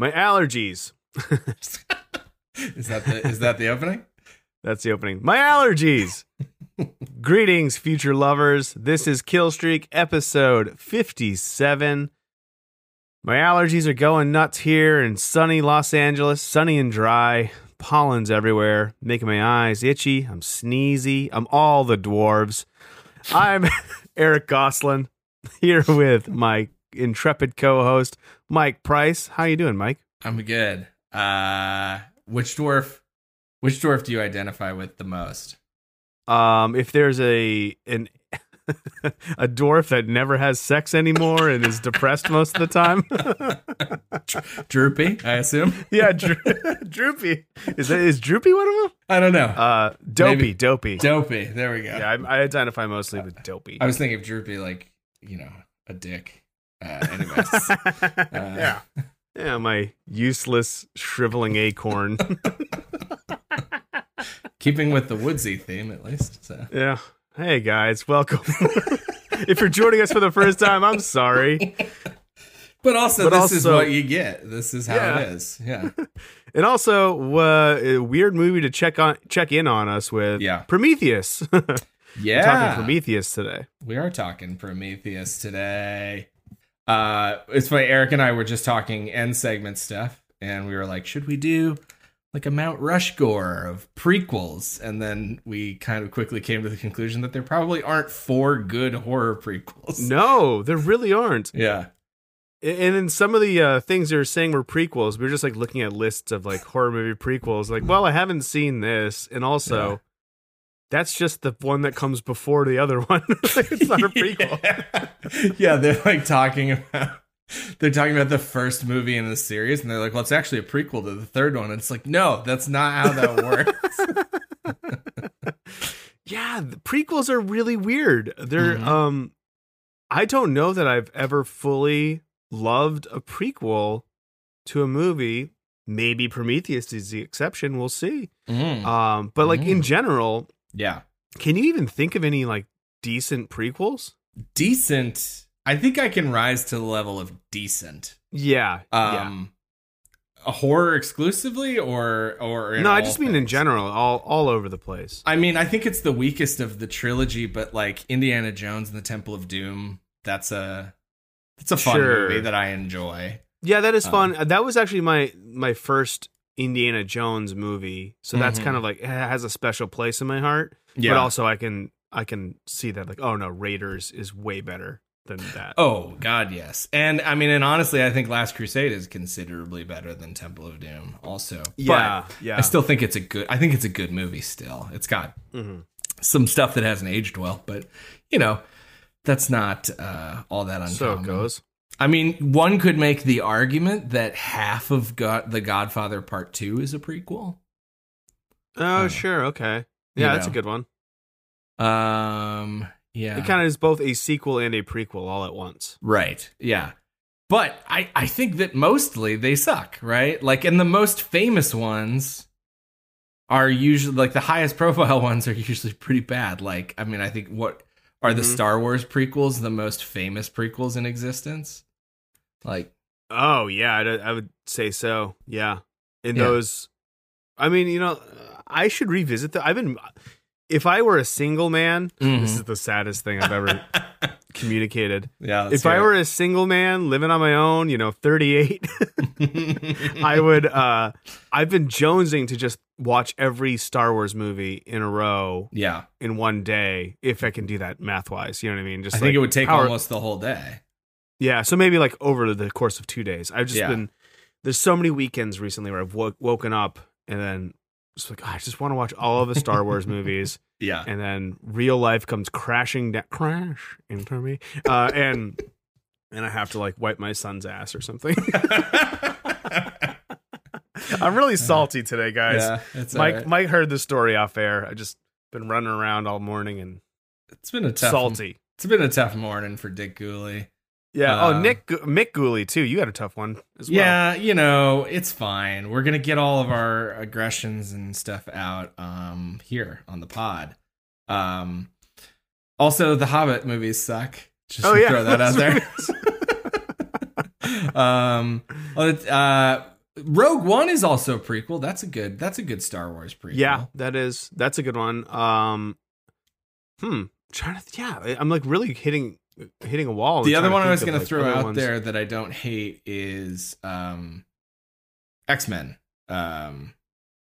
My allergies. Is that the is that the opening? That's the opening. My allergies. Greetings, future lovers. This is Killstreak episode 57. My allergies are going nuts here in sunny Los Angeles, sunny and dry. Pollen's everywhere, making my eyes itchy. I'm sneezy. I'm all the dwarves. I'm Eric Goslin here with my intrepid co-host Mike Price. How you doing, Mike? I'm good. Uh which dwarf which dwarf do you identify with the most? Um, if there's a an a dwarf that never has sex anymore and is depressed most of the time, Droopy, I assume. yeah, Dro- Droopy is that is Droopy one of them? I don't know. Uh, Dopey, Maybe. Dopey. Dopey. There we go. yeah, I, I identify mostly with Dopey. I was thinking of Droopy like, you know, a dick. Uh anyways. yeah, yeah, my useless shriveling acorn. Keeping with the woodsy theme at least. So yeah. Hey guys, welcome. if you're joining us for the first time, I'm sorry. But also But this is what you get. This is how Yeah. it is. Yeah. And also, uh, a weird movie to check on, check in on us with. Yeah. Prometheus. We're Yeah. talking Prometheus today. We are talking Prometheus today. Uh, it's funny. Eric and I were just talking end segment stuff, and we were like, should we do like a Mount Rushmore of prequels? And then we kind of quickly came to the conclusion that there probably aren't four good horror prequels. No, there really aren't. Yeah. And then some of the uh, things they're saying were prequels. We were just like looking at lists of like horror movie prequels. Like, well, I haven't seen this, and also. Yeah. That's just the one that comes before the other one. it's not a prequel. yeah. yeah, they're like talking about they're talking about the first movie in the series, and they're like, "Well, it's actually a prequel to the third one." And it's like, no, that's not how that works. yeah, the prequels are really weird. They're Mhm. um I don't know that I've ever fully loved a prequel to a movie. Maybe Prometheus is the exception, we'll see. Mm. Um but like in Mm. general, yeah, can you even think of any like decent prequels? decent. I think I can rise to the level of decent. Yeah. yeah. Um, a horror exclusively, or or No, I just mean in general, all all over the place. I mean, I think it's the weakest of the trilogy, but like Indiana Jones and the Temple of Doom, that's a that's a fun Sure. movie that I enjoy. Yeah, that is Um, fun. that was actually my my first Indiana Jones movie. So that's Mhm. kind of like it has a special place in my heart. Yeah. But also I can I can see that like oh no, Raiders is way better than that. Oh God, yes. And I mean, and honestly, I think Last Crusade is considerably better than Temple of Doom. Also, yeah, But yeah. I still think it's a good. I think it's a good movie. Still, it's got Mhm. some stuff that hasn't aged well, but you know, that's not uh, all that uncommon. so it goes. I mean, one could make the argument that half of God, The Godfather Part Two is a prequel. Oh Uh, sure, okay. Yeah, that's a good one. Um, yeah, It kind of is both a sequel and a prequel all at once. Right. Yeah. But I, I think that mostly they suck, right? Like, and the most famous ones are usually like the highest profile ones are usually pretty bad. Like, I mean, I think what are the Mhm. Star Wars prequels the most famous prequels in existence? Like, Oh yeah, I, I would say so. Yeah, in Yeah. those, I mean, you know, I should revisit that. I've been, if I were a single man, Mhm. this is the saddest thing I've ever communicated. yeah, if I were a single man living on my own, you know, 38, I would uh I've been jonesing to just watch every Star Wars movie in a row yeah, in one day if I can do that math wise, you know what I mean? Just I think like it would take power- almost the whole day. Yeah, so maybe like over the course of 2 days. I've just Yeah. been there's so many weekends recently where I've wo- woken up and then just like "Ah, I just want to watch all of the Star Wars movies Yeah, and then real life comes crashing down crash into me. Uh and and I have to like wipe my son's ass or something. I'm really salty today, guys. yeah, Mike alright. Mike heard the story off air. I just been running around all morning and It's been a tough, salty. It's been a tough morning for Dick Gooley. Yeah. Uh, oh, Nick Mick Gooley too. You had a tough one as well. Yeah, you know, it's fine. We're gonna get all of our aggressions and stuff out um here on the pod. Um also the Hobbit movies suck. Just Oh yeah. throw that out there. um, uh, Rogue One is also a prequel. That's a good. That's a good Star Wars prequel. Yeah, that is that's a good one. Um, hmm, trying to yeah, I'm like really hitting hitting a wall. The other one I was going to throw out ones. there that I don't hate is um, X Men. Um,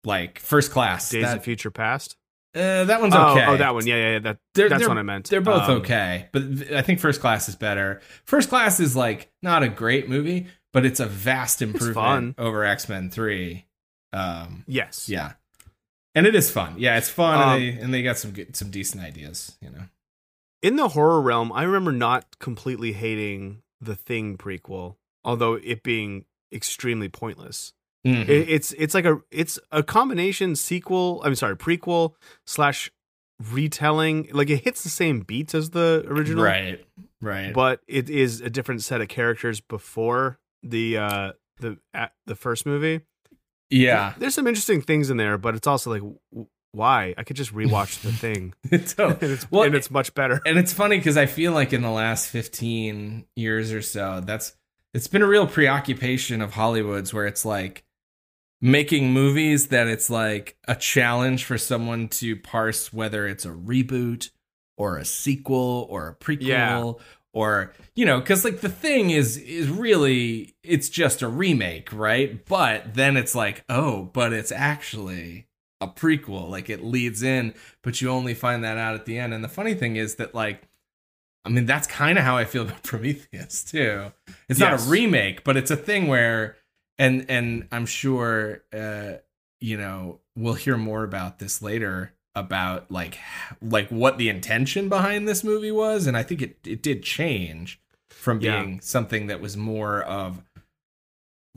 like First Class. Days that, of Future Past. uh, that one's Oh, okay. oh, that one. Yeah, yeah, yeah. That They're- that's they're- what I meant. They're both Um, okay, but I think First Class is better. First Class is like not a great movie, but it's a vast improvement over X Men Three. Um, Yes. yeah, and it is fun. Yeah, it's fun, Um, and, they, and they got some good, some decent ideas. You know, In the horror realm, I remember not completely hating the Thing prequel, although it being extremely pointless. Mhm. It, it's it's like a it's a combination sequel. I'm sorry, prequel slash retelling. Like it hits the same beats as the original, right, right. but it is a different set of characters before the uh the at the first movie. yeah, There's some interesting things in there, but it's also like why? I could just rewatch the thing. So- and it's well, and it's much better. and it's funny because I feel like in the last 15 years or so, that's it's been a real preoccupation of Hollywood's where it's like making movies that it's like a challenge for someone to parse whether it's a reboot or a sequel or a prequel Yeah. or you know because like the thing is is really it's just a remake right but then it's like oh but it's actually a prequel like it leads in but you only find that out at the end. And the funny thing is that like i mean that's kind of how i feel about prometheus too. It's not a remake but it's a thing where and and i'm sure uh you know we'll hear more about this later about like like what the intention behind this movie was. And i think it it did change from Yeah. being something that was more of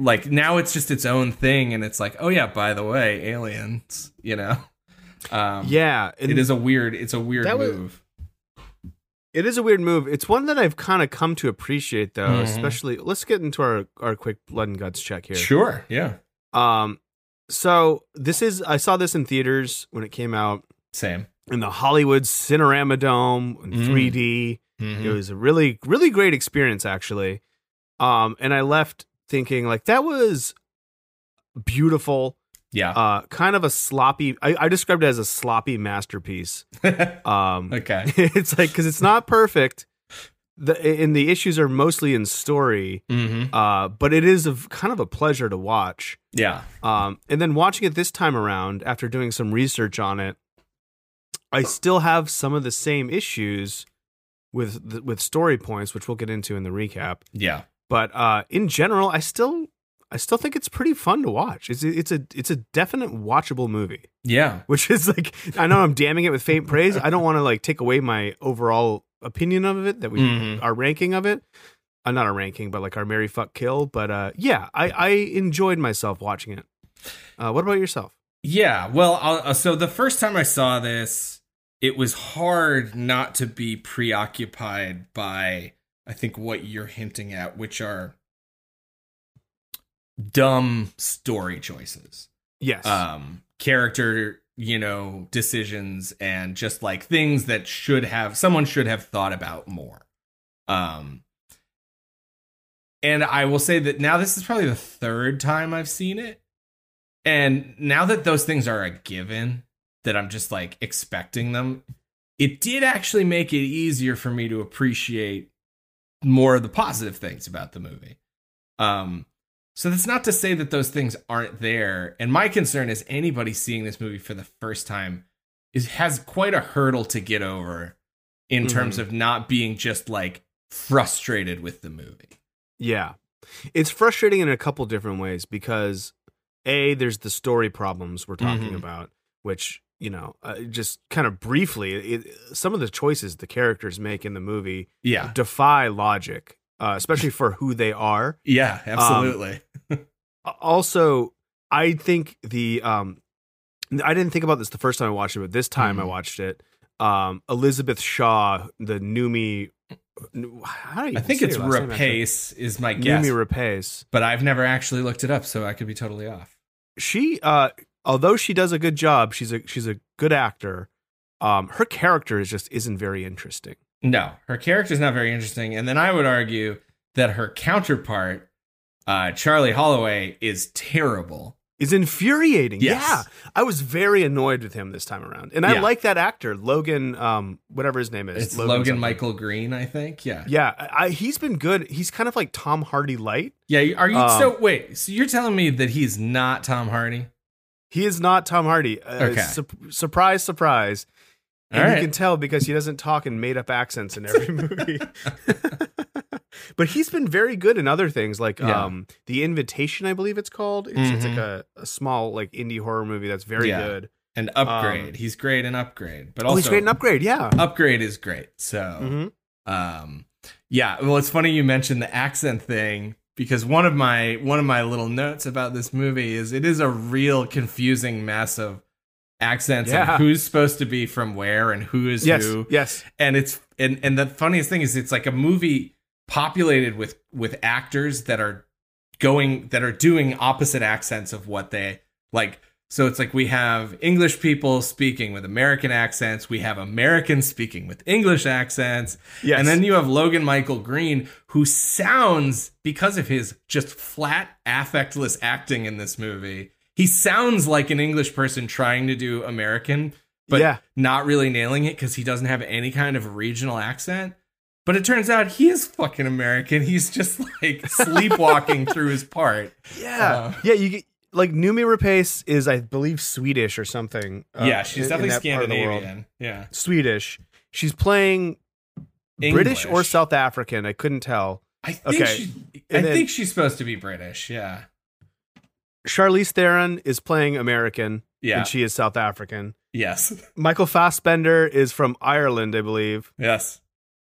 like now it's just its own thing and it's like oh yeah by the way aliens you know um yeah, it is a weird it's a weird That was- move It is a weird move. It's one that I've kind of come to appreciate, though. Mhm. Especially, let's get into our our quick blood and guts check here. sure yeah Um, so this is I saw this in theaters when it came out same in the Hollywood Cinerama Dome in Mm. 3D. Mhm. It was a really really great experience, actually. Um, and I left thinking like that was beautiful. yeah Uh, kind of a sloppy. I, I described it as a sloppy masterpiece. Um, okay it's like because it's not perfect. The and the issues are mostly in story. mm-hmm. Uh, but it is a, kind of a pleasure to watch. yeah Um, and then watching it this time around after doing some research on it, I still have some of the same issues with with story points, which we'll get into in the recap. yeah But uh, in general, I still I still think it's pretty fun to watch. It's it's a it's a definite watchable movie yeah which is like I know I'm damning it with faint praise. I don't want to like take away my overall opinion of it that we Mhm. our ranking of it. Uh, not our ranking, but like our Mary fuck kill. But uh, yeah, I I enjoyed myself watching it. Uh, what about yourself? Yeah, well, I'll, uh, so the first time I saw this, it was hard not to be preoccupied by, I think, what you're hinting at, which are dumb story choices, Yes. um, character, you know, decisions, and just like things that should have someone should have thought about more. Um, and I will say that now this is probably the third time I've seen it. And now that those things are a given, that I'm just like expecting them, it did actually make it easier for me to appreciate more of the positive things about the movie. Um, so that's not to say that those things aren't there. And my concern is anybody seeing this movie for the first time is has quite a hurdle to get over in terms of not being just like frustrated with the movie. yeah. It's frustrating in a couple different ways because a there's the story problems we're talking Mhm. about, which you know, uh, just kind of briefly, it, some of the choices the characters make in the movie Yeah. defy logic, uh, especially for who they are. Yeah, absolutely. also i think the um i didn't think about this the first time i watched it but this time i Mhm. watched it um elizabeth shaw the noomi how do you I think it's her last name, actually? Rapace is my guess, noomi rapace but I've never actually looked it up, so I could be totally off. she uh although she does a good job she's a she's a good actor um her character is just isn't very interesting No, her character is not very interesting, and then I would argue that her counterpart, uh, Charlie Holloway, is terrible. Is infuriating. Yes. Yeah. I was very annoyed with him this time around. And I Yeah. like that actor, Logan, um, whatever his name is. It's Logan, something. Marshall Green, I think. Yeah. Yeah, I, he's been good. He's kind of like Tom Hardy light. Yeah. Are you Um, so wait? So you're telling me that he's not Tom Hardy? He is not Tom Hardy. Uh, Okay. sup- surprise, surprise. And you can tell because he doesn't talk in made up accents in every movie. but he's been very good in other things like Yeah. um The Invitation, I believe it's called. It's, it's like a, a small like indie horror movie that's very Mm-hmm. Yeah. good. And upgrade. he's great in upgrade, but Um, Oh, also he's great in Upgrade, yeah. upgrade is great. So hmm um yeah well it's funny you mentioned the accent thing because one of my one of my little notes about this movie is it is a real confusing mess of accents Yeah. and who's supposed to be from where and who is Yes, who yes. and it's and and the funniest thing is it's like a movie populated with with actors that are going that are doing opposite accents of what they like so it's like we have english people speaking with american accents we have americans speaking with english accents Yes. and then you have logan marshall green who sounds because of his just flat affectless acting in this movie he sounds like an english person trying to do american but Yeah. not really nailing it because he doesn't have any kind of regional accent. But it turns out he is fucking American. He's just like sleepwalking through his part. Yeah, Uh, yeah. You get like Noomi Rapace is, I believe, Swedish or something. uh, yeah, she's in- in definitely that part of the world. Scandinavian. Yeah. Swedish. She's playing British or South African. I couldn't tell. I think Okay. she, I then- think she's supposed to be British. Yeah. Charlize Theron is playing American, Yeah. and she is South African. yes. Michael Fassbender is from Ireland, I believe, Yes.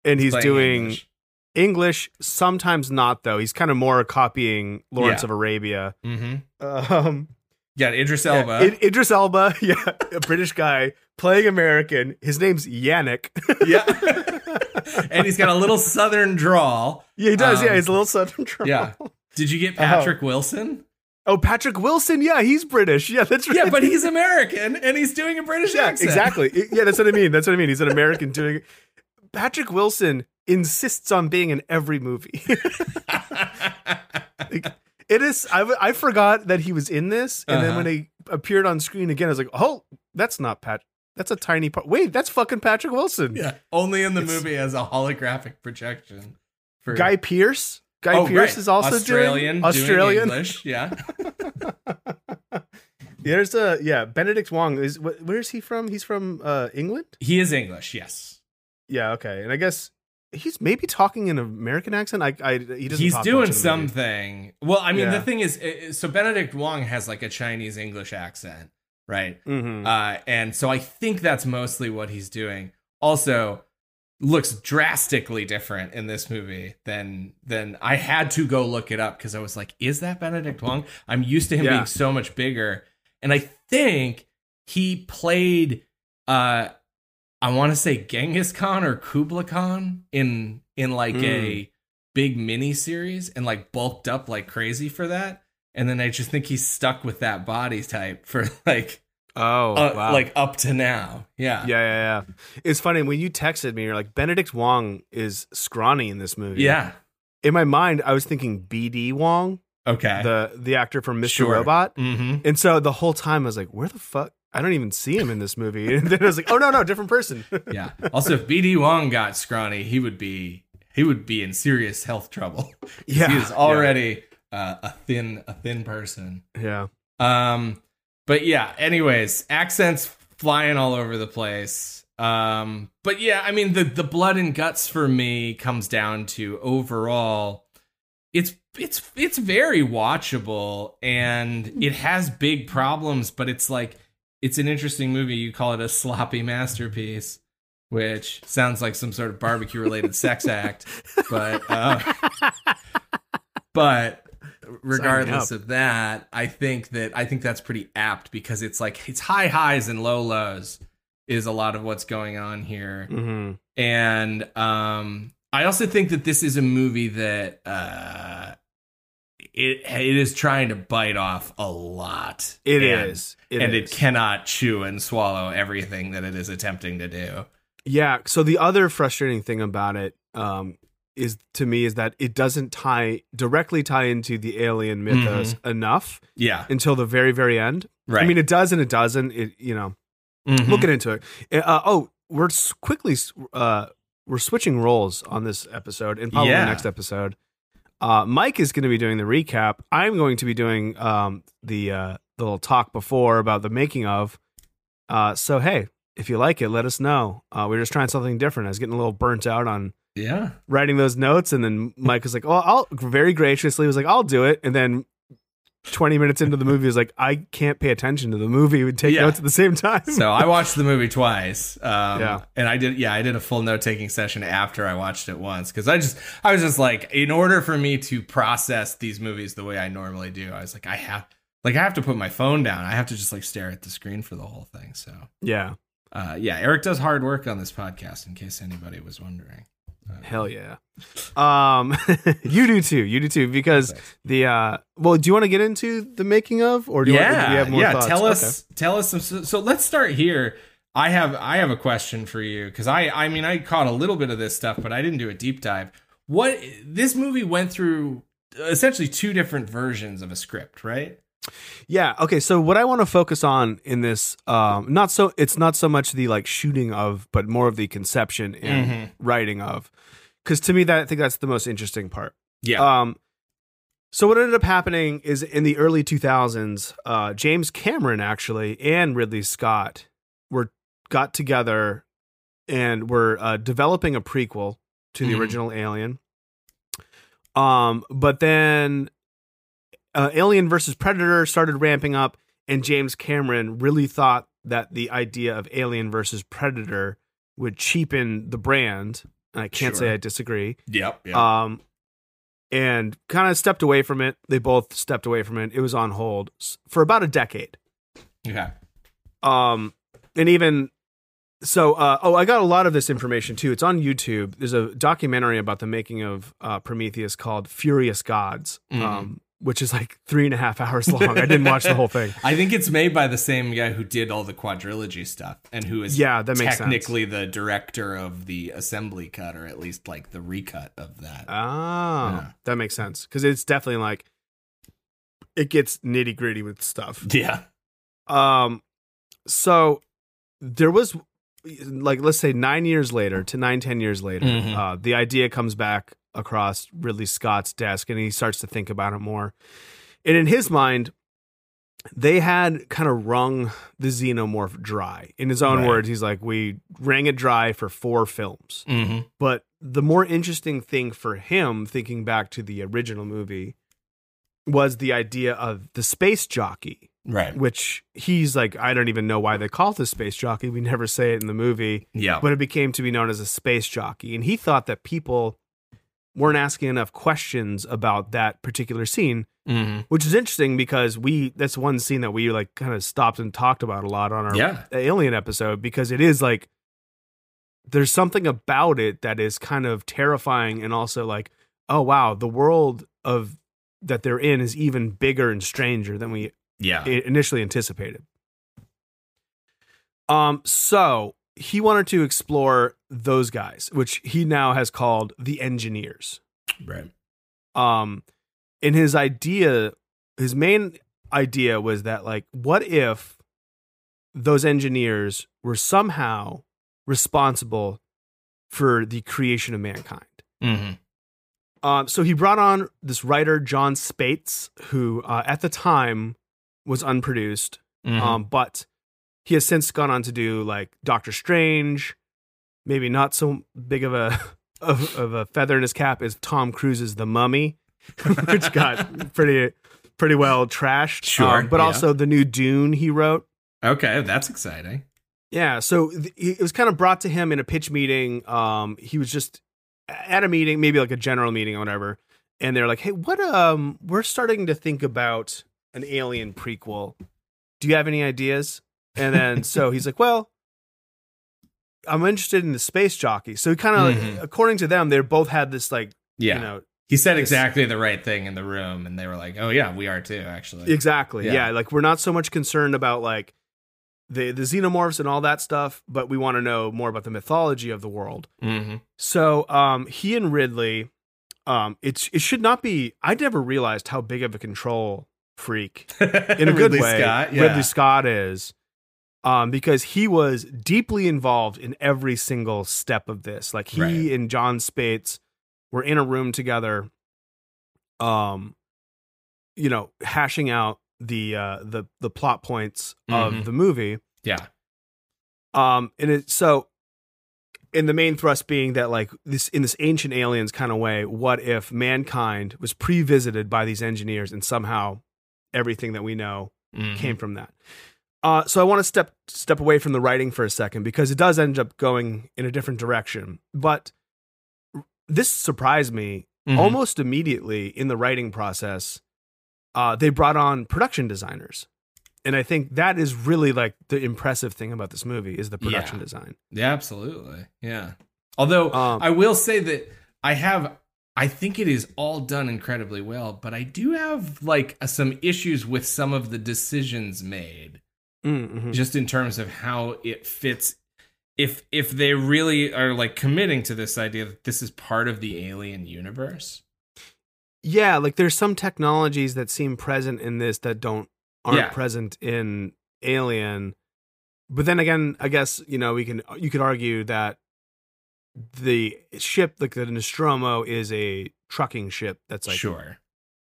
and he's Playing doing English. English. Sometimes not though. He's kind of more copying Lawrence Yeah. of Arabia. Mhm. Um, Yeah, Idris yeah, Elba. Id- Idris Elba, yeah, a British guy playing American. His name's Janek. yeah. and he's got a little southern drawl. yeah, he does. yeah, Um, he's a little southern drawl. Yeah. Did you get Oh. Patrick Wilson? Oh, Patrick Wilson. Yeah, he's British. Yeah, that's right. Yeah, but he's American and he's doing a British yeah, accent. exactly. Yeah, that's what I mean. That's what I mean. He's an American doing. Patrick Wilson insists on being in every movie. it is. I, I forgot that he was in this, and then Uh-huh. when he appeared on screen again, I was like, "Oh, that's not Pat. That's a tiny part. Wait, that's fucking Patrick Wilson." yeah, only in the It's- movie as a holographic projection. For Guy Pearce. Guy Oh, Pearce right. is also Australian, doing doing Australian. English. Yeah, There's a yeah. Benedict Wong is. wh- Where is he from? He's from uh, England. he is English. Yes, Yeah. Okay. And I guess he's maybe talking in an American accent. I. I he doesn't. he's doing in the movie. something. Well, I mean, Yeah. the thing is, so Benedict Wong has like a Chinese English accent, right? Mhm. Uh, and so I think that's mostly what he's doing. Also, looks drastically different in this movie than than I had to go look it up because I was like, is that Benedict Wong? I'm used to him Yeah. being so much bigger, and I think he played. uh I want to say Genghis Khan or Kubla Khan in in like a big mini series and like bulked up like crazy for that. And then I just think he's stuck with that body type for like Oh, uh, wow. like up to now. Yeah. yeah, yeah, yeah. It's funny when you texted me. You're like, Benedict Wong is scrawny in this movie. Yeah. In my mind, I was thinking BD Wong, Okay. the the actor from Mr. Sure. Robot, mm-hmm. and so the whole time I was like, where the fuck? I don't even see him in this movie. And then I was like, oh no, no, different person. Yeah. Also, if BD Wong got scrawny, he would be he would be in serious health trouble. yeah, he is already uh, a thin a thin person. Yeah. Um, but yeah. Anyways, accents flying all over the place. Um, but yeah, I mean the the blood and guts for me comes down to overall, it's it's it's very watchable and it has big problems, but it's like it's an interesting movie. You call it a sloppy masterpiece. Which sounds like some sort of barbecue related sex act, but uh, but regardless of that, I think that I think that's pretty apt because it's like it's high highs and low lows is a lot of what's going on here. hmm And um I also think that this is a movie that uh it it is trying to bite off a lot. It and, is. It and is. it cannot chew and swallow everything that it is attempting to do. Yeah. So the other frustrating thing about it um, is to me is that it doesn't tie directly tie into the alien mythos enough Yeah. until the very very end. Right. I mean, it does and it doesn't. It you know, Mhm. we'll into it. Uh, oh, we're quickly uh, we're switching roles on this episode and probably Yeah. the next episode. Uh, Mike is going to be doing the recap. I'm going to be doing um, the uh, the little talk before about the making of. Uh, so hey, if you like it, let us know. Uh, we're just trying something different. I was getting a little burnt out on yeah. writing those notes, and then Mike was like, "Oh, I'll very graciously was like, I'll do it," and then. 20 minutes into the movie is like I can't pay attention to the movie and take Yeah. notes at the same time. So I watched the movie twice. Um, Yeah. And I did, yeah, I did a full note taking session after I watched it once because I just, I was just like, in order for me to process these movies the way I normally do, I was like, I have, like, I have to put my phone down. I have to just like stare at the screen for the whole thing. So, yeah. uh, yeah, Eric does hard work on this podcast, in case anybody was wondering. Hell yeah. Um you do too. You do too because Thanks. the uh well do you want to get into the making of or do you, want, do you have more yeah. thoughts? Tell Okay. us, tell us some. So, so let's start here. I have, I have a question for you because I, I mean, I caught a little bit of this stuff, but I didn't do a deep dive. What this movie went through essentially two different versions of a script, right? Yeah, okay. So what I want to focus on in this um not so it's not so much the like shooting of but more of the conception and Mhm. writing of cuz to me that I think that's the most interesting part. Yeah. Um, so what ended up happening is in the early 2000s, uh, James Cameron actually and Ridley Scott were got together and were uh, developing a prequel to the Mhm. original Alien. Um, but then uh, Alien versus Predator started ramping up, and James Cameron really thought that the idea of Alien versus Predator would cheapen the brand. And I can't say I disagree yep. yep. um, and kind of stepped away from it. They both stepped away from it. It was on hold for about a decade. okay. Um, and even so, uh, oh, I got a lot of this information too. It's on YouTube. There's a documentary about the making of uh, Prometheus called "Furious Gods," Mhm. um, which is like three and a half hours long. I didn't watch the whole thing. I think it's made by the same guy who did all the quadrilogy stuff and who is Yeah, that makes sense. technically the director of the assembly cut or at least like the recut of that. Oh, Yeah. that makes sense because it's definitely like it gets nitty gritty with stuff. yeah. Um, so there was like let's say nine years later to nine ten years later, Mhm. uh, the idea comes back across Ridley Scott's desk, and he starts to think about it more. And in his mind, they had kind of wrung the xenomorph dry. In his own Right. words, he's like, "We wrung it dry for four films." Mm-hmm. But the more interesting thing for him, thinking back to the original movie, was the idea of the space jockey Right. which he's like, I don't even know why they call it the space jockey. We never say it in the movie, Yeah. but it became to be known as a space jockey. And he thought that people weren't asking enough questions about that particular scene, mm-hmm. which is interesting because we that's one scene that we like kind of stopped and talked about a lot on our Yeah. alien episode because it is like there's something about it that is kind of terrifying and also like, oh wow, the world of that they're in is even bigger and stranger than we Yeah. initially anticipated. Um, so he wanted to explore those guys, which he now has called the engineers. right. Um, in his idea, his main idea was that like, what if those engineers were somehow responsible for the creation of mankind? Mm-hmm. Um, so he brought on this writer, Jon Spaihts, who uh, at the time was unproduced, Mm-hmm. um, but he has since gone on to do like Doctor Strange, maybe not so big of a of, of a feather in his cap as Tom Cruise's The Mummy, which got pretty pretty well trashed. Sure, Um, but yeah. also the new Dune he wrote. okay, that's exciting. Yeah, so th- it was kind of brought to him in a pitch meeting. Um, he was just at a meeting, maybe like a general meeting or whatever, and they're like, "Hey, what? Um, we're starting to think about an Alien prequel. Do you have any ideas?" And then so he's like, "Well, I'm interested in the space jockey." So he kind of, Mhm. according to them, they both had this like, Yeah. you know, he said this- exactly the right thing in the room, and they were like, "Oh yeah, we are too." Actually. Exactly. Yeah. Yeah. Like we're not so much concerned about like the the xenomorphs and all that stuff, but we want to know more about the mythology of the world. Mm-hmm. So um, he and Ridley, um, it's it should not be. I never realized how big of a control freak in a good way Scott, yeah. Ridley Scott is, um, because he was deeply involved in every single step of this. Like he Right. and Jon Spaihts were in a room together, um, you know, hashing out the uh, the the plot points Mhm. of the movie. Yeah. Um, and it so, and the main thrust being that like this in this ancient aliens kind of way, what if mankind was pre-visited by these engineers and somehow everything that we know Mhm. came from that. Uh, so I want to step step away from the writing for a second because it does end up going in a different direction. But this surprised me Mhm. almost immediately in the writing process. Uh, they brought on production designers, and I think that is really like the impressive thing about this movie is the production Yeah. design. Yeah, absolutely. Yeah. Although Um, I will say that I have I think it is all done incredibly well, but I do have like some issues with some of the decisions made mm, mhm. just in terms of how it fits if if they really are like committing to this idea that this is part of the alien universe. Yeah, like there's some technologies that seem present in this that don't aren't Yeah. present in Alien. But then again, I guess you know we can you could argue that the ship, like the Nostromo, is a trucking ship that's like sure.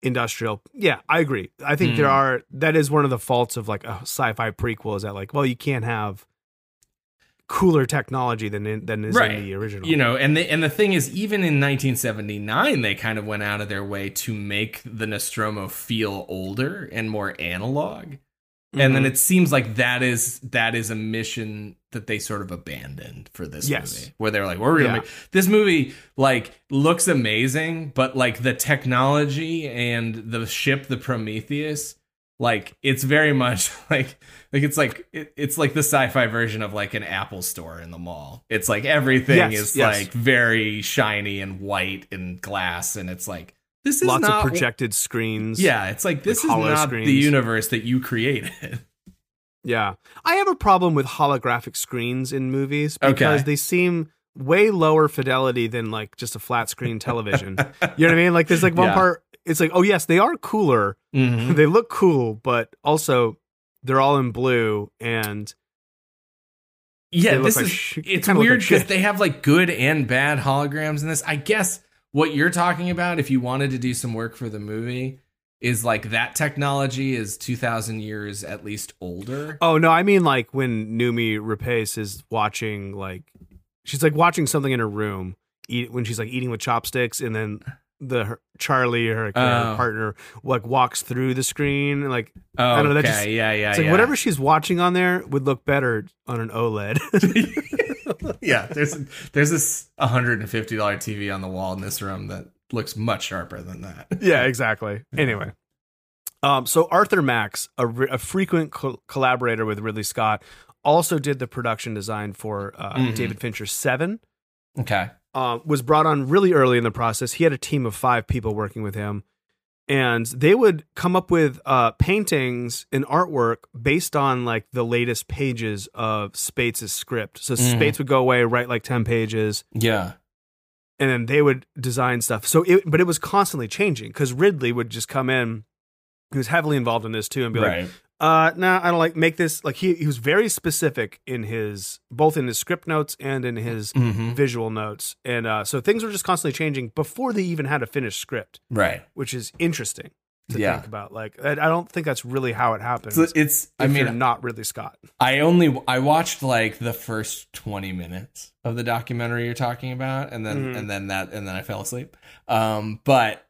Industrial. Yeah, I agree. I think there Mm. are that is one of the faults of like a sci-fi prequel is that like well you can't have cooler technology than in, than is Right. in the original. You know, and the and the thing is, even in 1979, they kind of went out of their way to make the Nostromo feel older and more analog. And then Mhm. it seems like that is that is a mission that they sort of abandoned for this Yes. movie, where they're like, "We're gonna Yeah. make this movie like looks amazing, but like the technology and the ship, the Prometheus." Like it's very much like like it's like it, it's like the sci-fi version of like an Apple store in the mall. It's like everything Yes, is yes. like very shiny and white and glass, and it's like this is lots not of projected screens. yeah, it's like this Like is not screens. the universe that you created. Yeah. I have a problem with holographic screens in movies because Okay. they seem way lower fidelity than like just a flat screen television. you know what I mean? Like there's like one Yeah. part it's like, oh yes, they are cooler. Mhm. they look cool, but also they're all in blue and Yeah, this like is sh- it's weird because they have like good and bad holograms in this. I guess what you're talking about, if you wanted to do some work for the movie, is like that technology is two thousand years at least older. oh no, I mean like when Noomi Rapace is watching like she's like watching something in her room eat when she's like eating with chopsticks and then the her, Charlie her, oh. her Oh. partner like walks through the screen like Oh, I don't know, that okay, just- yeah, yeah, It's like yeah. whatever she's watching on there would look better on an OLED. yeah, there's there's this 150 dollar TV on the wall in this room that looks much sharper than that. yeah, exactly. Anyway, um, so Arthur Max, a, re- a frequent co- collaborator with Ridley Scott, also did the production design for uh, Mhm. David Fincher's Seven. Okay. Uh, was brought on really early in the process. He had a team of five people working with him, and they would come up with uh, paintings and artwork based on like the latest pages of Spaihts' script. So Mhm. Spaihts would go away, write like ten pages, Yeah. And then they would design stuff. So, it, but it was constantly changing because Ridley would just come in. He was heavily involved in this too, and be like, Right. "Uh, no, I don't like make this." Like he he was very specific in his both in his script notes and in his hmm visual notes, and uh, so things were just constantly changing before they even had a finished script, Right. which is interesting to Yeah. think about. Like, I, don't think that's really how it happens. So it's I mean not really Scott. I only I watched like the first 20 minutes of the documentary you're talking about and then Mhm. and then that and then I fell asleep. Um but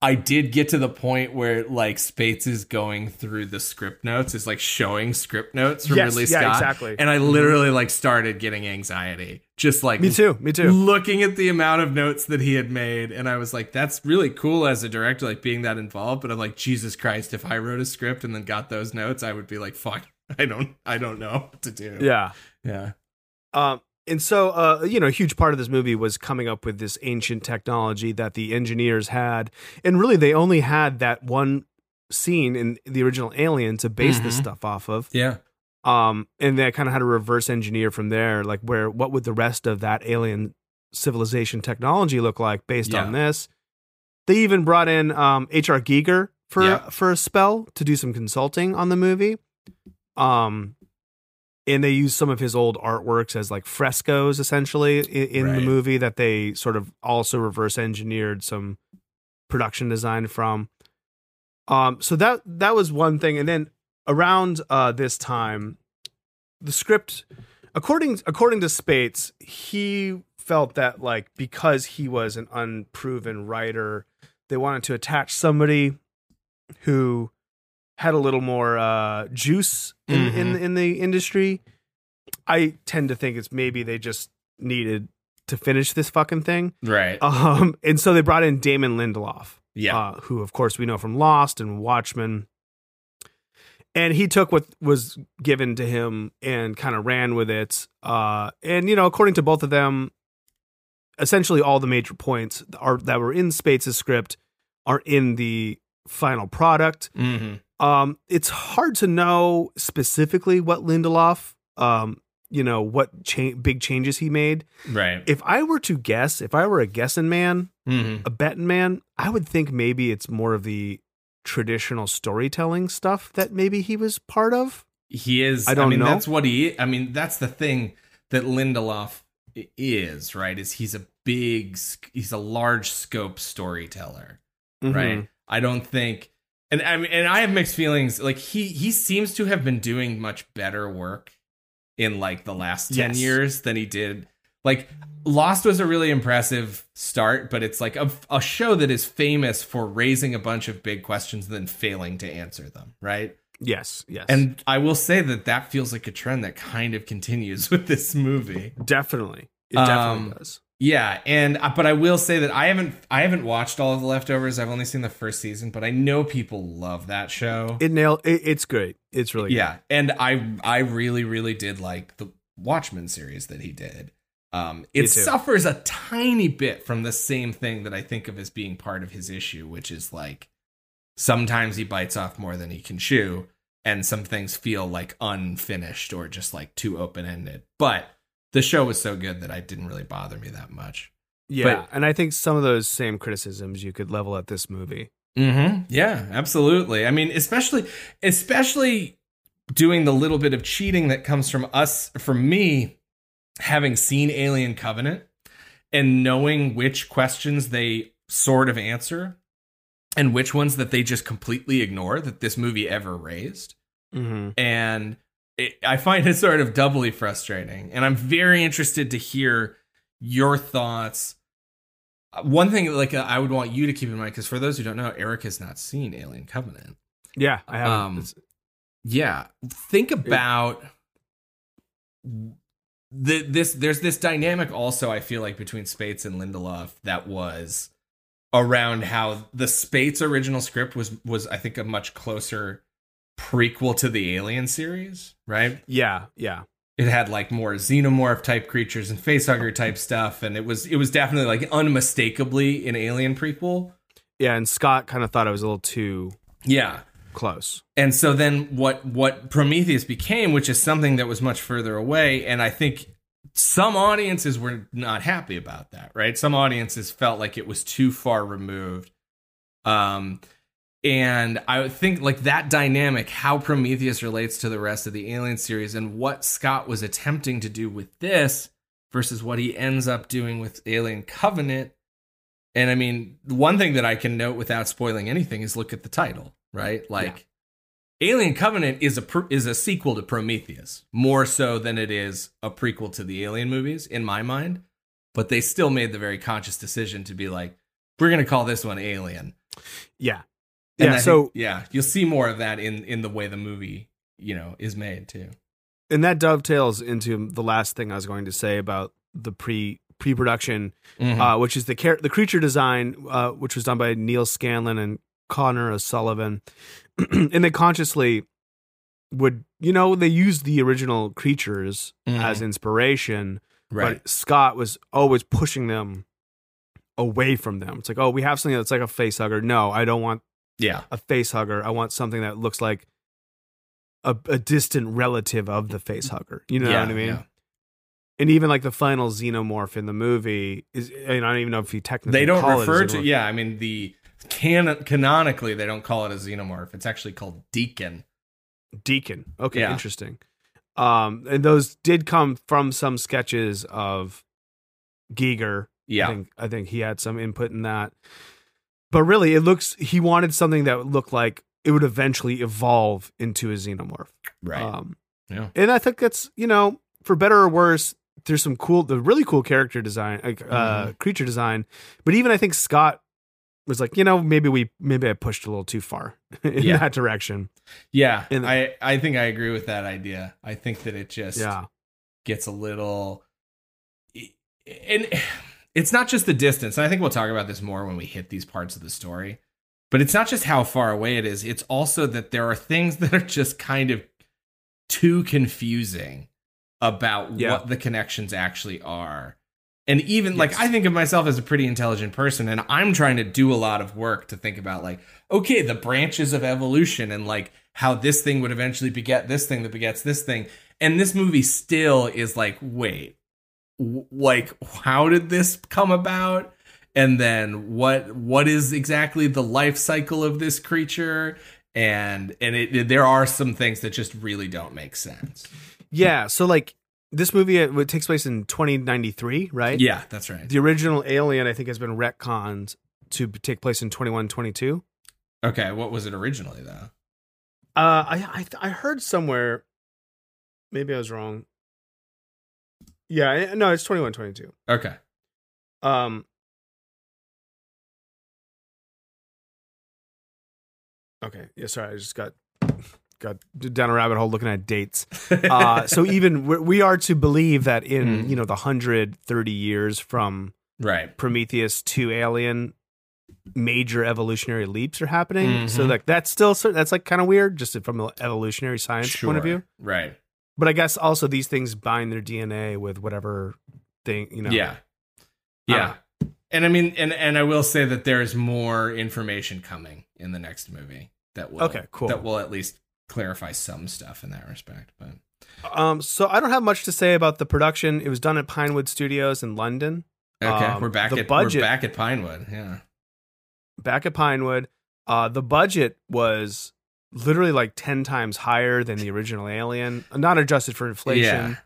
I did get to the point where like Spaihts is going through the script notes, is like showing script notes from Yes, Ridley yeah, Scott. exactly. And I literally like started getting anxiety. Just like Me too. Me too. looking at the amount of notes that he had made and i was like that's really cool as a director like being that involved but i'm like jesus christ if i wrote a script and then got those notes i would be like fuck i don't i don't know what to do Yeah. yeah Um, and so, uh, you know, a huge part of this movie was coming up with this ancient technology that the engineers had, and really they only had that one scene in the original Alien to base this Mhm. stuff off of. yeah Um, and they kind of had to reverse engineer from there, like where what would the rest of that alien civilization technology look like based on this? They even brought in um, H.R. Giger for Yeah. for a spell to do some consulting on the movie. Um, and they used some of his old artworks as like frescoes, essentially, in, in the movie that they sort of also reverse engineered some production design from. Um, so that that was one thing, and then around uh, this time, the script, according according to Spaihts, he felt that like because he was an unproven writer, they wanted to attach somebody who had a little more uh, juice in, in in the industry. I tend to think it's maybe they just needed to finish this fucking thing. Right. Um, and so they brought in Damon Lindelof, yeah. uh, who of course we know from Lost and Watchmen. And he took what was given to him and kind of ran with it. Uh, and you know, according to both of them, essentially all the major points are that were in Spaihts' script are in the final product. hmm Um, it's hard to know specifically what Lindelof, um, you know, what cha- big changes he made. Right. If I were to guess, if I were a guessing man, hmm a betting man, I would think maybe it's more of the traditional storytelling stuff that maybe he was part of. He is. I don't mean, know. That's what he. I mean, that's the thing that Lindelof is. Right. Is he's a big. He's a large scope storyteller. Mm-hmm. Right. I don't think. And I mean, and I have mixed feelings. Like he he seems to have been doing much better work in like the last ten Yes. years than he did. Like Lost was a really impressive start, but it's like a, a show that is famous for raising a bunch of big questions and then failing to answer them. Right. Yes, yes, And I will say that that feels like a trend that kind of continues with this movie. definitely, it definitely Um, does. Yeah, and uh, but I will say that I haven't I haven't watched all of the leftovers. I've only seen the first season, but I know people love that show. It nailed. It, it's great. It's really yeah, and I I really really did like the Watchmen series that he did. Um, it suffers a tiny bit from the same thing that I think of as being part of his issue, which is like sometimes he bites off more than he can chew, and some things feel like unfinished or just like too open ended. But the show was so good that I didn't really bother me that much. Yeah, But- and I think some of those same criticisms you could level at this movie. Mm-hmm. Yeah, absolutely. I mean, especially especially doing the little bit of cheating that comes from us, from me, having seen Alien Covenant and knowing which questions they sort of answer and which ones that they just completely ignore that this movie ever raised. Mm-hmm. And it, I find it sort of doubly frustrating. And I'm very interested to hear your thoughts. Uh, One thing, like uh, I would want you to keep in mind, because for those who don't know, Eric has not seen Alien Covenant. Yeah, I have. Um, Yeah, think about the this. There's this dynamic also. I feel like between Spaihts and Lindelof that was around how the Spaihts original script was was I think a much closer prequel to the Alien series, right? yeah, yeah, it had like more xenomorph type creatures and facehugger type stuff and it was it was definitely like unmistakably an alien prequel yeah. And Scott kind of thought it was a little too yeah close. and so then what what prometheus became which is something that was much further away and i think some audiences were not happy about that right some audiences felt like it was too far removed um and i would think like that dynamic how prometheus relates to the rest of the alien series and what scott was attempting to do with this versus what he ends up doing with alien covenant. And i mean one thing that i can note without spoiling anything is look at the title right? Like alien covenant is a is a sequel to prometheus more so than it is a prequel to the alien movies in my mind. But they still made the very conscious decision to be like we're going to call this one alien. Yeah, and yeah. So yeah, you'll see more of that in in the way the movie you know is made too. and that dovetails into the last thing I was going to say about the pre pre production, Mm-hmm. uh, which is the char- the creature design, uh, which was done by Neal Scanlan and Conor O'Sullivan, and they consciously would you know they used the original creatures Mhm. as inspiration, right. but Scott was always pushing them away from them. It's like, oh, we have something that's like a face hugger. No, I don't want Yeah. a face hugger. I want something that looks like a, a distant relative of the face hugger. You know yeah, what I mean? yeah. And even like the final xenomorph in the movie is I, I don't even know if he technically They don't call it a refer to yeah. I mean the canon canonically they don't call it a xenomorph. It's actually called Deacon. Deacon. Okay, Yeah. interesting. Um, and those did come from some sketches of Giger. I Yeah, think I think he had some input in that. But really, it looks he wanted something that would look like it would eventually evolve into a xenomorph. right. Um, Yeah. And I think that's you know, for better or worse, there's some cool, the really cool character design, like uh, creature design. But even I think Scott was like, you know, maybe we maybe I pushed a little too far in Yeah. that direction. yeah, and- I I think I agree with that idea. I think that it just Yeah. gets a little and it's not just the distance and i think we'll talk about this more when we hit these parts of the story but it's not just how far away it is it's also that there are things that are just kind of too confusing about Yeah. what the connections actually are and even Yes. like i think of myself as a pretty intelligent person and i'm trying to do a lot of work to think about like okay the branches of evolution and like how this thing would eventually beget this thing that begets this thing and this movie still is like wait w- like how did this come about and then what what is exactly the life cycle of this creature and and it, there are some things that just really don't make sense Yeah. So like this movie it, it takes place in 2093, right? yeah that's right The original Alien, I think, has been retconned to take place in 2122. okay what was it originally though Uh, I I I heard somewhere, maybe I was wrong. Yeah, no, it's 2122. okay Um. Okay. Yeah. Sorry, I just got got down a rabbit hole looking at dates. Uh, so even we are to believe that in Mhm. you know the hundred thirty years from right Prometheus to Alien, major evolutionary leaps are happening. So Mhm. like that's still that's like kind of weird, just from an evolutionary science point of view. right But I guess also these things bind their DNA with whatever thing you know. yeah yeah and i mean and and i will say that there's more information coming in the next movie that will Okay, cool. that will at least clarify some stuff in that respect but Um. So I don't have much to say about the production. It was done at Pinewood Studios in London. okay Um, we're back the at budget- we're back at pinewood yeah back at Pinewood. Uh, the budget was literally like 10 times higher than the original Alien, not adjusted for inflation. Yeah.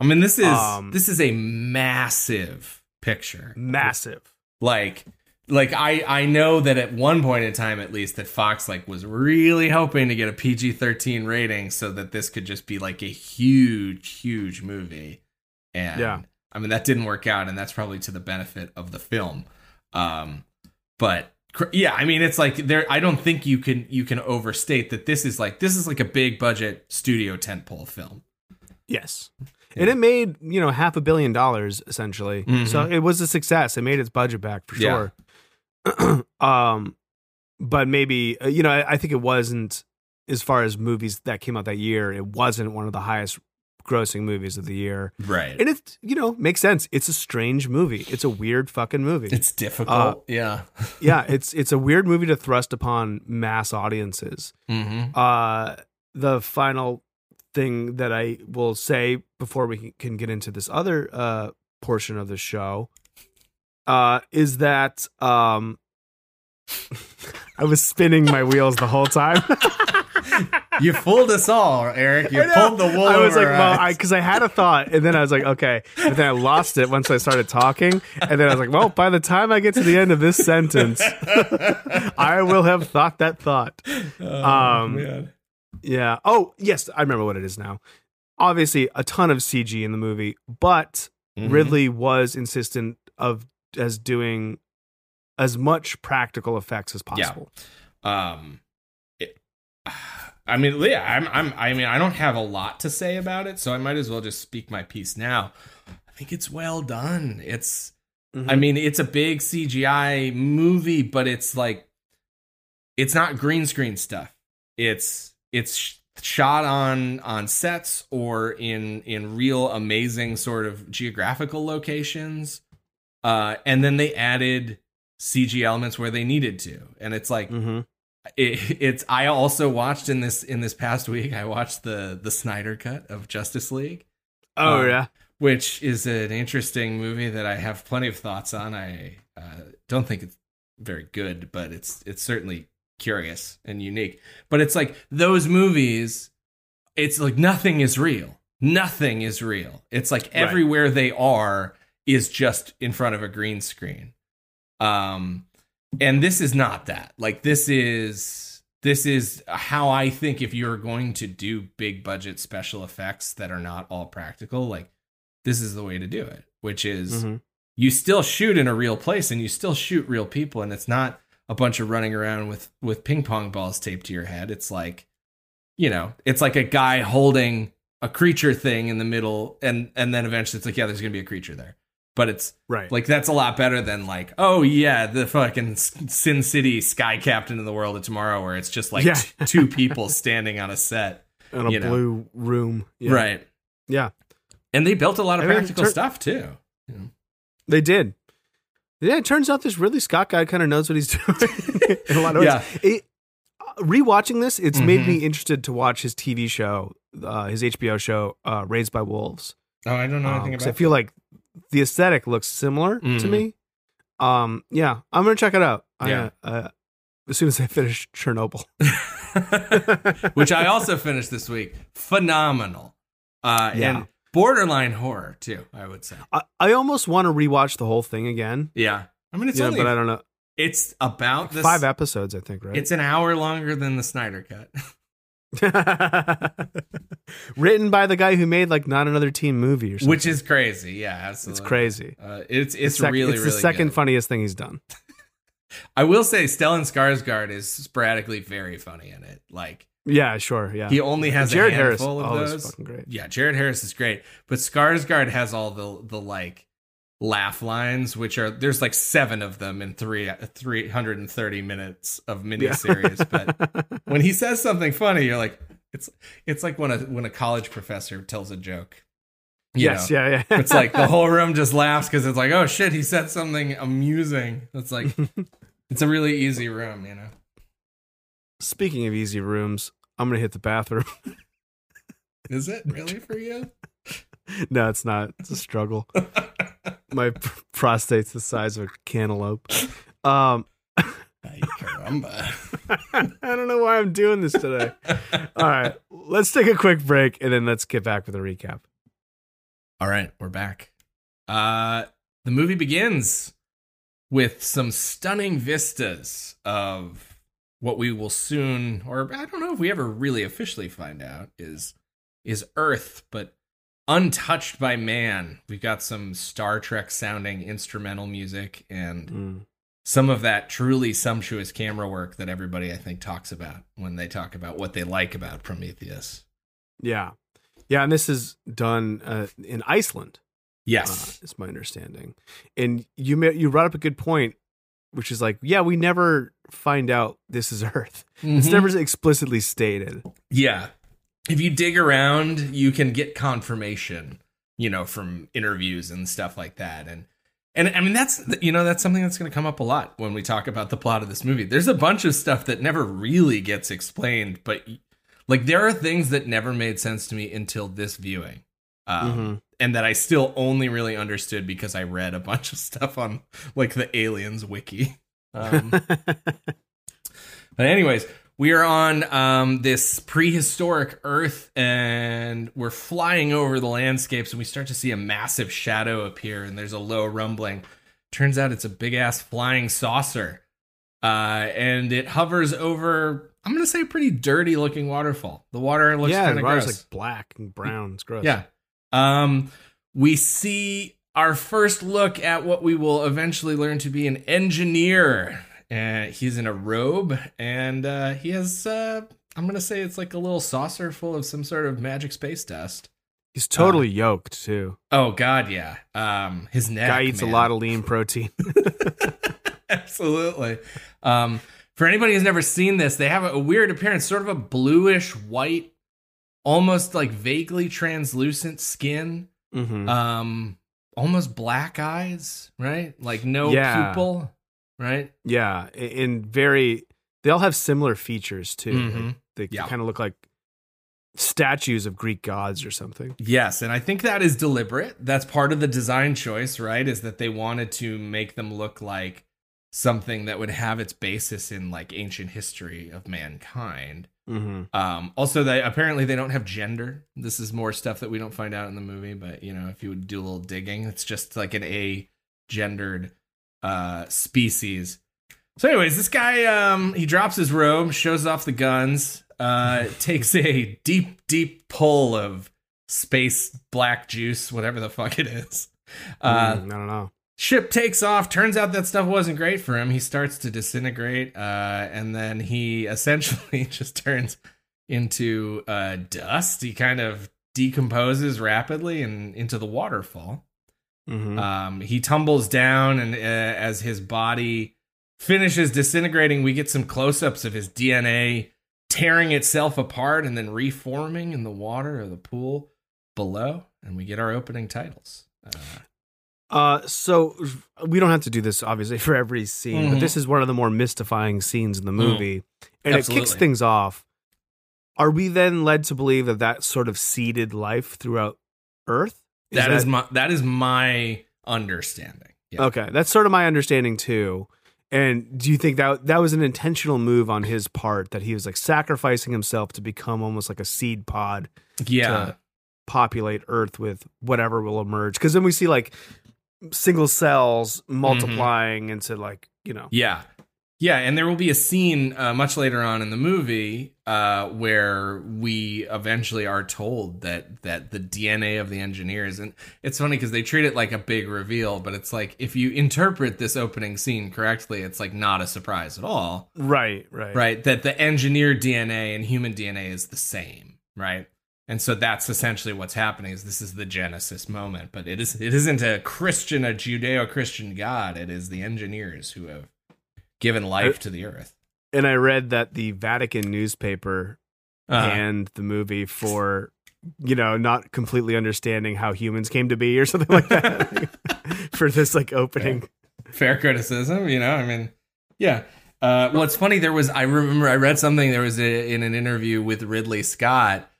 I mean, this is Um, this is a massive picture. Massive. Like, like I I know that at one point in time, at least, that Fox like was really hoping to get a PG thirteen rating so that this could just be like a huge, huge movie. And Yeah. I mean that didn't work out, and that's probably to the benefit of the film. Um, but yeah, I mean it's like there. I don't think you can you can overstate that this is like this is like a big budget studio tentpole film. Yes. And it made, you know, half a billion dollars essentially. Mhm. So it was a success. It made its budget back for Yeah. sure. um, but maybe, uh, you know, I, I think it wasn't, as far as movies that came out that year, it wasn't one of the highest grossing movies of the year. Right. And it, you know, makes sense. It's a strange movie. It's a weird fucking movie. It's difficult. yeah. yeah, it's it's a weird movie to thrust upon mass audiences. Mm-hmm. Uh, the final thing that I will say before we can get into this other uh, portion of the show uh, is that um, I was spinning my wheels the whole time. You fooled us all, Eric. You I pulled the wool I was like, well, because I, had a thought, and then I was like, okay, but then I lost it once I started talking, and then I was like, well, by the time I get to the end of this sentence, I will have thought that thought. Oh, um, man. Yeah. Oh, yes, I remember what it is now. Obviously, a ton of CG in the movie, but Mhm. Ridley was insistent of as doing as much practical effects as Yeah. possible. Um, it, I mean, yeah, I'm, I'm, I mean, I don't have a lot to say about it, so I might as well just speak my piece now. I think it's well done. It's, Mhm. I mean, it's a big CGI movie, but it's like, it's not green screen stuff. It's, it's shot on on sets or in in real amazing sort of geographical locations. Uh, and then they added CG elements where they needed to, and it's like Mhm. It, it's I also watched in this in this past week. I watched the the Snyder cut of Justice League. Oh Um, yeah. which is an interesting movie that I have plenty of thoughts on. I uh, don't think it's very good, but it's it's certainly curious and unique. But it's like those movies. It's like nothing is real. Nothing is real. It's like Right. everywhere they are is just in front of a green screen. Um, and this is not that. Like this is this is how I think if you're going to do big budget special effects that are not all practical, like this is the way to do it, which is Mhm. you still shoot in a real place and you still shoot real people and it's not a bunch of running around with with ping pong balls taped to your head. It's like you know, it's like a guy holding a creature thing in the middle and and then eventually it's like yeah, there's going to be a creature there. But it's Right. like that's a lot better than like, oh yeah, the fucking Sin City Sky Captain of the World of Tomorrow, where it's just like Yeah. t- two people standing on a set, in a know. blue room. Yeah. right? Yeah. And they built a lot of I mean, practical tur- stuff too. They did. Yeah, it turns out this really Scott guy kind of knows what he's doing in a lot of ways. Yeah. It, uh, rewatching this, it's made Mhm. me interested to watch his TV show, uh, his HBO show, uh, Raised by Wolves. Oh, I don't know Um, anything about. I feel like the aesthetic looks similar to Mhm. me. Um, yeah, I'm gonna check it out. Yeah. I, uh, as soon as I finish Chernobyl. which I also finished this week. Phenomenal, uh, Yeah. and borderline horror too. I would say. I, I almost want to rewatch the whole thing again. Yeah, I mean it's Yeah, only but I don't know. it's about this, Five episodes, I think, right? It's an hour longer than the Snyder cut. Written by the guy who made like not another teen movie or something. which is crazy. Yeah, absolutely. it's crazy. Uh, it's it's Sec- really it's really the second good. funniest thing he's done. I will say Stellan Skarsgård is sporadically very funny in it. Like Yeah, sure. Yeah, he only has Jared a Harris. of those. fucking great. Yeah, Jared Harris is great, but Skarsgård has all the the like laugh lines, which are there's like seven of them in three three hundred and thirty minutes of miniseries. but when he says something funny, you're like, it's it's like when a when a college professor tells a joke. You yes, know? yeah, yeah. it's like the whole room just laughs because it's like, oh shit, he said something amusing. It's like it's a really easy room, you know. Speaking of easy rooms, I'm gonna hit the bathroom. Is it really for you? no, it's not. It's a struggle. My prostate's the size of a cantaloupe. Um, Ay, caramba. I don't know why I'm doing this today. All right, let's take a quick break and then let's get back with a recap. All right, we're back. Uh the movie begins with some stunning vistas of what we will soon or I don't know if we ever really officially find out is is Earth, but untouched by man. We've got some Star Trek sounding instrumental music and Mm. some of that truly sumptuous camera work that everybody I think talks about when they talk about what they like about Prometheus. Yeah, yeah, and this is done uh, in Iceland. Yes. uh, is my understanding. And you ma- you brought up a good point, which is like, yeah, we never find out this is Earth. It's Mhm. never explicitly stated. Yeah. If you dig around, you can get confirmation, you know, from interviews and stuff like that. And and I mean that's you know, that's something that's going to come up a lot when we talk about the plot of this movie. There's a bunch of stuff that never really gets explained, but like there are things that never made sense to me until this viewing. Um, Mhm. and that I still only really understood because I read a bunch of stuff on like the aliens wiki. Um, but anyways, we are on um, this prehistoric Earth, and we're flying over the landscapes, and we start to see a massive shadow appear, and there's a low rumbling. Turns out it's a big ass flying saucer, uh, and it hovers over. I'm gonna say a pretty dirty looking waterfall. The water looks yeah, kind of gross. like black and brown. It's gross. Yeah. Um, we see our first look at what we will eventually learn to be an engineer. Uh, he's in a robe and uh, he has, uh, I'm going to say it's like a little saucer full of some sort of magic space dust. he's totally yoked too. Oh, God, yeah. Um, his neck. Guy eats man. a lot of lean protein. Absolutely. Um, for anybody who's never seen this, they have a, weird appearance, sort of a bluish white, almost like vaguely translucent skin. Mhm. um almost black eyes right like no Yeah. pupil right yeah, and very They all have similar features too. Mhm. Like, they Yeah. kind of look like statues of Greek gods or something. Yes, and I think that is deliberate. That's part of the design choice, right? Is that they wanted to make them look like something that would have its basis in like ancient history of mankind. Mm-hmm. Um, also, they apparently they don't have gender. This is more stuff that we don't find out in the movie, but you know, if you would do a little digging, it's just like an a gendered uh, species. So, anyways, this guy um, he drops his robe, shows off the guns, uh, takes a deep, deep pull of space black juice, whatever the fuck it is. Uh, Mm, I don't know. ship takes off turns out that stuff wasn't great for him he starts to disintegrate uh, and then he essentially just turns into uh, dust he kind of decomposes rapidly and into the waterfall hmm um, he tumbles down and uh, as his body finishes disintegrating we get some close-ups of his dna tearing itself apart and then reforming in the water of the pool below and we get our opening titles uh, Uh, so we don't have to do this obviously for every scene, but Mhm. this is one of the more mystifying scenes in the movie, and it kicks things off. Are we then led to believe that that sort of seeded life throughout Earth? That is my that is my understanding. Yeah. okay. That's sort of my understanding too. And do you think that that was an intentional move on his part that he was like sacrificing himself to become almost like a seed pod Yeah. to populate Earth with whatever will emerge? Because then we see like single cells mm-hmm. multiplying into like you know Yeah. Yeah, and there will be a scene uh, much later on in the movie uh, where we eventually are told that that the DNA of the engineers, and it's funny because they treat it like a big reveal, but it's like if you interpret this opening scene correctly, it's like not a surprise at all. right, right, right? That the engineered DNA and human DNA is the same, right? And so that's essentially what's happening. Is this is the Genesis moment, but it is it isn't a Christian, a Judeo-Christian God. It is the engineers who have given life to the earth. And I read that the Vatican newspaper Uh, and the movie for you know not completely understanding how humans came to be or something like that for this like opening. fair criticism, you know. I mean, yeah. Uh, well, it's funny. There was I remember I read something. There was a, in an interview with Ridley Scott.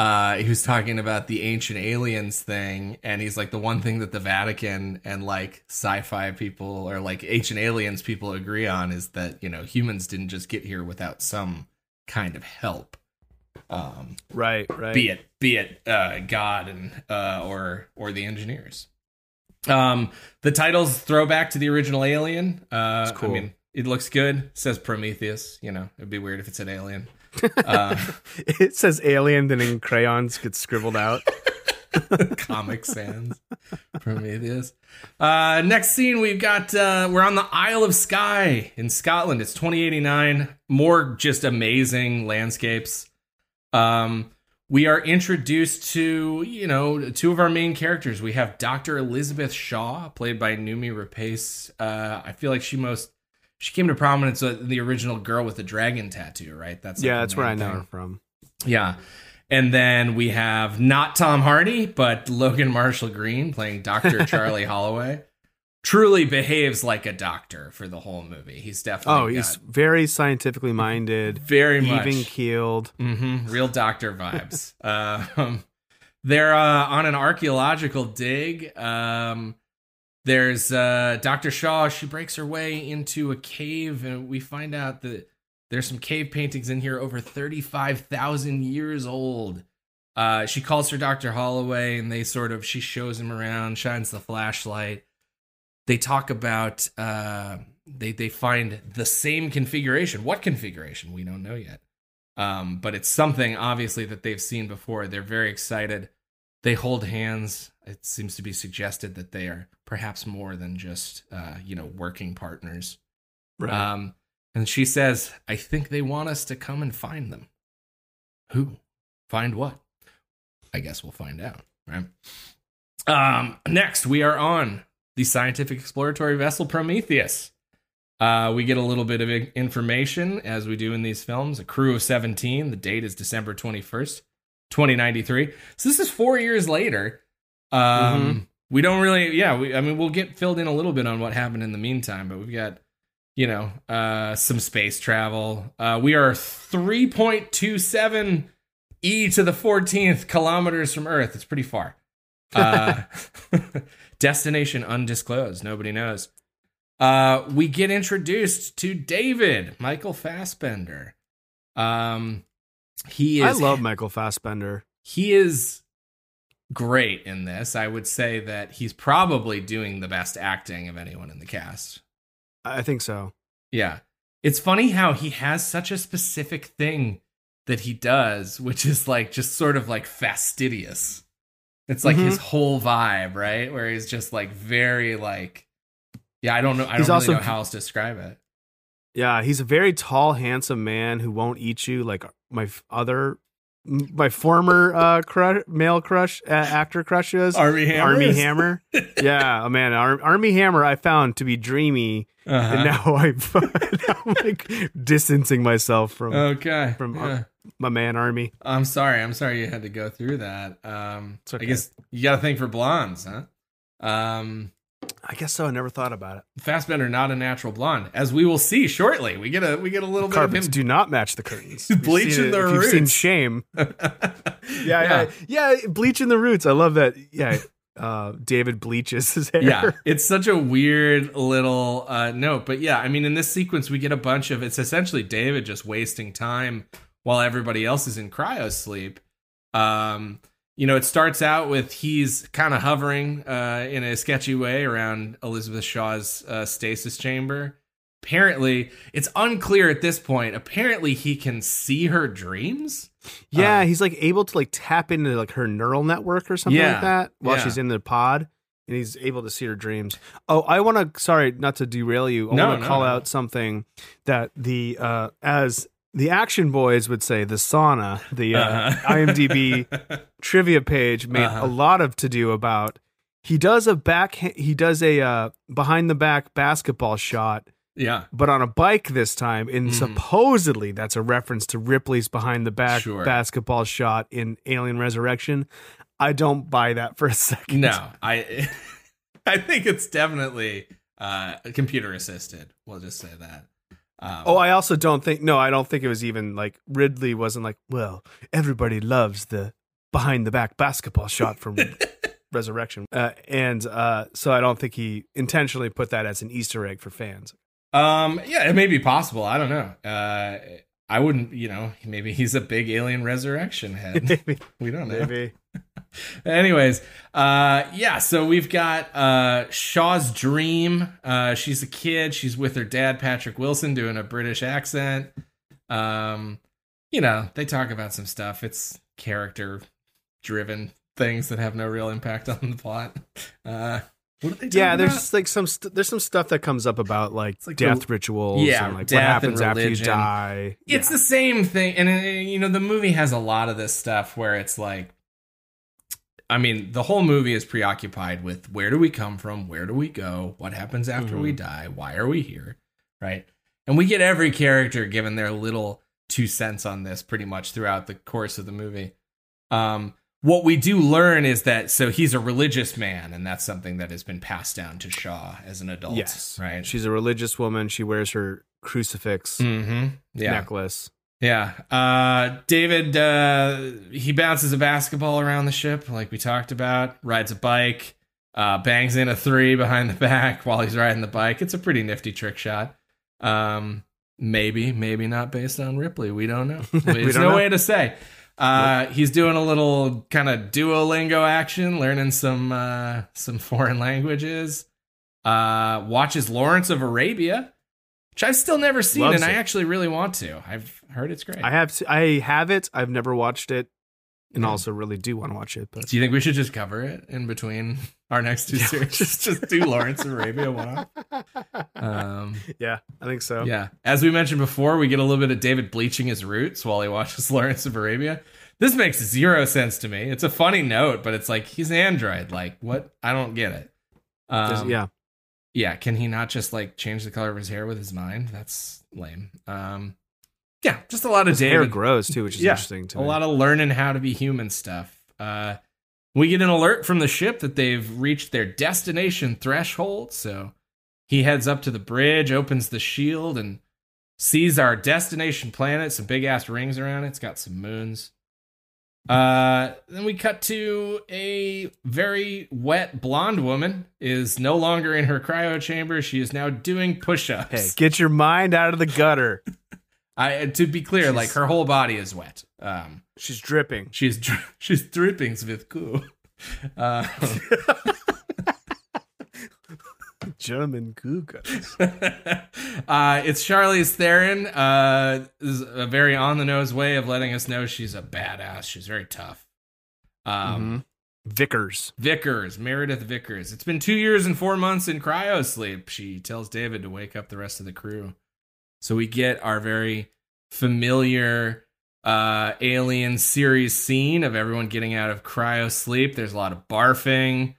Uh, he was talking about the ancient aliens thing, and he's like the one thing that the Vatican and like sci-fi people or like ancient aliens people agree on is that you know humans didn't just get here without some kind of help. Um, Right, right. be it be it uh, God and uh, or or the engineers. Um, the titles throw back to the original Alien. Uh, cool. I mean, it looks good. It says Prometheus. You know, it'd be weird if it said Alien. Uh, it says alien, then in crayons gets scribbled out. Comic Sans Prometheus. Uh, next scene, we've got uh, we're on the Isle of Skye in Scotland. It's 2089. More just amazing landscapes. Um, we are introduced to you know two of our main characters. We have Dr. Elizabeth Shaw, played by Noomi Rapace. Uh, I feel like she most she came to prominence with the original girl with the dragon tattoo, right? That's like yeah, that's where I know thing. her from. Yeah. And then we have not Tom Hardy, but Logan Marshall Green playing Dr. Charlie Holloway. Truly behaves like a doctor for the whole movie. He's definitely Oh, he's very scientifically minded, very even keeled. hmm real doctor vibes. um, they're uh, on an archaeological dig. Um, there's uh, Dr. Shaw. She breaks her way into a cave, and we find out that there's some cave paintings in here over 35,000 years old. Uh, she calls her Dr. Holloway, and they sort of she shows him around, shines the flashlight. They talk about uh, they they find the same configuration. What configuration? We don't know yet. Um, but it's something obviously that they've seen before. They're very excited. They hold hands. It seems to be suggested that they are perhaps more than just uh, you know working partners. Right. Um, and she says, "I think they want us to come and find them." Who? Find what? I guess we'll find out, right? Um, next, we are on the scientific exploratory vessel Prometheus. Uh, we get a little bit of information as we do in these films. A crew of 17. The date is December 21st, 2093. So this is four years later. Um, Mhm. We don't really, yeah, we, I mean, we'll get filled in a little bit on what happened in the meantime, but we've got you know, uh, some space travel. Uh, we are 3.27 e to the 14th kilometers from Earth. It's pretty far. Uh, destination undisclosed. Nobody knows. Uh, we get introduced to David Michael Fassbender. Um, he I love Michael Fassbender. he is great in this. I would say that he's probably doing the best acting of anyone in the cast. I think so. Yeah. It's funny how he has such a specific thing that he does, which is like just sort of like fastidious. It's like Mhm. his whole vibe, right? Where he's just like very like yeah, I don't know I don't He's really also- know how else to describe it. Yeah, he's a very tall, handsome man who won't eat you like my other, my former uh, crush, male crush, uh, actor crushes. Armie Hammer. Armie Hammer. yeah, oh man, Ar- Armie Hammer I found to be dreamy, Uh-huh. and now, I, I'm like distancing myself from Okay. from yeah. Ar- my man Armie. I'm sorry. I'm sorry you had to go through that. Um okay. I guess you got to think for blondes, huh? Um I guess so. I never thought about it. Fassbender not a natural blonde, as we will see shortly. We get a we get a little Carpets bit of do not match the curtains. Bleaching the if You've seen roots. Shame. him. Yeah, yeah, yeah. Bleaching the roots. I love that. Yeah, uh, David bleaches his hair. yeah it's such a weird little uh note but yeah i mean in this sequence we get a bunch of it's essentially david just wasting time while everybody else is in cryo sleep um you know it starts out with he's kind of hovering uh in a sketchy way around elizabeth shaw's uh, stasis chamber apparently it's unclear at this point apparently he can see her dreams Yeah, Um, he's like able to like tap into like her neural network or something Yeah, like that while yeah. she's in the pod, and he's able to see her dreams. Oh, I want to. Sorry, not to derail you. I No, want to no, call no. out something that the uh as the action boys would say, the sauna, the uh, Uh-huh. IMDb trivia page made Uh-huh. a lot of to do about. He does a back. He does a uh, behind the back basketball shot yeah but on a bike this time. And Mhm. supposedly that's a reference to Ripley's behind the back Sure. basketball shot in Alien Resurrection. I don't buy that for a second. No, I I think it's definitely uh computer assisted. We'll just say that. Um, Oh, I also don't think. No, I don't think it was even like Ridley wasn't like. Well, everybody loves the behind the back basketball shot from Resurrection, uh, and uh, so I don't think he intentionally put that as an Easter egg for fans. um yeah, it may be possible. I don't know. Uh I wouldn't, you know, maybe he's a big alien resurrection head. we don't know. maybe. Anyways, uh yeah, so we've got uh Shaw's dream. Uh she's a kid, she's with her dad Patrick Wilson doing a British accent. Um you know, they talk about some stuff. It's character driven things that have no real impact on the plot. Uh what are they talking Yeah, there's about? like some st- there's some stuff that comes up about like, like death the- rituals, Yeah, and like what death and happens after you die. it's Yeah. the same thing and uh, you know the movie has a lot of this stuff where it's like i mean the whole movie is preoccupied with where do we come from where do we go what happens after we die why are we here right and we get every character given their little two cents on this pretty much throughout the course of the movie um what we do learn is that so he's a religious man and that's something that has been passed down to shaw as an adult yes, right She's a religious woman. She wears her crucifix mm-hmm yeah necklace. Yeah. Uh, David, uh, he bounces a basketball around the ship, like we talked about, rides a bike, uh, bangs in a three behind the back while he's riding the bike. It's a pretty nifty trick shot. Um, maybe, maybe not based on Ripley. We don't know. There's don't no know. way to say. Uh, he's doing a little kind of Duolingo action, learning some uh, some foreign languages. Uh, watches Lawrence of Arabia, which I've still never seen, Loves and I actually really want to. I've heard it's great. I have I have it. I've never watched it, and also really do want to watch it. But Do you think we should just cover it in between our next two Yeah, series? Just, just do Lawrence of Arabia one off. Um, yeah, I think so. yeah. As we mentioned before, we get a little bit of David bleaching his roots while he watches Lawrence of Arabia. This makes zero sense to me. It's a funny note, but it's like he's an android. Like what? I don't get it. Um, yeah. yeah. Can he not just like change the color of his hair with his mind? That's lame. Um, yeah, just a lot of His hair grows too, which is Yeah, interesting to a me. lot of learning how to be human stuff. Uh, we get an alert from the ship that they've reached their destination threshold. So He heads up to the bridge, opens the shield, and sees our destination planet. Some big ass rings around it. It's got some moons. Uh, then we cut to a very wet blonde woman is no longer in her cryo chamber. She is now doing push-ups. Hey, get your mind out of the gutter. I to be clear, like her whole body is wet. Um, She's dripping. she's dri- she's dripping with goo. Uh, German goo Googles. uh, it's Charlize Theron. Uh, is a very on the nose way of letting us know she's a badass. She's very tough. Um, Vickers. Vickers, Meredith Vickers. It's been two years and four months in cryo sleep. She tells David to wake up the rest of the crew. So we get our very familiar uh, alien series scene of everyone getting out of cryo sleep. There's a lot of barfing.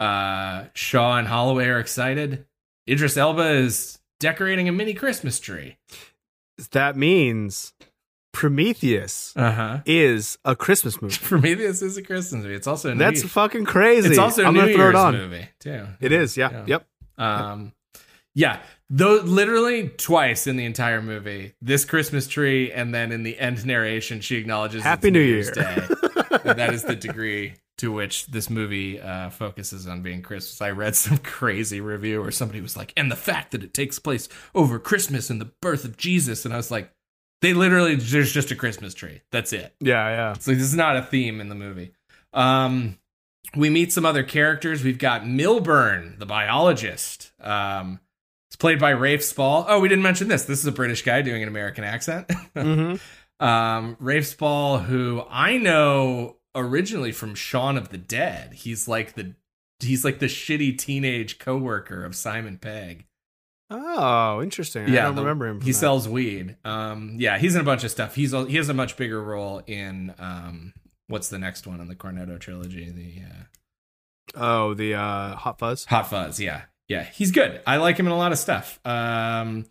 Uh, Shaw and Holloway are excited. Idris Elba is decorating a mini Christmas tree. That means Prometheus Uh huh. is a Christmas movie. Prometheus is a Christmas movie. It's also a That's fucking crazy. it's also a I'm New gonna throw Year's it on. movie too. It is, yeah. Yeah. Yep. Um, yeah, though literally twice in the entire movie, this Christmas tree, and then in the end narration, she acknowledges Happy it's New Year's Day. that is the degree to which this movie uh, focuses on being Christmas. I read some crazy review where somebody was like, "And the fact that it takes place over Christmas and the birth of Jesus," and I was like, "They literally there's just a Christmas tree. That's it." Yeah, yeah. So this is not a theme in the movie. Um, we meet some other characters. We've got Milburn, the biologist. Um, it's played by Rafe Spall. Oh, we didn't mention this. This is a British guy doing an American accent. hmm um, Rafe Spall, who I know originally from Shaun of the Dead. He's like the he's like the shitty teenage coworker of Simon Pegg. Oh, interesting. Yeah, I don't remember him. from He that. sells weed. Um, yeah, he's in a bunch of stuff. He's he has a much bigger role in um, what's the next one in the Cornetto trilogy? The uh, Oh, the uh, Hot Fuzz. Hot Fuzz. Yeah, yeah, he's good. I like him in a lot of stuff. Um,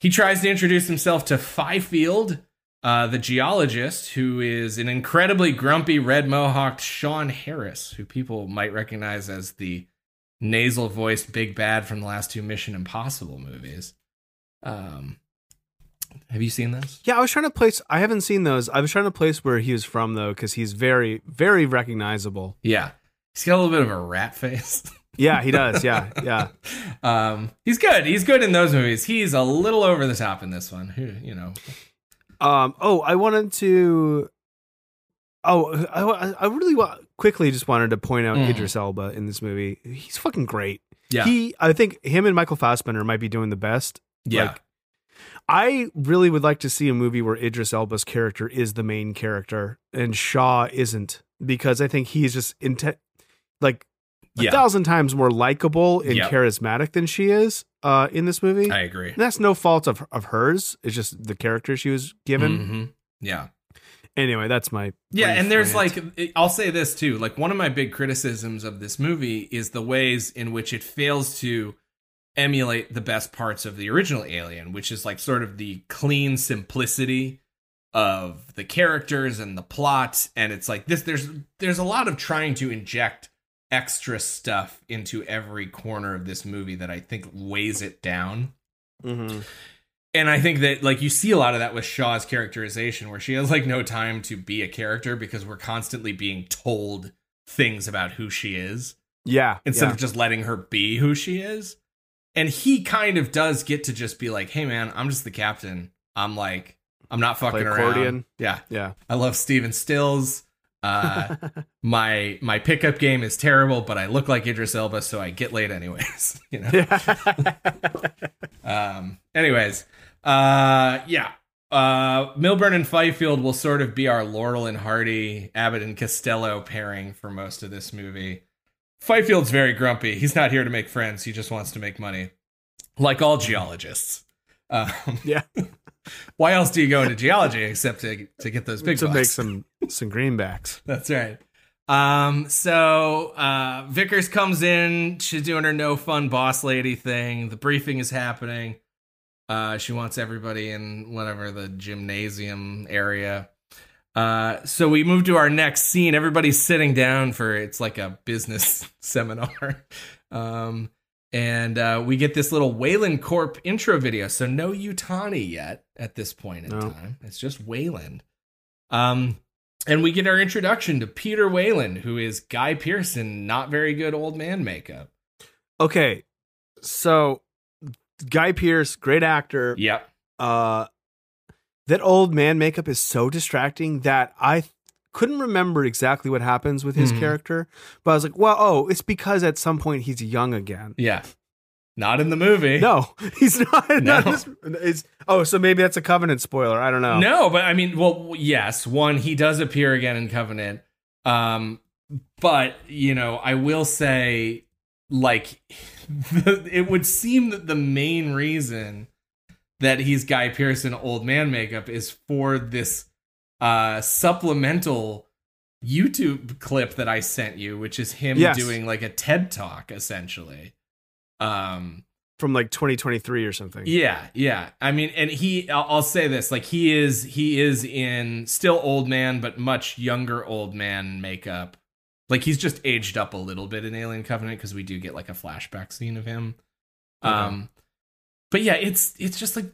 he tries to introduce himself to Fifield, uh, the geologist, who is an incredibly grumpy, red mohawked Sean Harris, who people might recognize as the nasal voiced big bad from the last two Mission Impossible movies. Um, have you seen this? Yeah, I was trying to place. I haven't seen those. I was trying to place where he was from though, because he's very, very recognizable. Yeah. He's got a little bit of a rat face. Yeah, he does. Yeah, yeah. um, he's good. He's good in those movies. He's a little over the top in this one. You know, Um. Oh, I wanted to. Oh, I, I really wa- quickly just wanted to point out Mhm. Idris Elba in this movie. He's fucking great. yeah, He, I think him and Michael Fassbender might be doing the best. yeah, Like, I really would like to see a movie where Idris Elba's character is the main character and Shaw isn't, because I think he's just inte- like a Yeah. thousand times more likable and Yep. charismatic than she is uh, in this movie. I agree. And that's no fault of of hers. It's just the character she was given. Mhm. Yeah, Anyway, that's my yeah, and there's rant. like, I'll say this too. Like, one of my big criticisms of this movie is the ways in which it fails to emulate the best parts of the original Alien, which is like sort of the clean simplicity of the characters and the plot and it's like this there's there's a lot of trying to inject extra stuff into every corner of this movie that I think weighs it down. Mhm. And I think that like you see a lot of that with Shaw's characterization where she has like no time to be a character because we're constantly being told things about who she is yeah, instead yeah. of just letting her be who she is. And he kind of does get to just be like, "Hey man, I'm just the captain. I'm like I'm not fucking Play around." accordion. Yeah. yeah. I love Steven Stills. Uh my my pickup game is terrible, but I look like Idris Elba, so I get laid anyways. You know. Um, anyways, uh, yeah. Uh, Milburn and Fifield will sort of be our Laurel and Hardy, Abbott and Costello pairing for most of this movie. Fifield's very grumpy. He's not here to make friends. He just wants to make money, like all geologists. Um, yeah. Why else do you go into geology except to to get those big to bucks? make some some greenbacks. That's right. Um, so uh Vickers comes in, she's doing her no fun boss lady thing. The briefing is happening. Uh she wants everybody in whatever the gymnasium area. Uh so we move to our next scene. Everybody's sitting down for it's like a business seminar. Um and uh, we get this little Weyland Corp intro video. So no Yutani yet at this point in No. time. It's just Weyland. Um, and we get our introduction to Peter Weyland, who is Guy Pearce in, not very good old man makeup. Okay, so Guy Pearce, great actor. Yep. Uh, that old man makeup is so distracting that I couldn't remember exactly what happens with his Mhm. character. But I was like, well, oh, it's because at some point he's young again. Yeah. Not in the movie. No, he's not. No. not this- it's, oh, so maybe that's a Covenant spoiler. I don't know. No, but I mean, well, yes, one he does appear again in Covenant. Um, but you know, I will say, like, it would seem that the main reason that he's Guy Pearce in old man makeup is for this uh supplemental YouTube clip that I sent you, which is him Yes. doing like a TED talk essentially. Um From like 2023 or something. yeah, yeah. I mean, and he, I'll, I'll say this: like he is, he is in still old man, but much younger old man makeup. Like he's just aged up a little bit in Alien Covenant because we do get like a flashback scene of him. Okay. Um, but yeah, it's it's just like,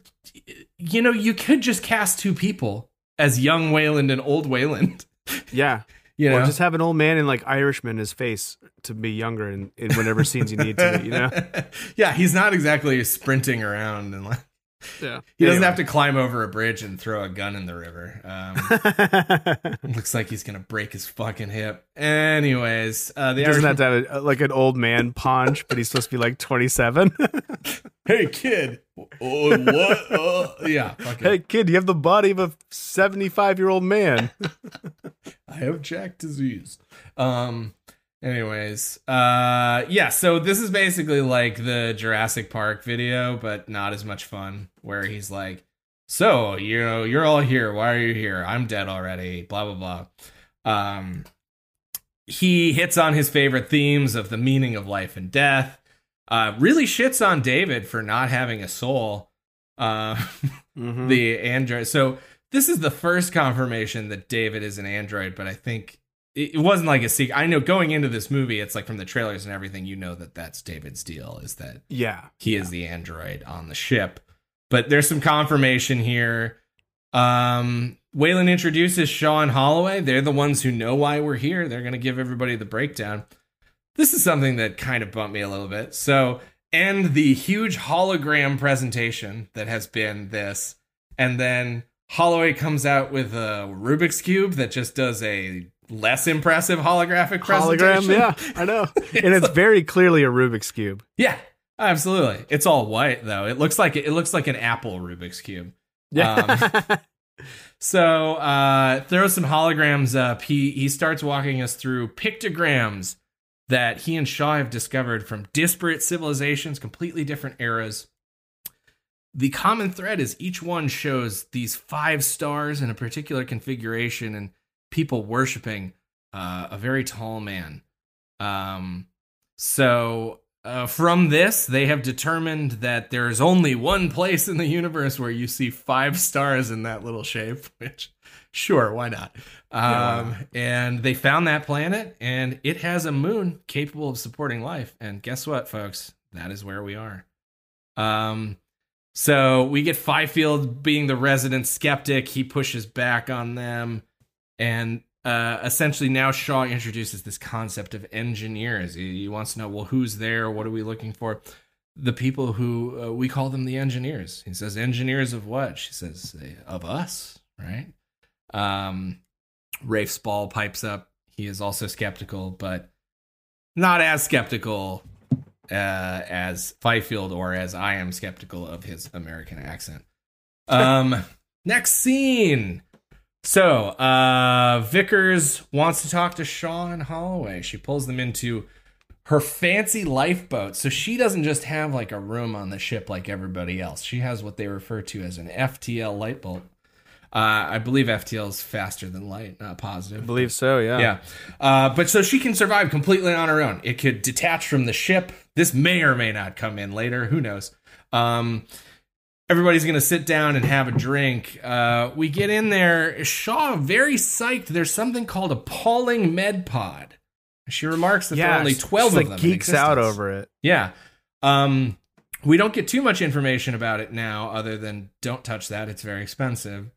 you know, you could just cast two people as young Weyland and old Weyland. Yeah. You know, Or just have an old man in like Irishman his face to be younger in, in whatever scenes you need to, you know? yeah, he's not exactly sprinting around and like Yeah. he doesn't have to climb over a bridge and throw a gun in the river. Um. Looks like he's gonna break his fucking hip. Anyways, uh, the He doesn't Irishman- have to have a, like an old man paunch, but he's supposed to be like 27. Hey kid, oh, what? Uh, yeah, it. hey, kid, you have the body of a 75 year old man. I have Jack disease. Um. Anyways, uh, yeah. So this is basically like the Jurassic Park video, but not as much fun. Where he's like, "So you know, you're all here. Why are you here? I'm dead already." Blah blah blah. Um, he hits on his favorite themes of the meaning of life and death. Uh, really shits on David for not having a soul. Uh, Mhm. the android. So this is the first confirmation that David is an android, but I think it it wasn't like a secret. I know going into this movie, it's like from the trailers and everything, you know that that's David's deal is that yeah. he is the android on the ship. But there's some confirmation here. Um, Weyland introduces Sean Holloway. They're the ones who know why we're here. They're going to give everybody the breakdown. This is something that kind of bumped me a little bit. So, and the huge hologram presentation that has been this, and then Holloway comes out with a Rubik's cube that just does a less impressive holographic presentation. Hologram. Yeah, I know. and it's very clearly a Rubik's Cube. Yeah, absolutely. It's all white though. It looks like it looks like an Apple Rubik's cube. Yeah. So uh, throw some holograms up. He he starts walking us through pictograms that he and Shaw have discovered from disparate civilizations, completely different eras. The common thread is each one shows these five stars in a particular configuration and people worshiping uh, a very tall man. Um, so uh, from this, they have determined that there is only one place in the universe where you see five stars in that little shape. Which, sure, why not? Yeah, Um, why and they found that planet, and it has a moon capable of supporting life. And guess what, folks? That is where we are. Um, so we get Fifield being the resident skeptic. He pushes back on them, and uh, essentially now Shaw introduces this concept of engineers. He, he wants to know, well, who's there? What are we looking for? The people who uh, we call them the engineers. He says, engineers of what? She says, of us, right? Um, Rafe Spall pipes up. He is also skeptical, but not as skeptical uh, as Fifield or as I am skeptical of his American accent. Um, next scene. So, uh, Vickers wants to talk to Shaw and Holloway. She pulls them into her fancy lifeboat. So she doesn't just have like a room on the ship like everybody else. She has what they refer to as an FTL bulb. Uh, I believe FTL is faster than light, not positive. I believe so. Yeah. Yeah. Uh, but so she can survive completely on her own. It could detach from the ship. This may or may not come in later. Who knows? Um, everybody's going to sit down and have a drink. Uh, we get in there. Shaw, very psyched. There's something called a Pauling Med Pod. She remarks that there are only 12 she, of like them. geeks out over it. Yeah. Um, we don't get too much information about it now, other than don't touch that; it's very expensive.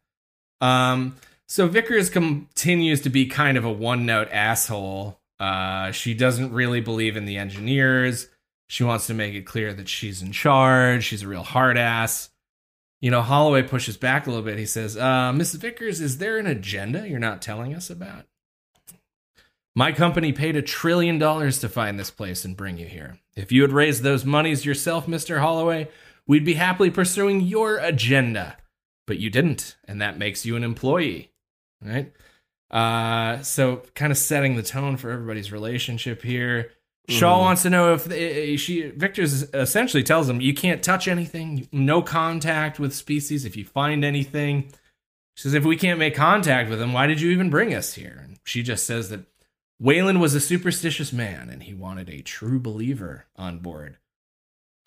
Um, so Vickers continues to be kind of a one-note asshole. Uh, she doesn't really believe in the engineers. She wants to make it clear that she's in charge. She's a real hard ass. You know, Holloway pushes back a little bit. He says, uh, Mrs. Vickers, is there an agenda you're not telling us about? My company paid a trillion dollars to find this place and bring you here. If you had raised those monies yourself, Mr. Holloway, we'd be happily pursuing your agenda. But you didn't, and that makes you an employee. Right? Uh, so kind of setting the tone for everybody's relationship here. Shaw Mhm. wants to know if they, she Vickers essentially tells him you can't touch anything, no contact with species. If you find anything, she says if we can't make contact with them, why did you even bring us here? And she just says that Weyland was a superstitious man and he wanted a true believer on board.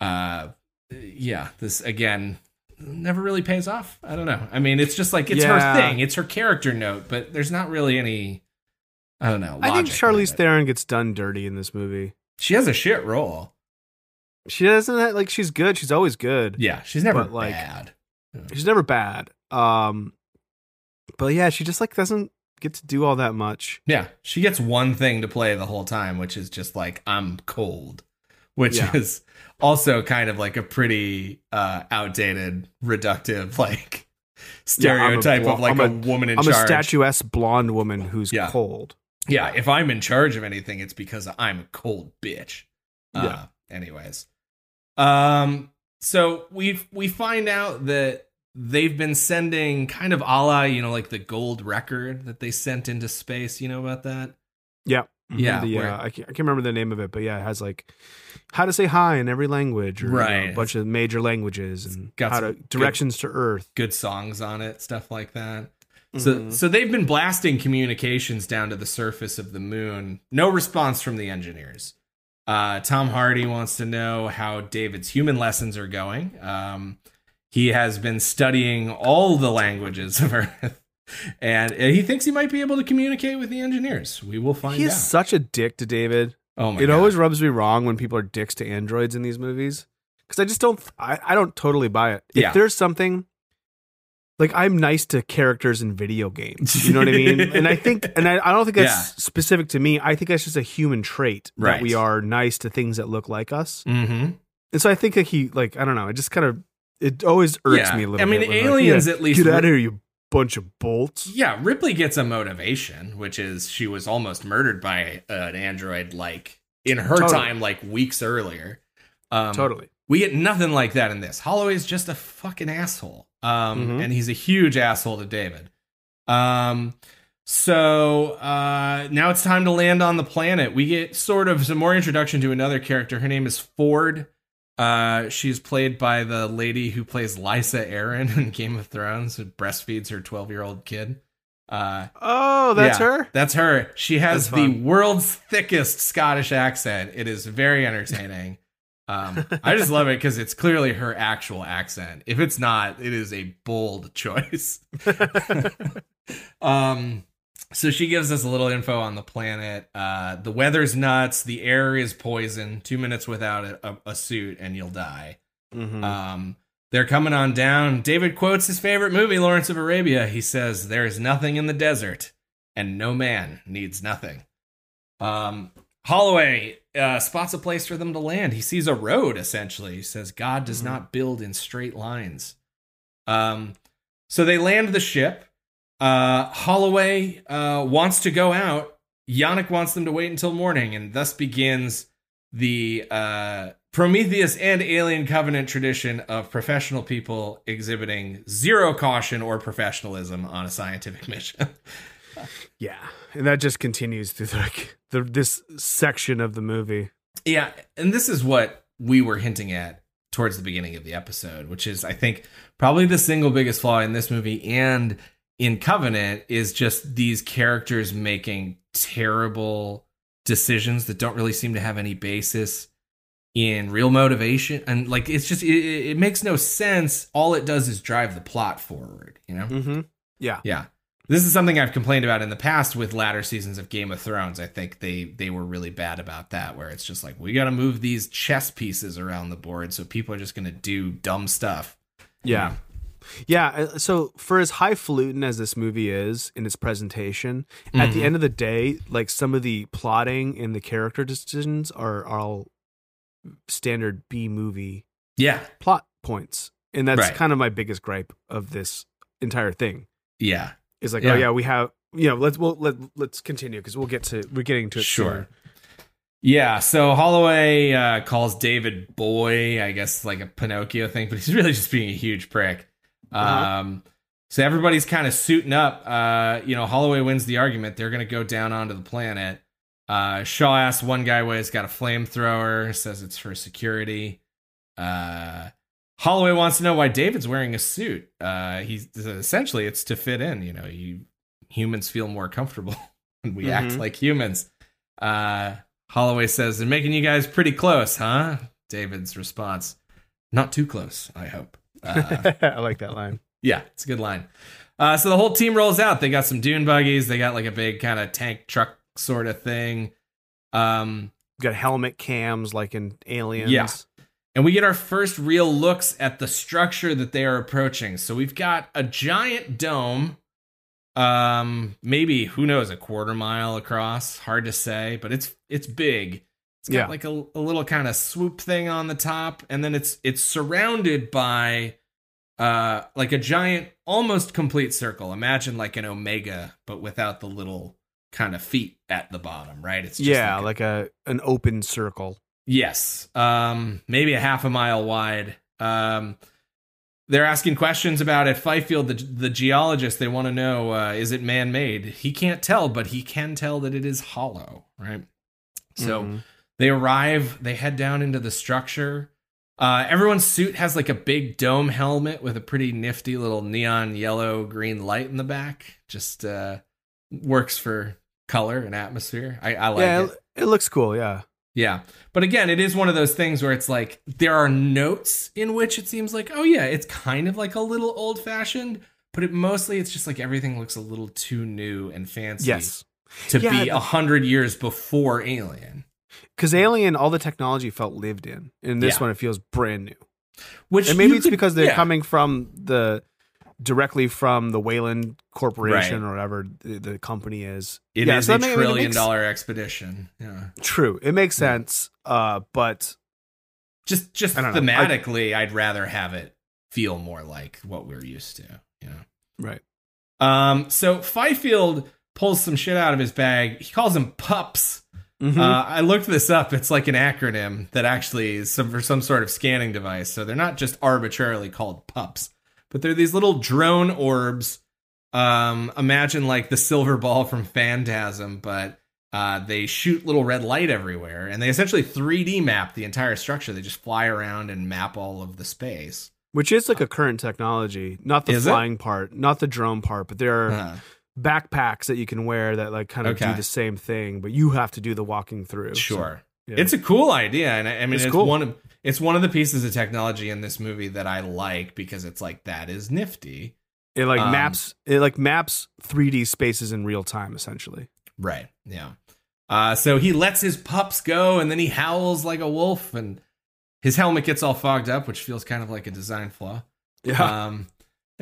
Uh, yeah, this again never really pays off. I don't know. I mean, it's just like it's Yeah. her thing, it's her character note, but there's not really any. I don't know. I think Charlize. Theron gets done dirty in this movie. She has a shit role. She doesn't have, like she's good. She's always good. Yeah, she's never But, like, bad. She's never bad. Um, but yeah, she just like doesn't get to do all that much. Yeah, she gets one thing to play the whole time, which is just like I'm cold, which Yeah. is also kind of like a pretty uh outdated, reductive like Yeah, I'm a stereotype of like I'm a, a- woman in I'm a statuesque blonde woman who's Yeah. cold. Yeah, if I'm in charge of anything, it's because I'm a cold bitch. Uh, Yeah. Anyways, um, so we we find out that they've been sending kind of a la, you know, like the gold record that they sent into space. You know about that? Yeah. Yeah, The, uh, I, can't, I can't remember the name of it, but yeah, it has like how to say hi in every language, or you know, Right. a bunch of major languages, and how to some good- directions to Earth. Good songs on it, stuff like that. So, Mhm. so they've been blasting communications down to the surface of the moon. No response from the engineers. Uh, Tom Hardy wants to know how David's human lessons are going. Um, he has been studying all the languages of Earth, and he thinks he might be able to communicate with the engineers. We will find He's out. such a dick to David. oh my god. it god! always rubs me wrong when people are dicks to androids in these movies because I just don't. I, I don't totally buy it. If Yeah. there's something like I'm nice to characters in video games, you know what I mean? and I think, and I, I don't think that's Yeah. specific to me. I think that's just a human trait Right. that we are nice to things that look like us. Mhm. And so I think that he, like, I don't know. It just kind of it always irks Yeah. me a little. I mean, bit when, like, aliens yeah, at least get out of here, you bunch of bolts. Yeah, Ripley gets a motivation, which is she was almost murdered by an android like in her Totally. time, like weeks earlier. Um, Totally. We get nothing like that in this. Holloway's just a fucking asshole. Um, Mhm. and he's a huge asshole to David. Um, so uh, now it's time to land on the planet. We get sort of some more introduction to another character. Her name is Ford. Uh, she's played by the lady who plays Lysa Arryn in Game of Thrones, who breastfeeds her 12 year old kid. Uh, Oh, that's yeah, her. That's her. She has the world's thickest Scottish accent. It is very entertaining. um, I just love it because it's clearly her actual accent. If it's not, it is a bold choice. um, so she gives us a little info on the planet. Uh, the weather's nuts. The air is poison. Two minutes without a, a, suit and you'll die. Mhm. Um, they're coming on down. David quotes his favorite movie, Lawrence of Arabia. He says, There is nothing in the desert, and no man needs nothing. Um, Holloway uh, spots a place for them to land. He sees a road, essentially. He says, God does Mhm. not build in straight lines. Um, so they land the ship. Uh, Holloway uh, wants to go out. Janek wants them to wait until morning, and thus begins the uh, Prometheus and Alien Covenant tradition of professional people exhibiting zero caution or professionalism on a scientific mission. yeah, and that just continues through like the this section of the movie. yeah, and this is what we were hinting at towards the beginning of the episode, which is, I think, probably the single biggest flaw in this movie and in Covenant is just these characters making terrible decisions that don't really seem to have any basis in real motivation and like it's just it, it makes no sense all it does is drive the plot forward you know Mm-hmm. Yeah. yeah This is something I've complained about in the past with latter seasons of Game of Thrones. I think they they were really bad about that, where it's just like we got to move these chess pieces around the board, so people are just going to do dumb stuff. Yeah. Yeah, uh, so for as highfalutin as this movie is in its presentation, at the Mhm. end of the day, like some of the plotting and the character decisions are, are all standard B movie Yeah, plot points. And that's Right. kind of my biggest gripe of this entire thing. yeah, Is like, Yeah. oh yeah, we have you know, let's we'll let let's continue because we'll get to we're getting to it Sure. soon. yeah. So Holloway uh, calls David boy, I guess like a Pinocchio thing, but he's really just being a huge prick. Uh-huh. Um, so everybody's kind of suiting up. Uh, you know, Holloway wins the argument. They're going to go down onto the planet. Uh, Shaw asks one guy why he's got a flamethrower, says it's for security. Uh, Holloway wants to know why David's wearing a suit. Uh, he's essentially it's to fit in. You know, you humans feel more comfortable when we act Mhm. like humans. Uh, Holloway says they're making you guys pretty close, huh? David's response: Not too close, I hope. Uh, I like that line. yeah, it's a good line. Uh, so the whole team rolls out. They got some dune buggies. They got like a big kind of tank truck sort of thing. Um, Got helmet cams like in Aliens. Yeah. and we get our first real looks at the structure that they are approaching. So we've got a giant dome, um, maybe who knows, a quarter mile across. Hard to say, but it's it's big. It's got Yeah. like a, a little kind of swoop thing on the top, and then it's it's surrounded by uh like a giant, almost complete circle. Imagine like an omega, but without the little kind of feet at the bottom, right? It's just yeah, like a- like a an open circle. Yes. Um, maybe a half a mile wide. Um, they're asking questions about it. Fifield, the, the geologist, they want to know uh, is it man made? He can't tell, but he can tell that it is hollow, right? So Mhm. They arrive, they head down into the structure. Uh, everyone's suit has like a big dome helmet with a pretty nifty little neon yellow green light in the back. Just uh, works for color and atmosphere. I, I like yeah, it. it, it looks cool. Yeah, Yeah. But again, it is one of those things where it's like there are notes in which it seems like, oh yeah, it's kind of like a little old fashioned, but it mostly it's just like everything looks a little too new and fancy yes, to Yeah. be a hundred years before Alien. Because Alien, all the technology felt lived in. In this Yeah. one, it feels brand new. Which and maybe it's could- because they're yeah. coming from the directly from the Weyland Corporation Right. or whatever the, the company is. It is Yeah, so a that may- I mean, trillion makes- dollar expedition. Yeah. True, it makes Yeah. sense. Uh, but Just just know. I- thematically, I'd rather have it feel more like what we're used to, know. right, Um, so Fifield pulls some shit out of his bag. He calls them pups. Mhm. Uh, I looked this up. It's like an acronym that actually is some, for some sort of scanning device. So they're not just arbitrarily called pups, but they're these little drone orbs. Um, imagine like the silver ball from Phantasm, but uh, they shoot little red light everywhere, and they essentially 3D map the entire structure. They just fly around and map all of the space. which is like a current technology, not the Is it? flying part, not the drone part, but there are Uh, backpacks that you can wear that like kind of Okay. do the same thing, but you have to do the walking through. So, sure. yeah. It's a cool idea, and I, I mean, It's it's, cool. one of it's one of the pieces of technology in this movie that I like because it's like that is nifty, it like um, maps it like maps 3D spaces in real time essentially. right? Yeah. Uh, so he lets his pups go, and then he howls like a wolf, and his helmet gets all fogged up, which feels kind of like a design flaw. Yeah. Um,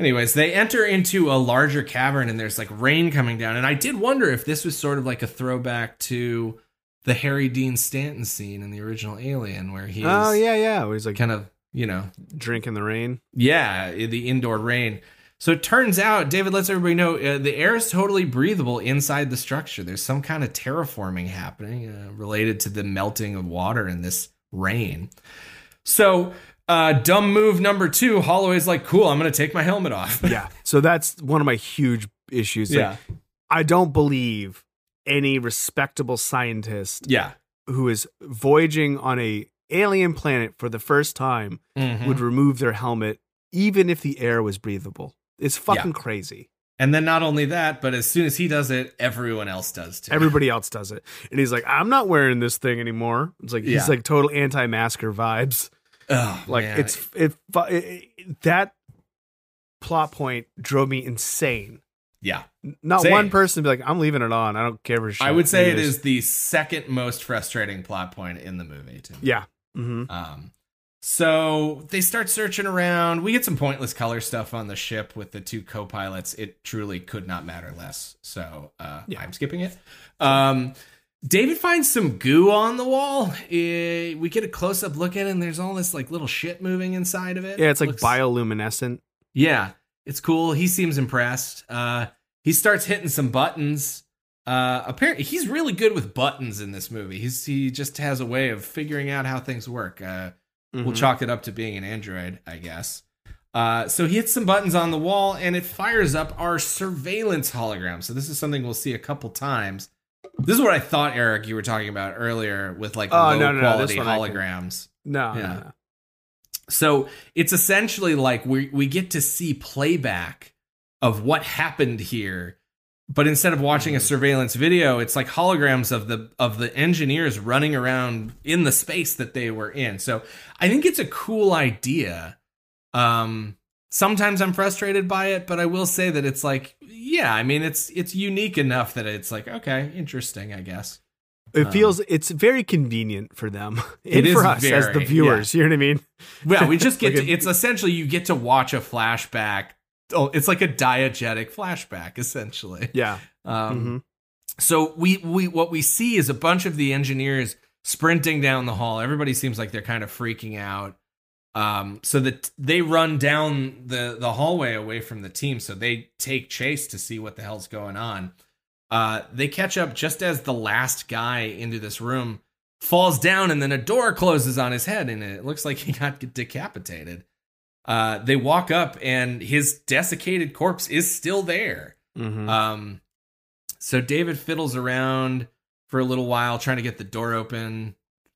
anyways, they enter into a larger cavern, and there's like rain coming down, and I did wonder if this was sort of like a throwback to the Harry Dean Stanton scene in the original Alien, where he oh yeah, yeah. Where he's like kind of you know drinking the rain. Yeah, the indoor rain. So it turns out David lets everybody know uh, the air is totally breathable inside the structure. There's some kind of terraforming happening uh, related to the melting of water in this rain. So, uh, dumb move number two Holloway's like, cool, I'm going to take my helmet off. Yeah. so that's one of my huge issues. Like, yeah. I don't believe any respectable scientist Yeah. who is voyaging on a alien planet for the first time Mhm. would remove their helmet even if the air was breathable. It's fucking crazy. And then not only that, but as soon as he does it, everyone else does too. Everybody else does it. And he's like, I'm not wearing this thing anymore. It's like Yeah. he's like total anti-masker vibes. Oh, Like man. it's it, it, that plot point drove me insane. yeah, Not Same. one person be like, I'm leaving it on. I don't care for shit. I would say it is. Is the second most frustrating plot point in the movie. To me. Yeah. hmm Um, so they start searching around. We get some pointless color stuff on the ship with the two co-pilots. It truly could not matter less. So uh, Yeah. I'm skipping it. Um, David finds some goo on the wall. Eh, we get a close-up look at it, and there's all this like little shit moving inside of it. Yeah, it's like Looks- bioluminescent. Yeah, it's cool. He seems impressed. Uh, he starts hitting some buttons. Uh, apparently, he's really good with buttons in this movie. He's he just has a way of figuring out how things work. Uh, We'll Mhm. chalk it up to being an android, I guess. Uh, so he hits some buttons on the wall and it fires up our surveillance hologram. So this is something we'll see a couple times. This is what I thought, Eric, you were talking about earlier with like Oh, low no, no, no, quality one I can- holograms. No, no, Yeah. no. So it's essentially like we we get to see playback of what happened here, but instead of watching a Mhm. surveillance video, it's like holograms of the of the engineers running around in the space that they were in. So I think it's a cool idea. Um sometimes I'm frustrated by it, but I will say that it's like yeah, I mean it's it's unique enough that it's like okay, interesting, I guess. It Um, feels it's very convenient for them It and is for us as the very, viewers. You know what I mean? Well, we just get Like to, a- it's essentially you get to watch a flashback. Oh, it's like a diegetic flashback, essentially. Yeah. Um, hmm So we we what we see is a bunch of the engineers sprinting down the hall. Everybody seems like they're kind of freaking out. Um, so that they run down the the hallway away from the team. So they take chase to see what the hell's going on. Uh, they catch up just as the last guy into this room falls down, and then a door closes on his head, and it looks like he got decapitated. Uh, they walk up, and his desiccated corpse is still there. hmm Um, so David fiddles around for a little while trying to get the door open.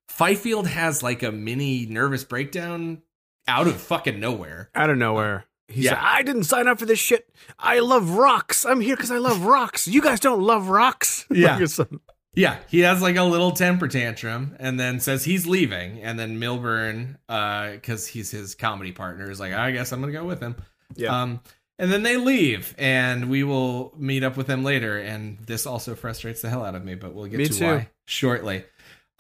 Fifield has like a mini nervous breakdown out of fucking nowhere. Out of nowhere. He's Yeah. like, I didn't sign up for this shit. I love rocks. I'm here because I love rocks. You guys don't love rocks. Yeah. Yeah, he has like a little temper tantrum and then says he's leaving. And then Milburn, uh, because he's his comedy partner, is like, I guess I'm gonna go with him. yeah. Um, and then they leave, and we will meet up with them later. And this also frustrates the hell out of me, but we'll get Me to too. why shortly.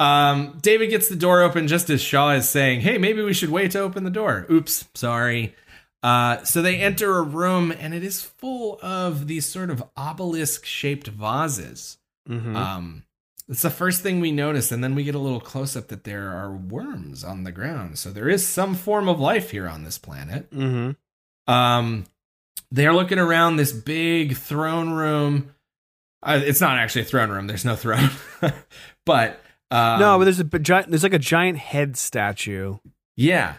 Um, David gets the door open just as Shaw is saying, "Hey, maybe we should wait to open the door." Oops, sorry. Uh, so they enter a room, and it is full of these sort of obelisk-shaped vases. Mhm. Um, it's the first thing we notice, and then we get a little close up that there are worms on the ground. So there is some form of life here on this planet. Mhm. Um, they're looking around this big throne room. Uh, it's not actually a throne room. There's no throne, but um, no, but there's a giant. There's like a giant head statue, yeah,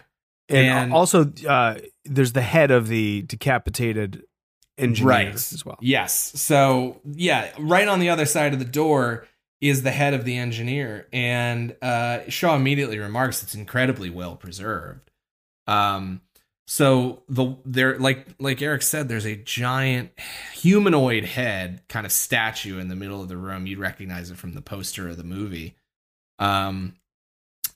and, And- also uh, there's the head of the decapitated engineer right as well. Yes. So yeah, right on the other side of the door is the head of the engineer, and uh, Shaw immediately remarks it's incredibly well preserved. Um, so the there like like Eric said, there's a giant humanoid head kind of statue in the middle of the room. You'd recognize it from the poster of the movie. Um,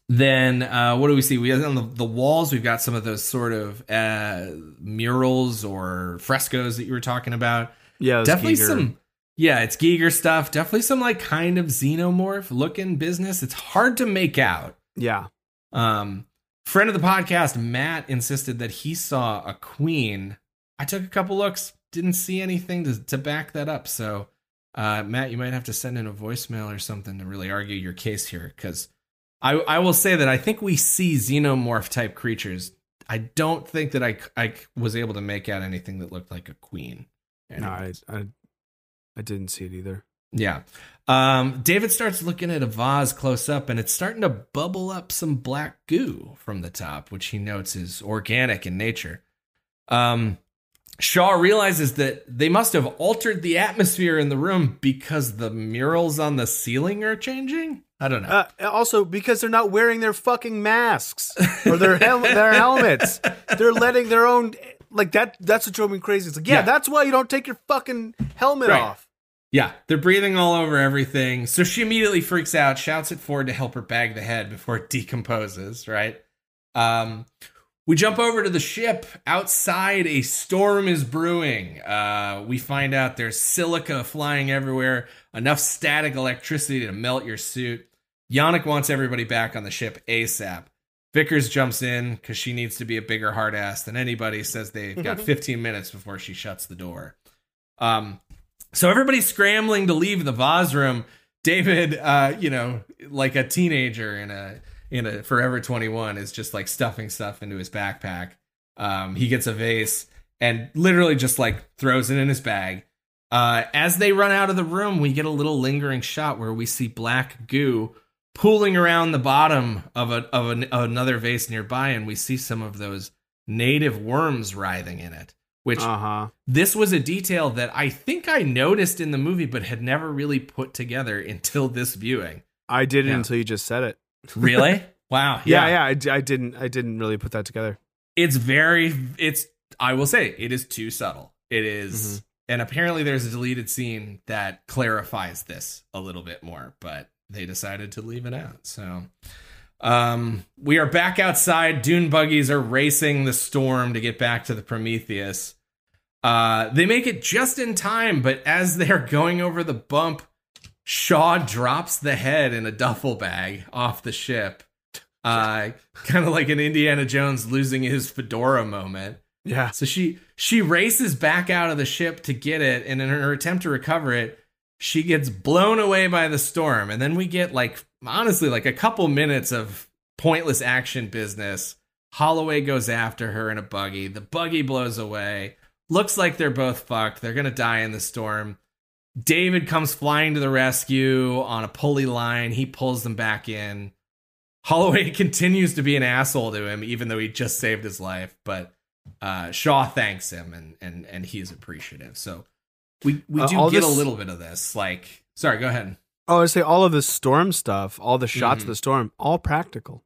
then uh, what do we see? We on the, the walls. We've got some of those sort of uh, murals or frescoes that you were talking about. Yeah, Definitely Giger. some. Yeah, it's Giger stuff. Definitely some like kind of xenomorph looking business. It's hard to make out. Yeah, Um, friend of the podcast, Matt, insisted that he saw a queen. I took a couple looks, didn't see anything to, to back that up. So, uh, Matt, you might have to send in a voicemail or something to really argue your case here. Because I, I will say that I think we see xenomorph type creatures. I don't think that I, I was able to make out anything that looked like a queen. no, I, I, I didn't see it either. Yeah. Um, David starts looking at a vase close up and it's starting to bubble up some black goo from the top, which he notes is organic in nature. Um, Shaw realizes that they must have altered the atmosphere in the room because the murals on the ceiling are changing. I don't know. Uh, also, because they're not wearing their fucking masks or their hel- their helmets, they're letting their own like that. That's what drove me crazy. It's like, yeah, Yeah. that's why you don't take your fucking helmet Right. off. Yeah, they're breathing all over everything. So she immediately freaks out, shouts at Ford to help her bag the head before it decomposes, right? Um, We jump over to the ship. Outside, a storm is brewing. Uh, we find out there's silica flying everywhere, enough static electricity to melt your suit. Janek wants everybody back on the ship ASAP. Vickers jumps in because she needs to be a bigger hard ass than anybody. Says they've got 15 minutes before she shuts the door. Um, so everybody's scrambling to leave the vase room. David, uh, you know, like a teenager in a in a Forever 21, is just like stuffing stuff into his backpack. Um, he gets a vase and literally just like throws it in his bag. Uh, as they run out of the room, we get a little lingering shot where we see black goo pooling around the bottom of a of an, another vase nearby, and we see some of those native worms writhing in it. Which Uh huh. this was a detail that I think I noticed in the movie, but had never really put together until this viewing. I didn't Yeah. until you just said it. Really? wow. Yeah, yeah. I didn't. I didn't really put that together. It's very. It's. I will say it is too subtle. It is- and apparently there's a deleted scene that clarifies this a little bit more, but they decided to leave it out. So. Um, we are back outside. Dune buggies are racing the storm to get back to the Prometheus. Uh, they make it just in time, but as they're going over the bump, Shaw drops the head in a duffel bag off the ship. Uh, kind of like an Indiana Jones losing his fedora moment. Yeah. So she she races back out of the ship to get it, and in her attempt to recover it, she gets blown away by the storm. And then we get like honestly like a couple minutes of pointless action business. Holloway goes after her in a buggy. The buggy blows away. Looks like they're both fucked. They're gonna die in the storm. David comes flying to the rescue on a pulley line. He pulls them back in. Holloway continues to be an asshole to him, even though he just saved his life. But uh, Shaw thanks him, and and and he's appreciative. So we we Uh, do all get a little bit of this. Like, sorry, go ahead. Oh, I say all of the storm stuff, all the shots Mhm. of the storm, all practical.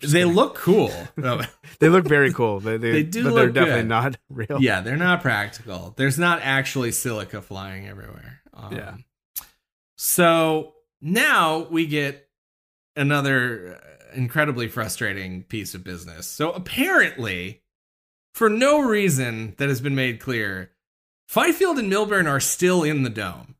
They kidding. look cool. They look very cool. They, they, They do but they're definitely good. not real. yeah, they're not practical. There's not actually silica flying everywhere. Um, Yeah. So now we get another uh, incredibly frustrating piece of business. So apparently, for no reason that has been made clear, Fifield and Milburn are still in the dome.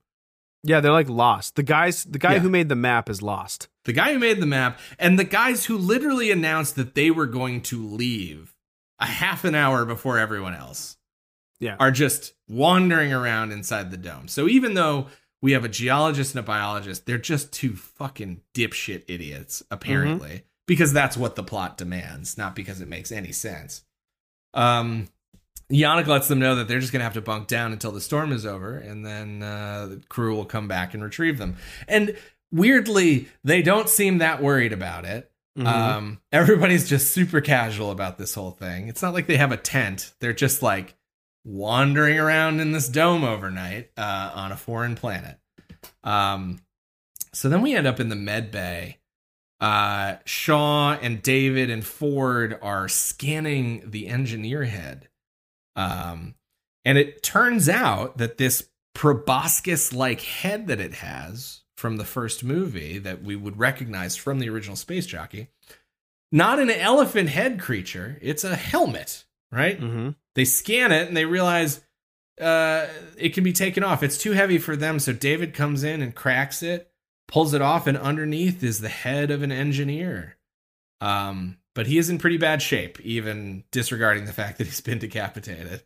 Yeah, they're like lost. The guys, the guy Yeah. who made the map is lost. The guy who made the map and the guys who literally announced that they were going to leave a half an hour before everyone else Yeah. are just wandering around inside the dome. So even though we have a geologist and a biologist, they're just two fucking dipshit idiots, apparently, because that's what the plot demands, not because it makes any sense. Um, Janek lets them know that they're just going to have to bunk down until the storm is over, and then uh, the crew will come back and retrieve them. And weirdly, they don't seem that worried about it. Mhm. Um, everybody's just super casual about this whole thing. It's not like they have a tent. They're just like wandering around in this dome overnight uh, on a foreign planet. Um, so then we end up in the med bay. Uh, Shaw and David and Ford are scanning the engineer head. Um, and it turns out that this proboscis like head that it has from the first movie that we would recognize from the original Space Jockey, not an elephant head creature, it's a helmet, right? Mhm. They scan it and they realize uh, it can be taken off. It's too heavy for them. So David comes in and cracks it, pulls it off, and underneath is the head of an engineer. Um, but he is in pretty bad shape, even disregarding the fact that he's been decapitated.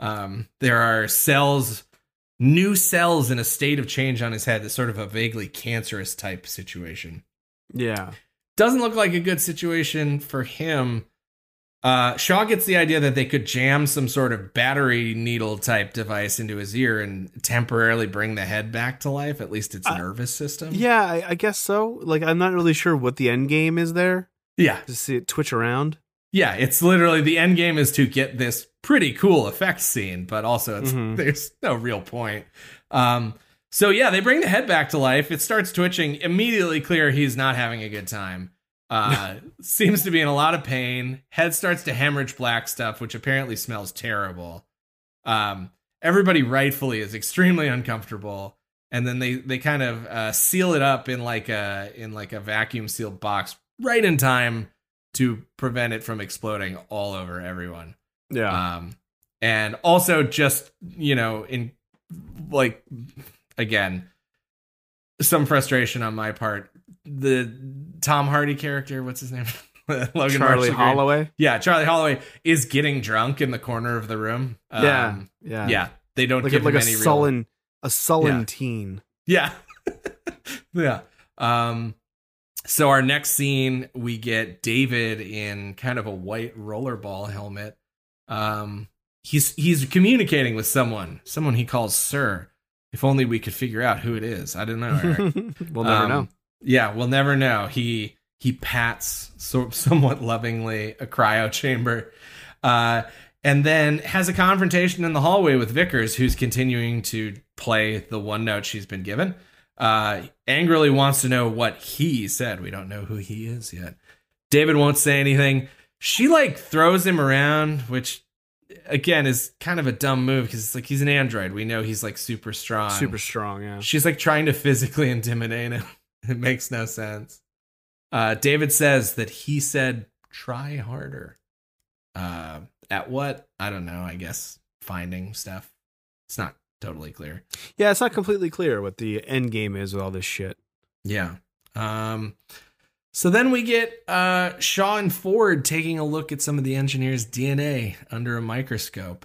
Um, there are cells, new cells in a state of change on his head. That's sort of a vaguely cancerous type situation Yeah. doesn't look like a good situation for him. Uh, Shaw gets the idea that they could jam some sort of battery needle type device into his ear and temporarily bring the head back to life, at least its Uh, nervous system. Yeah, I, I guess so. Like, I'm not really sure what the end game is there. Yeah. To see it twitch around. Yeah. It's literally the end game is to get this pretty cool effect scene, but also it's, Mhm. there's no real point. Um, so yeah, they bring the head back to life. It starts twitching. Immediately clear he's not having a good time. Uh, seems to be in a lot of pain. Head starts to hemorrhage black stuff, which apparently smells terrible. Um, everybody rightfully is extremely uncomfortable, and then they they kind of uh, seal it up in like a in like a vacuum sealed box right in time to prevent it from exploding all over everyone. Yeah. Um, and also just you know in like again some frustration on my part. The Tom Hardy character, what's his name? Logan Charlie. Holloway. Yeah, Charlie Holloway is getting drunk in the corner of the room. yeah. Um, Yeah. yeah. They don't Like, give like him a any real sullen, a sullen Yeah. teen. Yeah. yeah. Um so our next scene we get David in kind of a white rollerball helmet. Um he's he's communicating with someone, someone he calls sir. If only we could figure out who it is. I don't know. We'll never Um, know. Yeah, we'll never know. He he pats so somewhat lovingly a cryo chamber, uh, and then has a confrontation in the hallway with Vickers, who's continuing to play the one note she's been given. Uh, angrily wants to know what he said. We don't know who he is yet. David won't say anything. She like throws him around, which again is kind of a dumb move because it's like he's an android. We know he's like super strong. Super strong. Yeah. She's like trying to physically intimidate him. It makes no sense. Uh, David says that he said, try harder. Uh, at what? I don't know. I guess finding stuff. It's not totally clear. Yeah. It's not completely clear what the end game is with all this shit. Yeah. Um, so then we get uh, and Ford taking a look at some of the engineer's DNA under a microscope.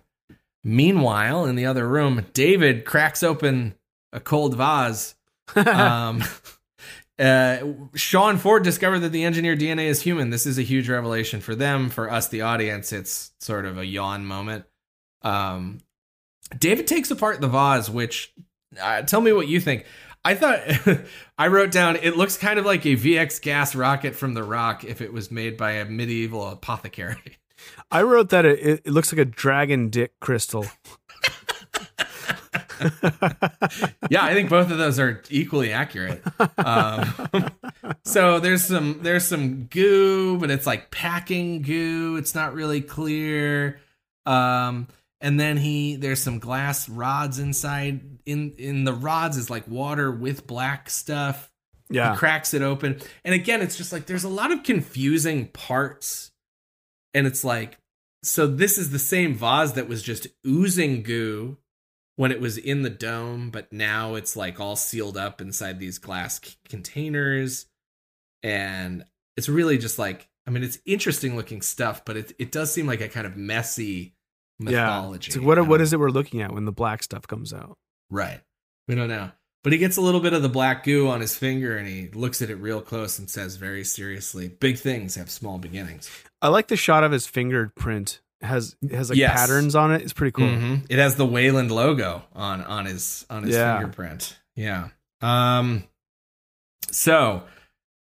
Meanwhile, in the other room, David cracks open a cold vase um, uh, and Ford discover that the engineer DNA is human. This is a huge revelation for them. For us, the audience, it's sort of a yawn moment. Um, David takes apart the vase, which uh, tell me what you think. I thought I wrote down it looks kind of like a VX gas rocket from The Rock if it was made by a medieval apothecary. I wrote that it, it, looks like a dragon dick crystal. yeah, I think both of those are equally accurate. Um, so there's some there's some goo, but it's like packing goo. It's not really clear. Um, and then he there's some glass rods inside. In in the rods is like water with black stuff. Yeah. He cracks it open, and again, it's just like there's a lot of confusing parts, and it's like so this is the same vase that was just oozing goo when it was in the dome, but now it's like all sealed up inside these glass c- containers. And it's really just like, I mean, it's interesting looking stuff, but it, it does seem like a kind of messy mythology. Yeah. So what what is it we're looking at when the black stuff comes out? Right. We don't know. But he gets a little bit of the black goo on his finger and he looks at it real close and says very seriously, big things have small beginnings. I like the shot of his fingerprint. It has it has like Yes. patterns on it. It's pretty cool. Mhm. It has the Weyland logo on on his on his Yeah. fingerprint. Yeah. Um. So,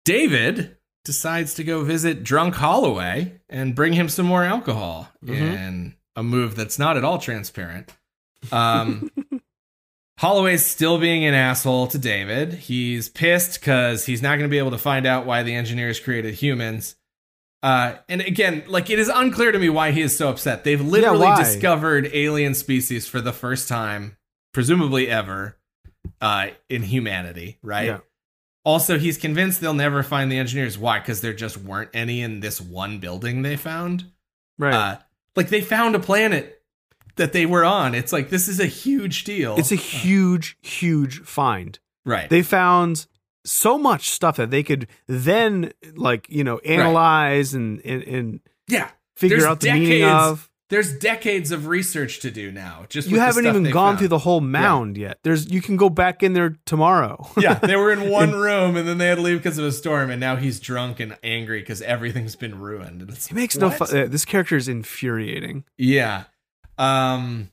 David decides to go visit Drunk Holloway and bring him some more alcohol Mhm. in a move that's not at all transparent. Um. Holloway's still being an asshole to David. He's pissed because he's not going to be able to find out why the engineers created humans. Uh, and again, like it is unclear to me why he is so upset. They've literally why? discovered alien species for the first time, presumably ever, uh, in humanity, right? Yeah. Also, he's convinced they'll never find the engineers. Why? Because there just weren't any in this one building they found. Right. Uh, like they found a planet that they were on. It's like this is a huge deal. it's a uh. huge, huge find. right. They found so much stuff that they could then like, you know, analyze and, and and yeah. figure There's out the meaning of. There's decades of research to do now. Just You haven't even gone found. through the whole mound yet. There's you can go back in there tomorrow. yeah, they were in one room and then they had to leave because of a storm, and now he's drunk and angry because everything's been ruined. And It makes no what? fun. This character is infuriating. Yeah. Um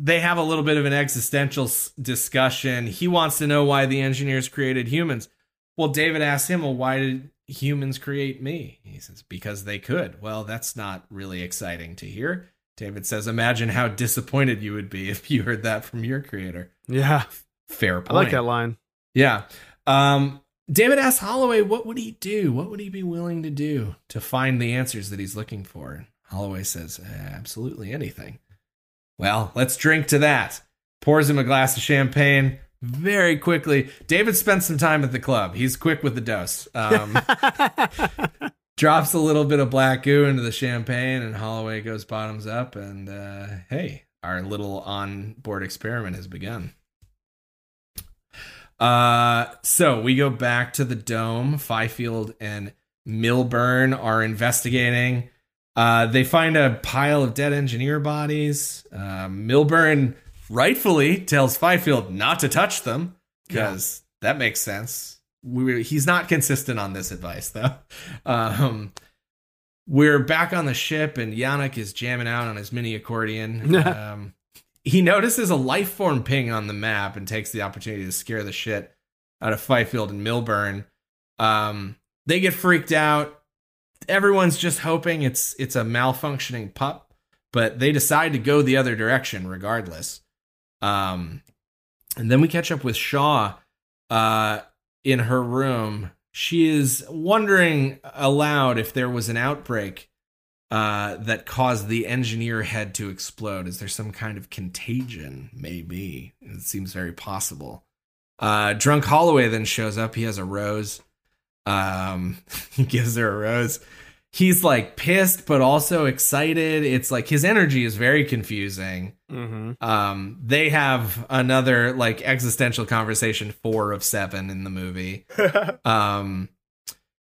they have a little bit of an existential s- discussion. He wants to know why the engineers created humans. Well, David asks him, "Well, why did humans create me?" He says, "Because they could." Well, that's not really exciting to hear. David says, "Imagine how disappointed you would be if you heard that from your creator." Yeah, Fair point. I like that line. Yeah. Um, David asks Holloway, what would he do? What would he be willing to do to find the answers that he's looking for? Holloway says, absolutely anything. Well, let's drink to that. Pours him a glass of champagne very quickly. David spent some time at the club. He's quick with the dose. Um, drops a little bit of black goo into the champagne, and Holloway goes bottoms up. And uh, hey, our little on-board experiment has begun. Uh, so we go back to the dome. Fifield and Milburn are investigating. Uh, they find a pile of dead engineer bodies. Uh, Milburn rightfully tells Fifield not to touch them because yeah. that makes sense. We, he's not consistent on this advice though. Um, we're back on the ship and Janek is jamming out on his mini accordion. um, he notices a life form ping on the map and takes the opportunity to scare the shit out of Fifield and Milburn. Um, they get freaked out. Everyone's just hoping it's it's a malfunctioning pup, but they decide to go the other direction regardless. Um, and then we catch up with Shaw uh, in her room. She is wondering aloud if there was an outbreak uh, that caused the engineer head to explode. Is there some kind of contagion? Maybe. It seems very possible. Uh, Drunk Holloway then shows up. He has a rose. Um, he gives her a rose he's like pissed but also excited it's like his energy is very confusing mm-hmm. um they have another like existential conversation four of seven in the movie um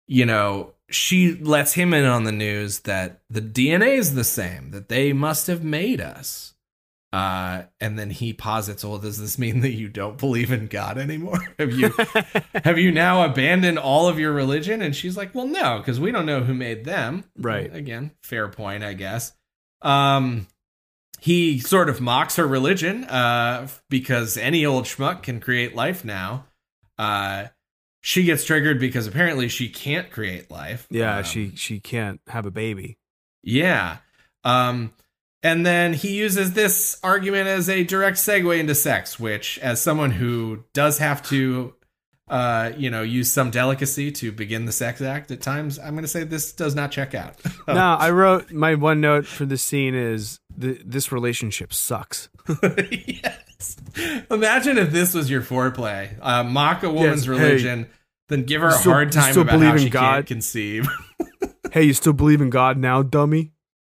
you know she lets him in on the news that the dna is the same that they must have made us uh, and then he posits, "Well, does this mean that you don't believe in God anymore? have you have you now abandoned all of your religion?" And she's like, "Well, no, because we don't know who made them." Right. Again, fair point, I guess. Um, he sort of mocks her religion, uh, because any old schmuck can create life now. Uh, she gets triggered because apparently she can't create life. Yeah, um, she she can't have a baby. Yeah. Um and then he uses this argument as a direct segue into sex, which, as someone who does have to, uh, you know, use some delicacy to begin the sex act at times, I'm going to say this does not check out. no, I wrote my one note for this scene is th- this relationship sucks. yes. Imagine if this was your foreplay. Uh, mock a woman's yes, religion, hey, then give her a still, hard time about how she God? can't conceive. hey, you still believe in God now, dummy?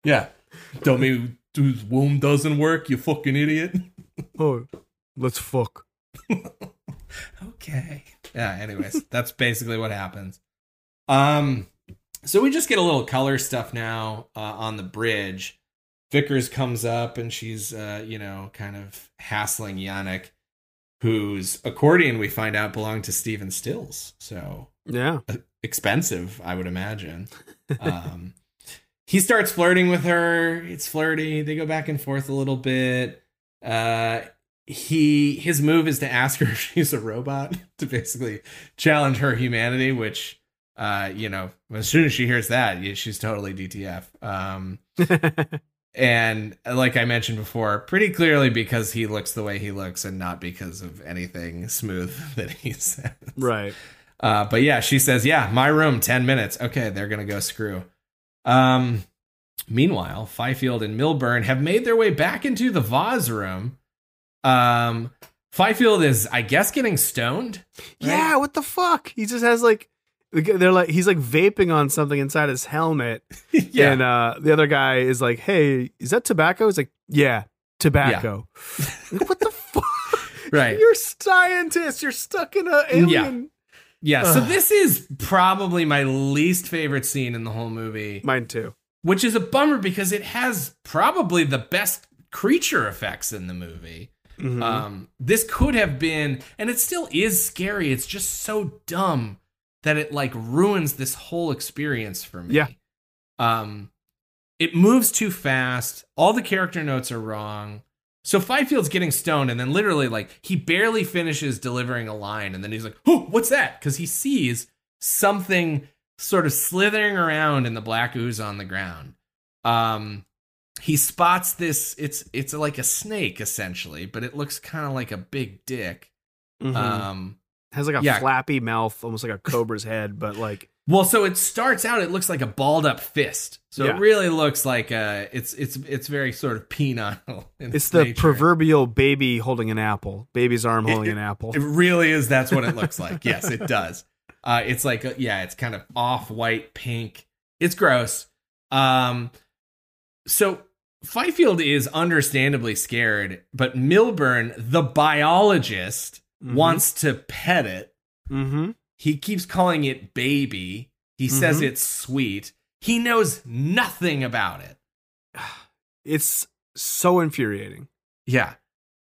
Yeah. Dummy whose womb doesn't work, you fucking idiot. oh, let's fuck. okay. Yeah, anyways, that's basically what happens. Um so we just get a little color stuff now uh, on the bridge. Vickers comes up and she's uh, you know, kind of hassling Janek, whose accordion we find out belonged to Stephen Stills. So yeah, uh, expensive, I would imagine. Um, he starts flirting with her. It's flirty. They go back and forth a little bit. Uh, he his move is to ask her if she's a robot to basically challenge her humanity, which uh, you know, as soon as she hears that, she's totally DTF. Um, and like I mentioned before, pretty clearly because he looks the way he looks, and not because of anything smooth that he says. Right. Uh, but yeah, she says, "Yeah, my room, ten minutes." Okay, they're gonna go screw. Um, meanwhile, Fifield and Milburn have made their way back into the vase room. Um, Fifield is, I guess, getting stoned. Right? Yeah, what the fuck? He just has like they're like he's like vaping on something inside his helmet. yeah. And uh the other guy is like, Hey, is that tobacco? He's like, Yeah, tobacco. Yeah. like, what the fuck? Right. You're scientist. You're stuck in a alien yeah, so this is probably my least favorite scene in the whole movie. Mine too. Which is a bummer because it has probably the best creature effects in the movie. Mm-hmm. Um, this could have been, and it still is scary. It's just so dumb that it like ruins this whole experience for me. Yeah. Um, it moves too fast. All the character notes are wrong. So Fifield's getting stoned, and then literally, like, he barely finishes delivering a line, and then he's like, "Oh, what's that?" Because he sees something sort of slithering around in the black ooze on the ground. Um, he spots this. It's it's like a snake essentially, but it looks kind of like a big dick. Mm-hmm. Um, has like a yeah. flappy mouth, almost like a cobra's head, but like well, so it starts out. It looks like a balled up fist. So yeah. it really looks like a. It's it's it's very sort of penile. it's the nature. proverbial baby holding an apple. Baby's arm holding it, an apple. It really is. That's what it looks like. yes, it does. Uh, it's like a, yeah, it's kind of off white pink. It's gross. Um, so Fifield is understandably scared, but Milburn, the biologist, Mhm. wants to pet it. Mm-hmm. He keeps calling it baby. He says Mhm. it's sweet. He knows nothing about it. It's so infuriating. Yeah.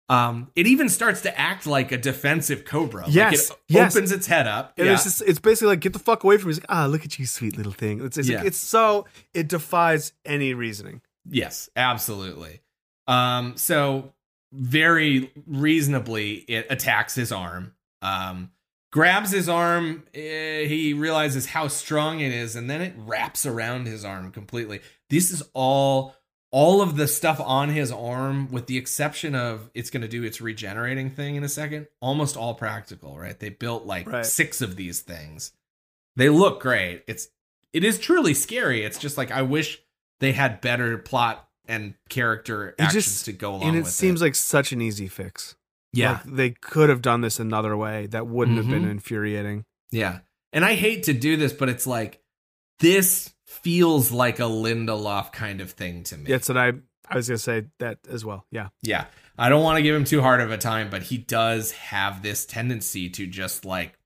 Um, it even starts to act like a defensive cobra. Yes, Like it yes. opens its head up. And yeah. it's just it's basically like get the fuck away from me. It's like, ah, look at you, sweet little thing. It's it's, Yeah. it's so it defies any reasoning. Yes, absolutely. Um, so very reasonably, it attacks his arm. Um, grabs his arm. eh, he realizes how strong it is, and then it wraps around his arm completely. This is all all of the stuff on his arm, with the exception of it's going to do its regenerating thing in a second. Almost all practical, right? They built like Right. six of these things. They look great. It's it is truly scary. It's just like I wish they had better plot and character It actions just- to go along and it seems it. like such an easy fix. yeah, Like, they could have done this another way that wouldn't have been Mhm. infuriating. yeah. And I hate to do this, but it's like this feels like a Lindelof kind of thing to me. That's what I I was gonna say that as well. Yeah. Yeah. I don't want to give him too hard of a time, but he does have this tendency to just like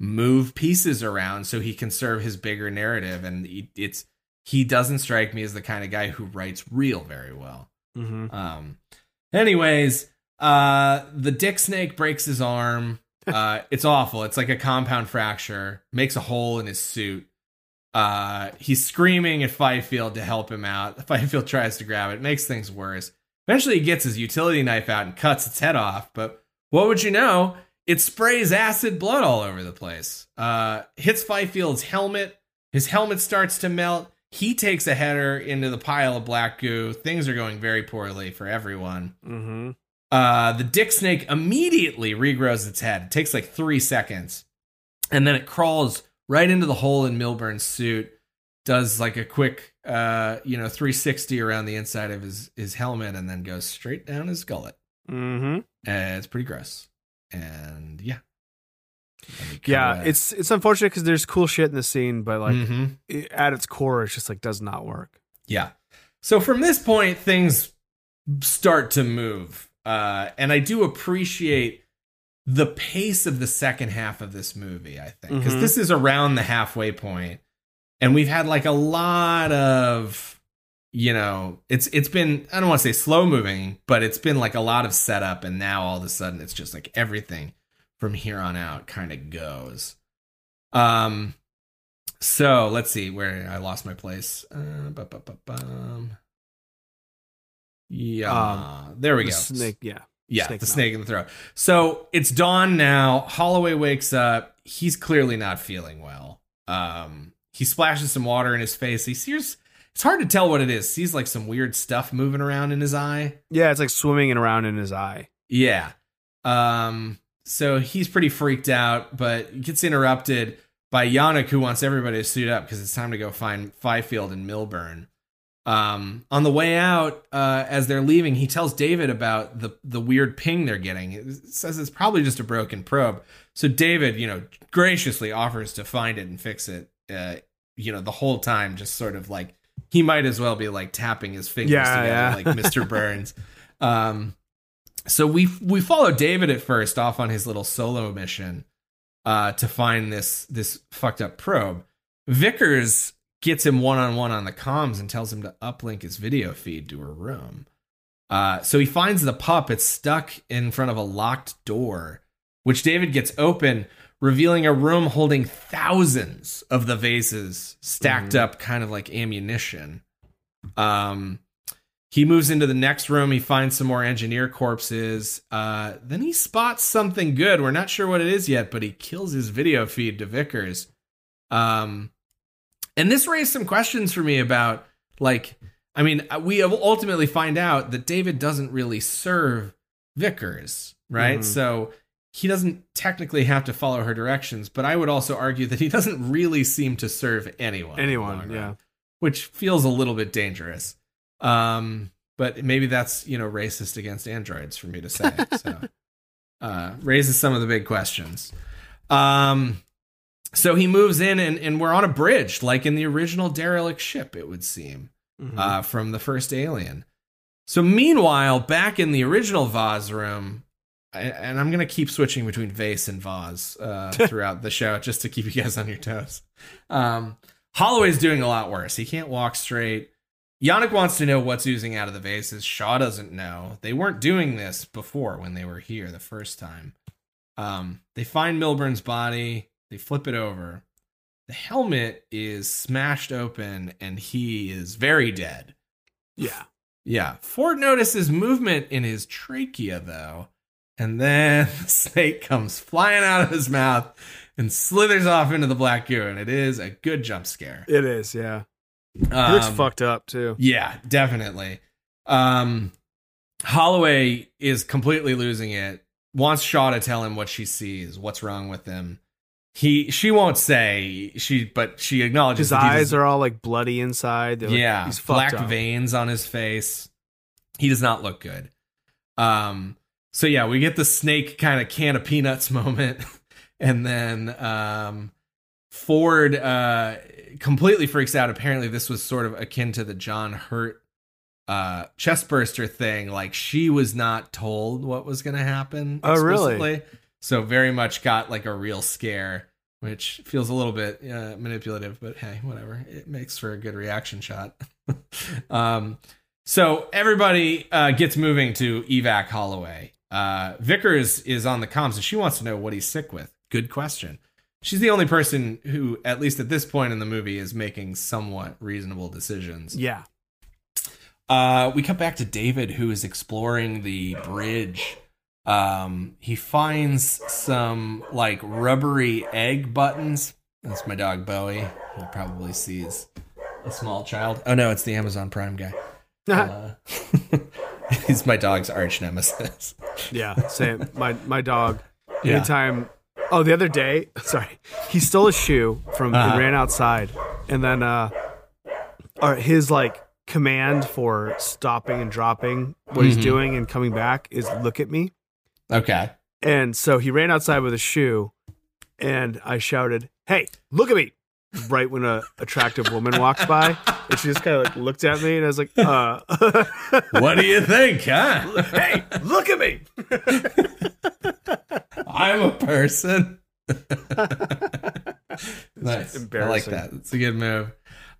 move pieces around so he can serve his bigger narrative and it's he doesn't strike me as the kind of guy who writes real very well. Mm-hmm. Um anyways, uh the dick snake breaks his arm. Uh it's awful. It's like a compound fracture, makes a hole in his suit. Uh he's screaming at Fifield to help him out. Fifield tries to grab it, makes things worse. Eventually he gets his utility knife out and cuts its head off, but what would you know? It sprays acid blood all over the place. Uh hits Fifield's helmet. His helmet starts to melt. He takes a header into the pile of black goo. Things are going very poorly for everyone. Mm-hmm. Uh, the dick snake immediately regrows its head. It takes like three seconds. And then it crawls right into the hole in Milburn's suit, does like a quick, uh, you know, 360 around the inside of his, his helmet, and then goes straight down his gullet. Mm-hmm. And it's pretty gross. And yeah. Yeah, it's it's unfortunate because there's cool shit in the scene, but like Mhm. it, at its core, it's just like does not work. Yeah. So from this point, things start to move. Uh, and I do appreciate the pace of the second half of this movie, I think. Because Mhm. this is around the halfway point, And we've had like a lot of you know, it's it's been I don't want to say slow moving, but it's been like a lot of setup and now all of a sudden it's just like everything from here on out kind of goes. Um so let's see where I lost my place. Uh, bu- bu- bu-. Yeah, there we The go. Snake, yeah. Yeah, Snake the snake in the throat. So it's dawn now. Holloway wakes up. He's clearly not feeling well. Um, he splashes some water in his face. He sees. It's hard to tell what it is. Sees like some weird stuff moving around in his eye. Yeah, it's like swimming around in his eye. Yeah. Um. So he's pretty freaked out, but gets interrupted by Janek, who wants everybody to suit up because it's time to go find Fifield and Milburn. Um, on the way out, uh, as they're leaving, he tells David about the the weird ping they're getting. It says it's probably just a broken probe. So David, you know, graciously offers to find it and fix it. Uh, you know, the whole time, just sort of like he might as well be like tapping his fingers Yeah, together, yeah. like Mr. Burns. Um, so we we follow David at first off on his little solo mission uh, to find this this fucked up probe. Vickers gets him one on one on the comms and tells him to uplink his video feed to her room. Uh, so he finds the pup. It's stuck in front of a locked door, which David gets open, revealing a room holding thousands of the vases stacked Mhm. up, kind of like ammunition. Um, he moves into the next room. He finds some more engineer corpses. Uh, then he spots something good. We're not sure what it is yet, but he kills his video feed to Vickers. Um, and this raised some questions for me about, like, I mean, we ultimately find out that David doesn't really serve Vickers, right? Mhm. So he doesn't technically have to follow her directions, but I would also argue that he doesn't really seem to serve anyone. Anyone, run yeah. which feels a little bit dangerous. Um, but maybe that's you know racist against androids for me to say. so uh, raises some of the big questions. Um, so he moves in, and, and we're on a bridge, like in the original derelict ship, it would seem, Mhm. uh, from the first Alien. So meanwhile, back in the original Vaz room, and I'm gonna keep switching between Vase and Vaz uh, throughout the show just to keep you guys on your toes. Um, Holloway's doing a lot worse. He can't walk straight. Janek wants to know what's oozing out of the vases. Shaw doesn't know. They weren't doing this before when they were here the first time. Um, they find Milburn's body. They flip it over. The helmet is smashed open, and he is very dead. yeah. Yeah. Ford notices movement in his trachea, though. And then the snake comes flying out of his mouth and slithers off into the black goo. And it is a good jump scare. It is. Yeah. It Um, looks fucked up too. Yeah, definitely. Um, Holloway is completely losing it. Wants Shaw to tell him what she sees, what's wrong with him. He, she won't say she, but she acknowledges His eyes are all like bloody inside. They're, like, yeah, he's black up. veins on his face. He does not look good. Um, so yeah, we get the snake kind of can of peanuts moment, and then um, Ford uh, completely freaks out. Apparently, this was sort of akin to the John Hurt uh, chestburster thing. Like she was not told what was going to happen. Oh, really? So very much got like a real scare, which feels a little bit uh, manipulative, but hey, whatever. It makes for a good reaction shot. um, so everybody uh, gets moving to evac Holloway. Uh, Vickers is on the comms and she wants to know what he's sick with. Good question. She's the only person who, at least at this point in the movie, is making somewhat reasonable decisions. Yeah. Uh, we cut back to David, who is exploring the bridge. Um, he finds some like rubbery egg buttons. That's my dog Bowie. He probably sees a small child. Oh no, it's the Amazon Prime guy. Uh, he's my dog's arch nemesis. yeah. Same. My my dog. Yeah. Anytime. Oh, the other day. Sorry, he stole a shoe from Uh-huh. and ran outside, and then uh, or his like command for stopping and dropping what he's Mhm. doing and coming back is look at me. Okay. And so he ran outside with a shoe, and I shouted, "Hey, look at me!" Right when a attractive woman walks by, and she just kind of like looked at me, and I was like, "Uh, What do you think, huh? hey, look at me!" I'm a person. nice. I like that. It's a good move.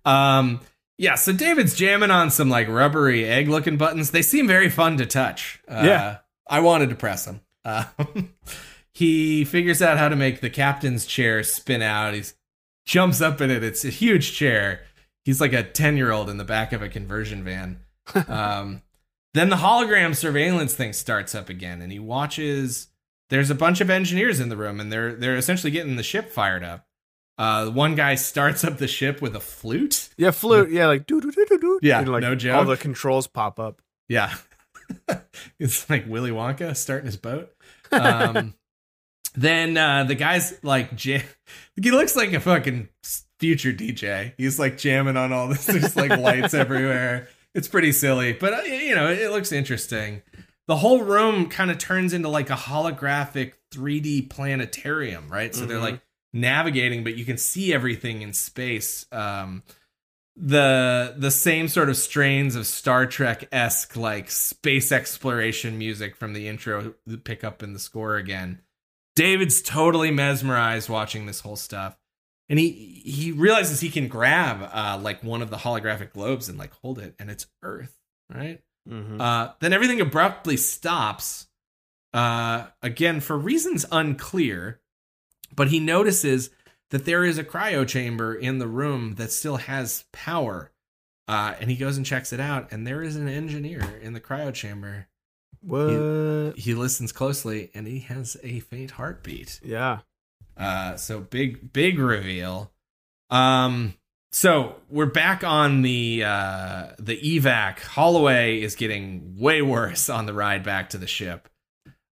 Um, yeah, so David's jamming on some like rubbery egg looking buttons. They seem very fun to touch. Uh, Yeah. I wanted to press them. Uh, he figures out how to make the captain's chair spin out. He jumps up in it. It's a huge chair. He's like a 10 year old in the back of a conversion van. Um, then the hologram surveillance thing starts up again, and he watches. There's a bunch of engineers in the room, and they're they're essentially getting the ship fired up. Uh, one guy starts up the ship with a flute. Yeah, flute. Yeah, like do do do do do. Yeah, and, like, no joke. All the controls pop up. Yeah, it's like Willy Wonka starting his boat. Um, then uh, the guy's like jam. He looks like a fucking future DJ. He's like jamming on all this. There's like lights everywhere. It's pretty silly, but uh, you know it looks interesting. The whole room kind of turns into like a holographic 3D planetarium, right? So they're Mhm. like navigating, but you can see everything in space. Um, the the same sort of strains of Star Trek esque like space exploration music from the intro pick up in the score again. David's totally mesmerized watching this whole stuff, and he he realizes he can grab uh, like one of the holographic globes and like hold it, and it's Earth, right? Mhm. Uh, then everything abruptly stops. Uh, again, for reasons unclear, but he notices that there is a cryo chamber in the room that still has power. Uh, and he goes and checks it out, and there is an engineer in the cryo chamber. What? He listens closely, and he has a faint heartbeat. Yeah. Uh, so big, big reveal. Um, so we're back on the uh, the evac. Holloway is getting way worse on the ride back to the ship.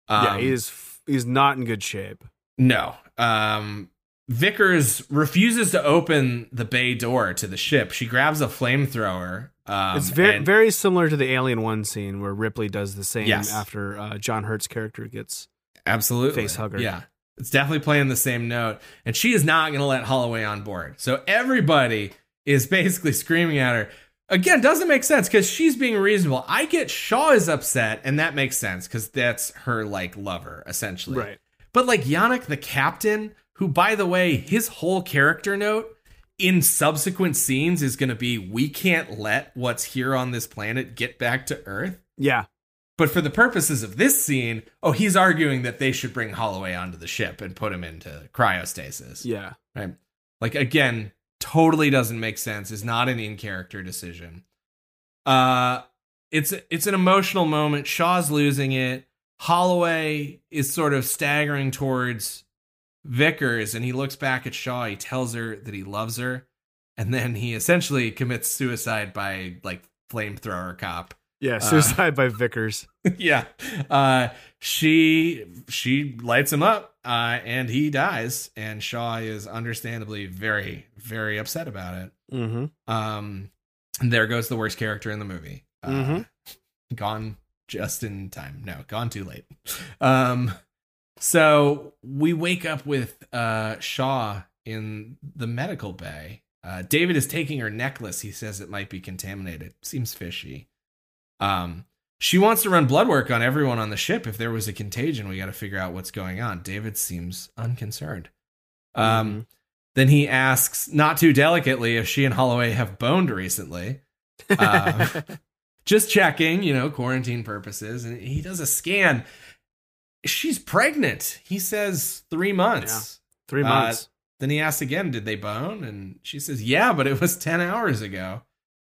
Um, yeah, he's he's not in good shape. no. Um, Vickers refuses to open the bay door to the ship. She grabs a flamethrower. Um, it's very and- very similar to the Alien One scene where Ripley does the same Yes. after uh, John Hurt's character gets. absolutely face hugger. Yeah, It's definitely playing the same note. And she is not going to let Holloway on board. So everybody is basically screaming at her. Again, doesn't make sense because she's being reasonable. I get Shaw is upset, and that makes sense because that's her like lover, essentially. Right. But like Janek, the captain, who by the way, his whole character note in subsequent scenes is going to be we can't let what's here on this planet get back to Earth. Yeah. But for the purposes of this scene, oh, he's arguing that they should bring Holloway onto the ship and put him into cryostasis. Yeah. Right. Like again, totally doesn't make sense. Is not an in character decision. Uh it's it's an emotional moment. Shaw's losing it. Holloway is sort of staggering towards Vickers and he looks back at Shaw. He tells her that he loves her. And then he essentially commits suicide by like flamethrower cop. Yeah. Suicide by Vickers. yeah. Uh she she lights him up uh and he dies and Shaw is understandably very very upset about it. Mm-hmm. Um and there goes the worst character in the movie. Uh, Mhm. gone just in time. No, gone too late. Um so we wake up with uh Shaw in the medical bay. Uh David is taking her necklace. He says it might be contaminated. Seems fishy. Um she wants to run blood work on everyone on the ship. If there was a contagion, we got to figure out what's going on. David seems unconcerned. Um, then he asks, not too delicately, if she and Holloway have boned recently. Uh, just checking, you know, quarantine purposes. And he does a scan. She's pregnant. He says three months. Three Uh, months. Then he asks again, did they bone? And she says, yeah, but it was 10 hours ago.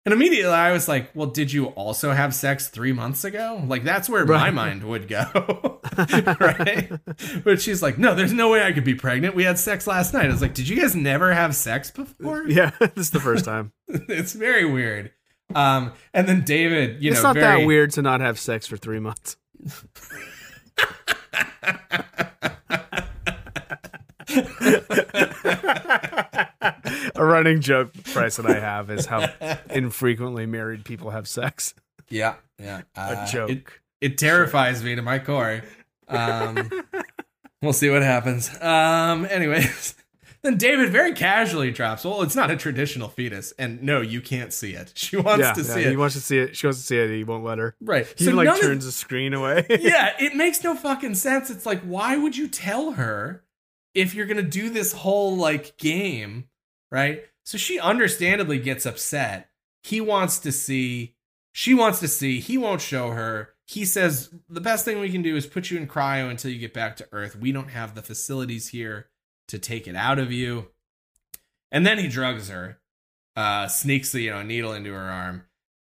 And immediately I was like, well, did you also have sex three months ago? Like, that's where my mind would go. right? But she's like, no, there's no way I could be pregnant. We had sex last night. I was like, did you guys never have sex before? yeah. this is the first time. it's very weird. Um, and then David, you it's know, it's not very, that weird to not have sex for three months. A running joke Bryce and I have is how infrequently married people have sex. Yeah, yeah. A Uh, joke. It, it terrifies me to my core. Um, we'll see what happens. Um, anyways, then David very casually drops. Well, it's not a traditional fetus, and no, you can't see it. She wants yeah, to yeah, see he it. He wants to see it. She wants to see it. He won't let her. right. He so like none of- turns the screen away. yeah, it makes no fucking sense. It's like, why would you tell her if you're gonna do this whole like game, right? So she understandably gets upset. He wants to see, she wants to see, he won't show her. He says, the best thing we can do is put you in cryo until you get back to Earth. We don't have the facilities here to take it out of you. And then he drugs her, uh, sneaks the you know needle into her arm.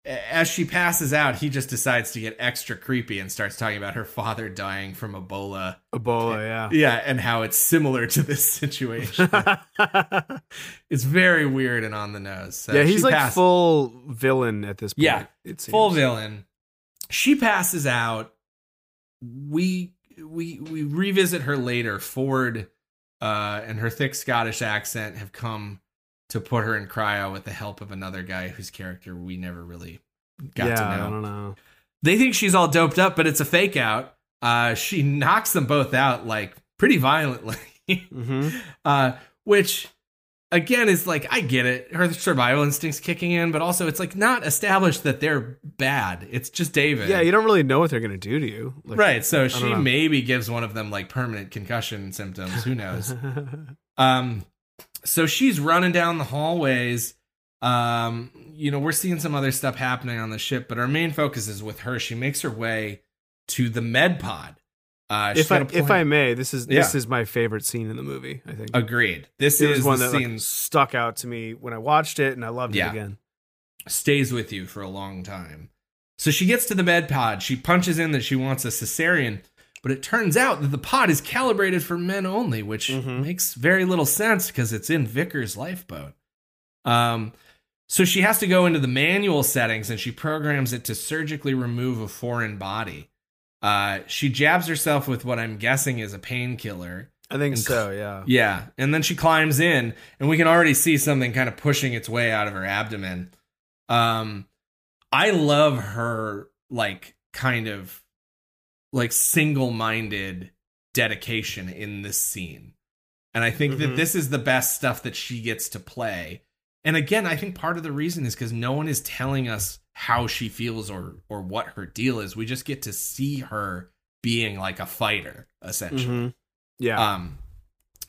As she passes out, he just decides to get extra creepy and starts talking about her father dying from Ebola. Ebola, yeah. Yeah, and how it's similar to this situation. it's very weird and on the nose. So yeah, he's like pass- full villain at this point. Yeah, it's full villain. She passes out. We we we revisit her later. Ford uh, and her thick Scottish accent have come to put her in cryo with the help of another guy whose character we never really got yeah, to I know. don't know. They think she's all doped up, but it's a fake out. Uh, she knocks them both out like pretty violently. hmm uh, which again is like I get it, her survival instincts kicking in, but also it's like not established that they're bad. It's just David. Yeah, you don't really know what they're gonna do to you. Like, right. So she know. maybe gives one of them like permanent concussion symptoms. Who knows? um, so she's running down the hallways. Um, you know, we're seeing some other stuff happening on the ship, but our main focus is with her. She makes her way to the med pod. Uh, if I if I may, this is Yeah. this is my favorite scene in the movie. I think agreed, this it is one the that scene like, stuck out to me when I watched it, and I loved Yeah. it again. stays with you for a long time. So she gets to the med pod. She punches in that she wants a cesarean, but it turns out that the pod is calibrated for men only, which Mhm. makes very little sense because it's in Vickers' lifeboat. Um, so she has to go into the manual settings and she programs it to surgically remove a foreign body. Uh, she jabs herself with what I'm guessing is a painkiller. I think And- so. Yeah. Yeah, and then she climbs in, and we can already see something kind of pushing its way out of her abdomen. Um, I love her like kind of like single-minded dedication in this scene. And I think that Mhm. this is the best stuff that she gets to play. And again, I think part of the reason is because no one is telling us how she feels or or what her deal is. We just get to see her being like a fighter, essentially. Mhm. Yeah. Um,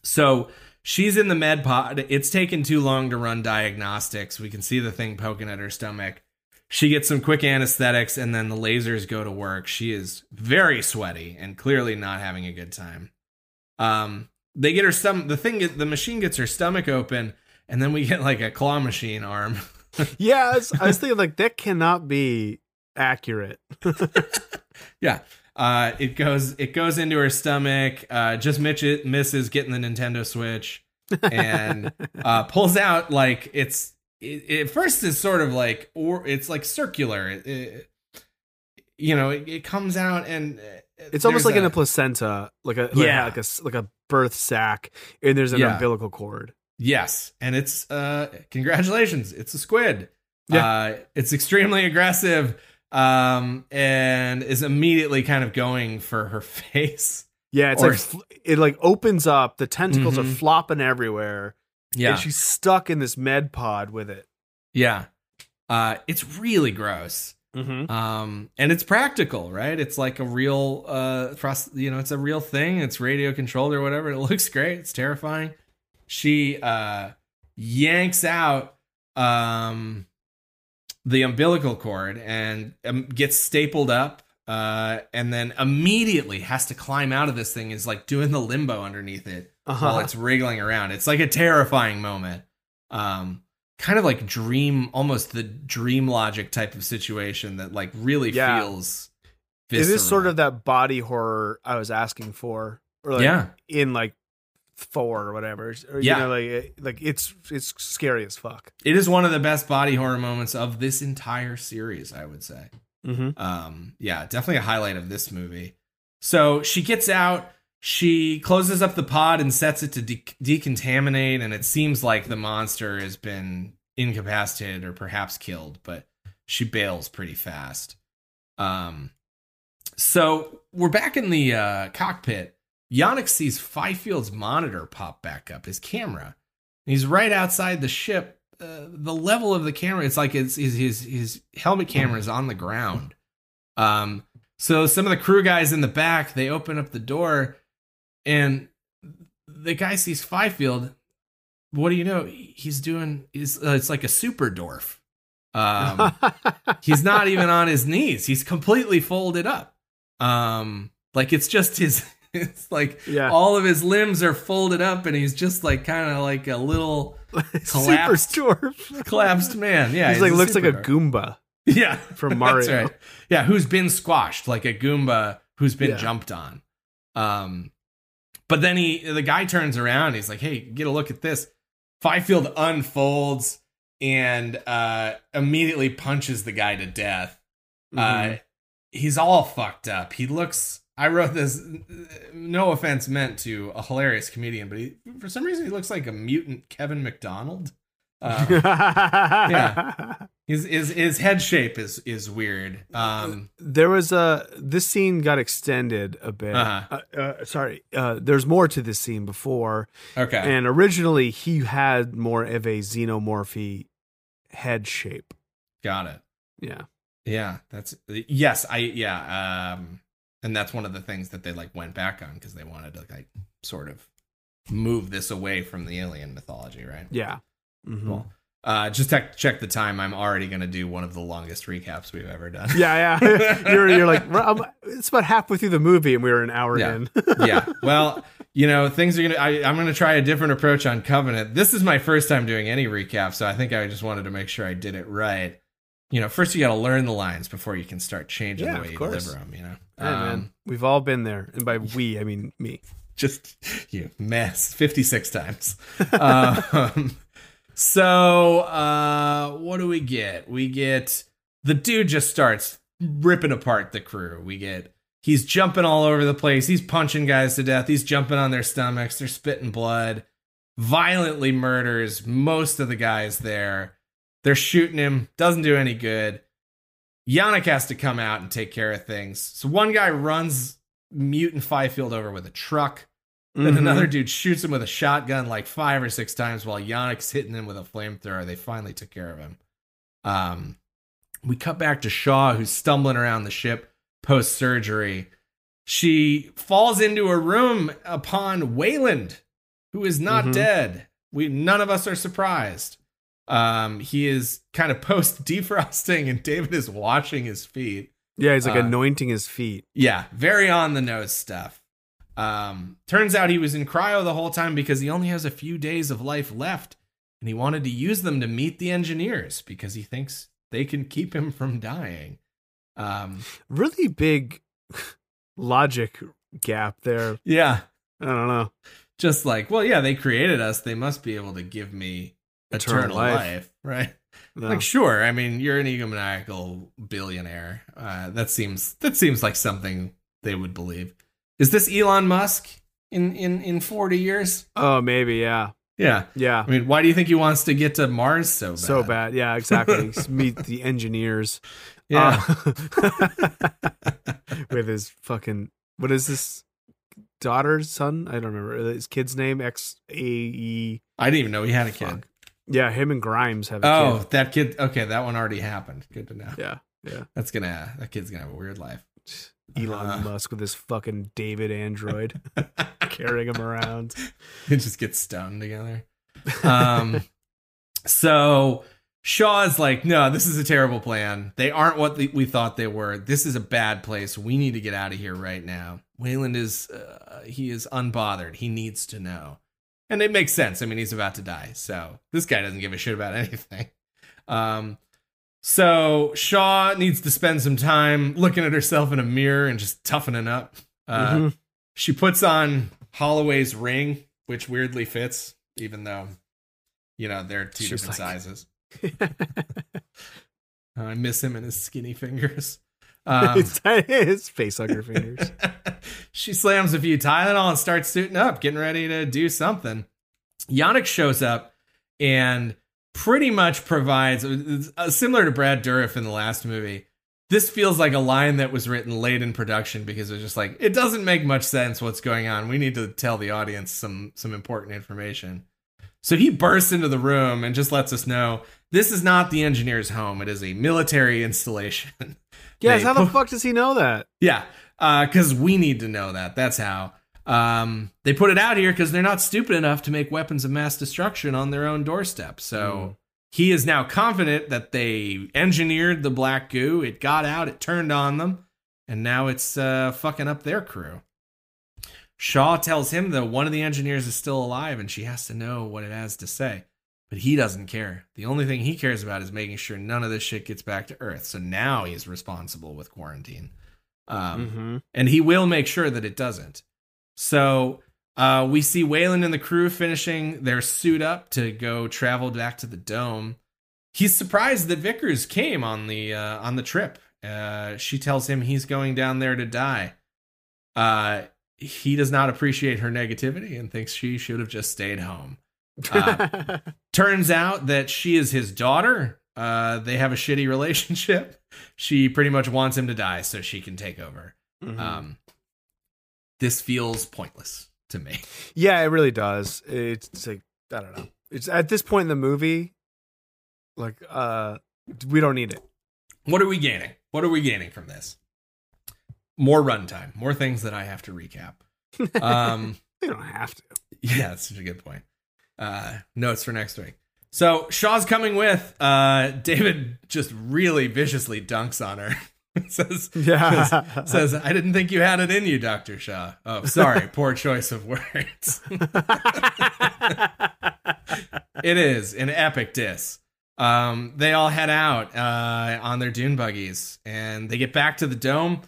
so she's in the med pod. It's taken too long to run diagnostics. We can see the thing poking at her stomach. She gets some quick anesthetics, and then the lasers go to work. She is very sweaty and clearly not having a good time. Um, they get her stomach. The thing, the machine gets her stomach open, and then we get like a claw machine arm. yeah, I was, I was thinking like that cannot be accurate. yeah. Uh, it goes it goes into her stomach. Uh, just Mitch misses getting the Nintendo Switch and uh, pulls out like it's it, it first is sort of like or it's like circular. It, it- you know, it, comes out and uh, It's almost like in a placenta, like a like, Yeah. like a like a birth sac, and there's an Yeah. umbilical cord. Yes, and it's uh congratulations, it's a squid. Yeah. Uh it's extremely aggressive um and is immediately kind of going for her face. Yeah, it's Or- like it like opens up. The tentacles are Mhm. flopping everywhere. Yeah. and she's stuck in this med pod with it. yeah. Uh it's really gross. Mm-hmm. Um and it's practical, right? It's like a real uh you know, it's a real thing. It's radio controlled or whatever. It looks great. It's terrifying. She uh yanks out um the umbilical cord and um, gets stapled up uh and then immediately has to climb out of this thing is like doing the limbo underneath it Uh-huh. while it's wriggling around. It's like a terrifying moment. Um kind of like dream almost the dream logic type of situation that like really Yeah. feels It is sort of that body horror I was asking for, or like Yeah. in like four or whatever. Or, Yeah. you know, like like it's it's scary as fuck. it is one of the best body horror moments of this entire series, I would say. Mm-hmm. um yeah definitely a highlight of this movie so she gets out she closes up the pod and sets it to de- decontaminate and it seems like the monster has been incapacitated or perhaps killed but she bails pretty fast um so we're back in the uh cockpit Janek sees Fifield's monitor pop back up his camera. He's right outside the ship. Uh, the level of the camera it's like it's, his his his helmet camera is on the ground. Um so some of the crew guys in the back they open up the door and the guy sees Fifield what do you know? He's doing is uh, it's like a super dwarf um he's not even on his knees. He's completely folded up. Um like it's just his it's like yeah, all of his limbs are folded up and he's just like kind of like a little super collapsed. collapsed man yeah he's like looks like a Goomba yeah from That's Mario. right. yeah who's been squashed like a goomba who's been Yeah. jumped on um but then he the guy turns around he's like hey get a look at this Fifield unfolds and uh immediately punches the guy to death Mhm. uh, he's all fucked up. He looks. I wrote this. No offense meant to a hilarious comedian, but he, for some reason, he looks like a mutant Kevin McDonald. Uh, yeah. his his his head shape is is weird. Um, there was a this scene got extended a bit. Uh-huh. Uh, uh, sorry, uh, there's more to this scene before, okay, and originally he had more of a xenomorphy head shape. got it. Yeah, Yeah, that's yes. I yeah. Um, and that's one of the things that they like went back on because they wanted to like sort of move this away from the alien mythology, right? yeah. Mhm. Cool. Uh, just check check the time. I'm already gonna do one of the longest recaps we've ever done. Yeah, yeah. you're you're like I'm, it's about halfway through the movie, and we were an hour Yeah. in. yeah. Well, you know, things are gonna. I, I'm gonna try a different approach on Covenant. This is my first time doing any recap, so I think I just wanted to make sure I did it right. You know, first you got to learn the lines before you can start changing Yeah, the way you course. deliver them. You know, Hey, man, Um, we've all been there, and by we, I mean me. just you mess 56 times. um, so uh, what do we get? We get the dude just starts ripping apart the crew. We get he's jumping all over the place. He's punching guys to death. He's jumping on their stomachs. They're spitting blood. Violently murders most of the guys there. They're shooting him. Doesn't do any good. Janek has to come out and take care of things. So one guy runs mutant Fifield over with a truck. Then Mhm. another dude shoots him with a shotgun like five or six times while Janek's hitting him with a flamethrower. They finally took care of him. Um, we cut back to Shaw, who's stumbling around the ship post surgery. She falls into a room upon Weyland, who is not Mhm. dead. We none of us are surprised. Um, he is kind of post defrosting, and David is washing his feet. Yeah, he's like Uh, anointing his feet. Yeah, very on the nose stuff. Um, turns out he was in cryo the whole time because he only has a few days of life left, and he wanted to use them to meet the engineers because he thinks they can keep him from dying. Um, Really big logic gap there. yeah, I don't know. just like, well, yeah, they created us; they must be able to give me eternal, Eternal life. life. right? No. Like, sure. I mean, you're an egomaniacal billionaire. Uh, that seems that seems like something they would believe. Is this Elon Musk in in in forty years? oh, maybe. Yeah. Yeah. Yeah. I mean, why do you think he wants to get to Mars so bad? So bad. Yeah, exactly. Meet the engineers. Yeah. Uh, with his fucking what is this daughter son? I don't remember his kid's name. X A E. I didn't even know he had a kid. Fuck. Yeah, him and Grimes have a Oh, kid. that kid. Okay, that one already happened. Good to know. Yeah, yeah. That's gonna. That kid's gonna have a weird life. Elon Uh. Musk with his fucking David android carrying him around. it just gets stoned together. Um, so Shaw is like, no, this is a terrible plan. They aren't what the, we thought they were. This is a bad place. We need to get out of here right now. Weyland is, uh, he is unbothered. He needs to know. And it makes sense. I mean, he's about to die. So this guy doesn't give a shit about anything. Um, so Shaw needs to spend some time looking at herself in a mirror and just toughening up. Uh, Mhm. she puts on Holloway's ring, which weirdly fits, even though, you know, they're two She was different like- sizes. I miss him and his skinny fingers. Um, face hugger fingers. she slams a few Tylenol and starts suiting up, getting ready to do something. Janek shows up and pretty much provides, uh, similar to Brad Dourif in the last movie, this feels like a line that was written late in production because it's just like it doesn't make much sense what's going on. We need to tell the audience some some important information. So he bursts into the room and just lets us know this is not the engineer's home. It is a military installation. Yes, how the put- fuck does he know that? yeah, because we need to know that. That's how. Um, they put it out here because they're not stupid enough to make weapons of mass destruction on their own doorstep. So he is now confident that they engineered the black goo. It got out, it turned on them, and now it's uh, fucking up their crew. Shaw tells him that one of the engineers is still alive and she has to know what it has to say. But he doesn't care. The only thing he cares about is making sure none of this shit gets back to Earth. So now he's responsible with quarantine. Um, Mhm. and he will make sure that it doesn't. So uh, we see Weyland and the crew finishing their suit up to go travel back to the dome. He's surprised that Vickers came on the uh, on the trip. Uh, she tells him he's going down there to die. Uh, he does not appreciate her negativity and thinks she should have just stayed home. Uh, turns out that she is his daughter. Uh, they have a shitty relationship. She pretty much wants him to die so she can take over. Mhm. Um, this feels pointless to me. yeah, it really does. It's like I don't know. It's at this point in the movie, like uh, we don't need it. What are we gaining? What are we gaining from this? More runtime, more things that I have to recap. Um, We don't have to. yeah, that's such a good point. Uh, notes for next week. So Shaw's coming with. Uh, David just really viciously dunks on her. says, Yeah. says, I didn't think you had it in you, Dr. Shaw. Oh, sorry. Poor choice of words. it is an epic diss. Um, they all head out uh, on their dune buggies and they get back to the dome.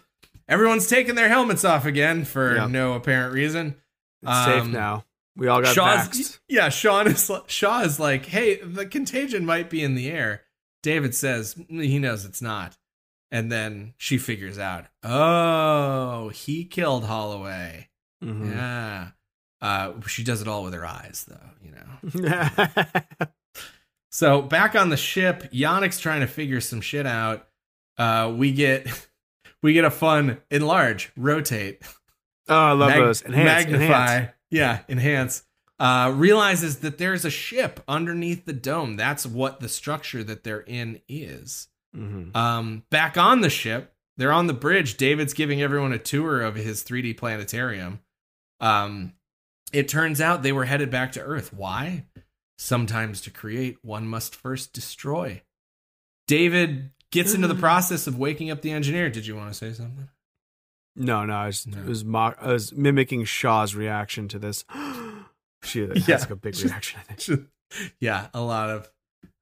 Everyone's taking their helmets off again for Yep. no apparent reason. It's safe Um, now. We all got Shaw's, vaxxed. yeah, Sean is Shaw is like, hey, the contagion might be in the air. David says he knows it's not, and then she figures out, oh, he killed Holloway. Mhm. Yeah, uh, she does it all with her eyes, though, you know. So back on the ship, Janek's trying to figure some shit out. Uh, we get we get a fun enlarge, rotate Oh, I love mag- those. Enhance, magnify, enhance. Yeah, enhance. Uh, realizes that there's a ship underneath the dome. That's what the structure that they're in is. Mhm. Um, back on the ship, they're on the bridge. David's giving everyone a tour of his 3D planetarium. Um, it turns out they were headed back to Earth. Why? Sometimes to create, one must first destroy. David gets into the process of waking up the engineer. Did you want to say something? No, no, I was, No. it was mock, I was mimicking Shaw's reaction to this. she that's Yeah. like a big reaction, I think. yeah, a lot of.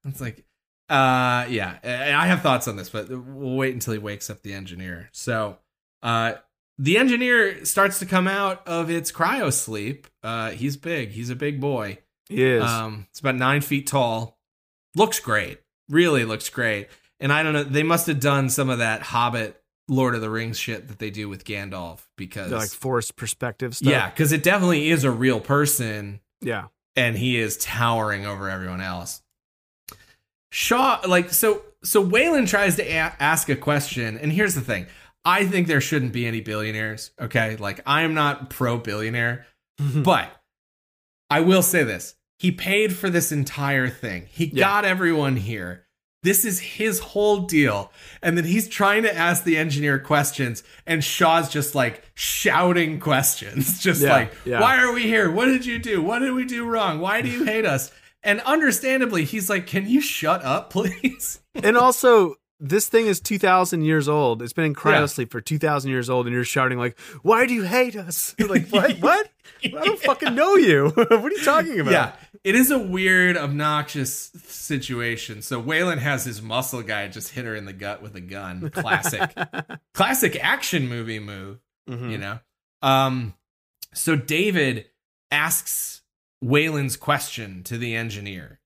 It's like, uh, yeah, I have thoughts on this, but we'll wait until he wakes up the engineer. So, uh, the engineer starts to come out of its cryo sleep. Uh, he's big. He's a big boy. He is. Um, it's about nine feet tall. Looks great. Really looks great. And I don't know. They must have done some of that Hobbit, Lord of the Rings shit that they do with Gandalf because, They're like forced perspective stuff. yeah, because it definitely is a real person Yeah. and he is towering over everyone else. Shaw, like, so, so Waylon tries to a- ask a question, and here's the thing: I think there shouldn't be any billionaires. Okay, like I am not pro billionaire, mm-hmm. but I will say this: he paid for this entire thing. He Yeah. got everyone here. This is his whole deal. And then he's trying to ask the engineer questions, and Shaw's just like shouting questions. Just Yeah, like, yeah. why are we here? What did you do? What did we do wrong? Why do you hate us? And understandably, he's like, Can you shut up, please? and also, this thing is 2,000 years old. It's been in Yeah. cryosleep for 2,000 years old, and you're shouting, like, why do you hate us? like, what? What? I don't fucking know you. what are you talking about? Yeah. It is a weird, obnoxious situation. So Waylon has his muscle guy just hit her in the gut with a gun. Classic. classic action movie move. Mhm. you know um so david asks Waylon's question to the engineer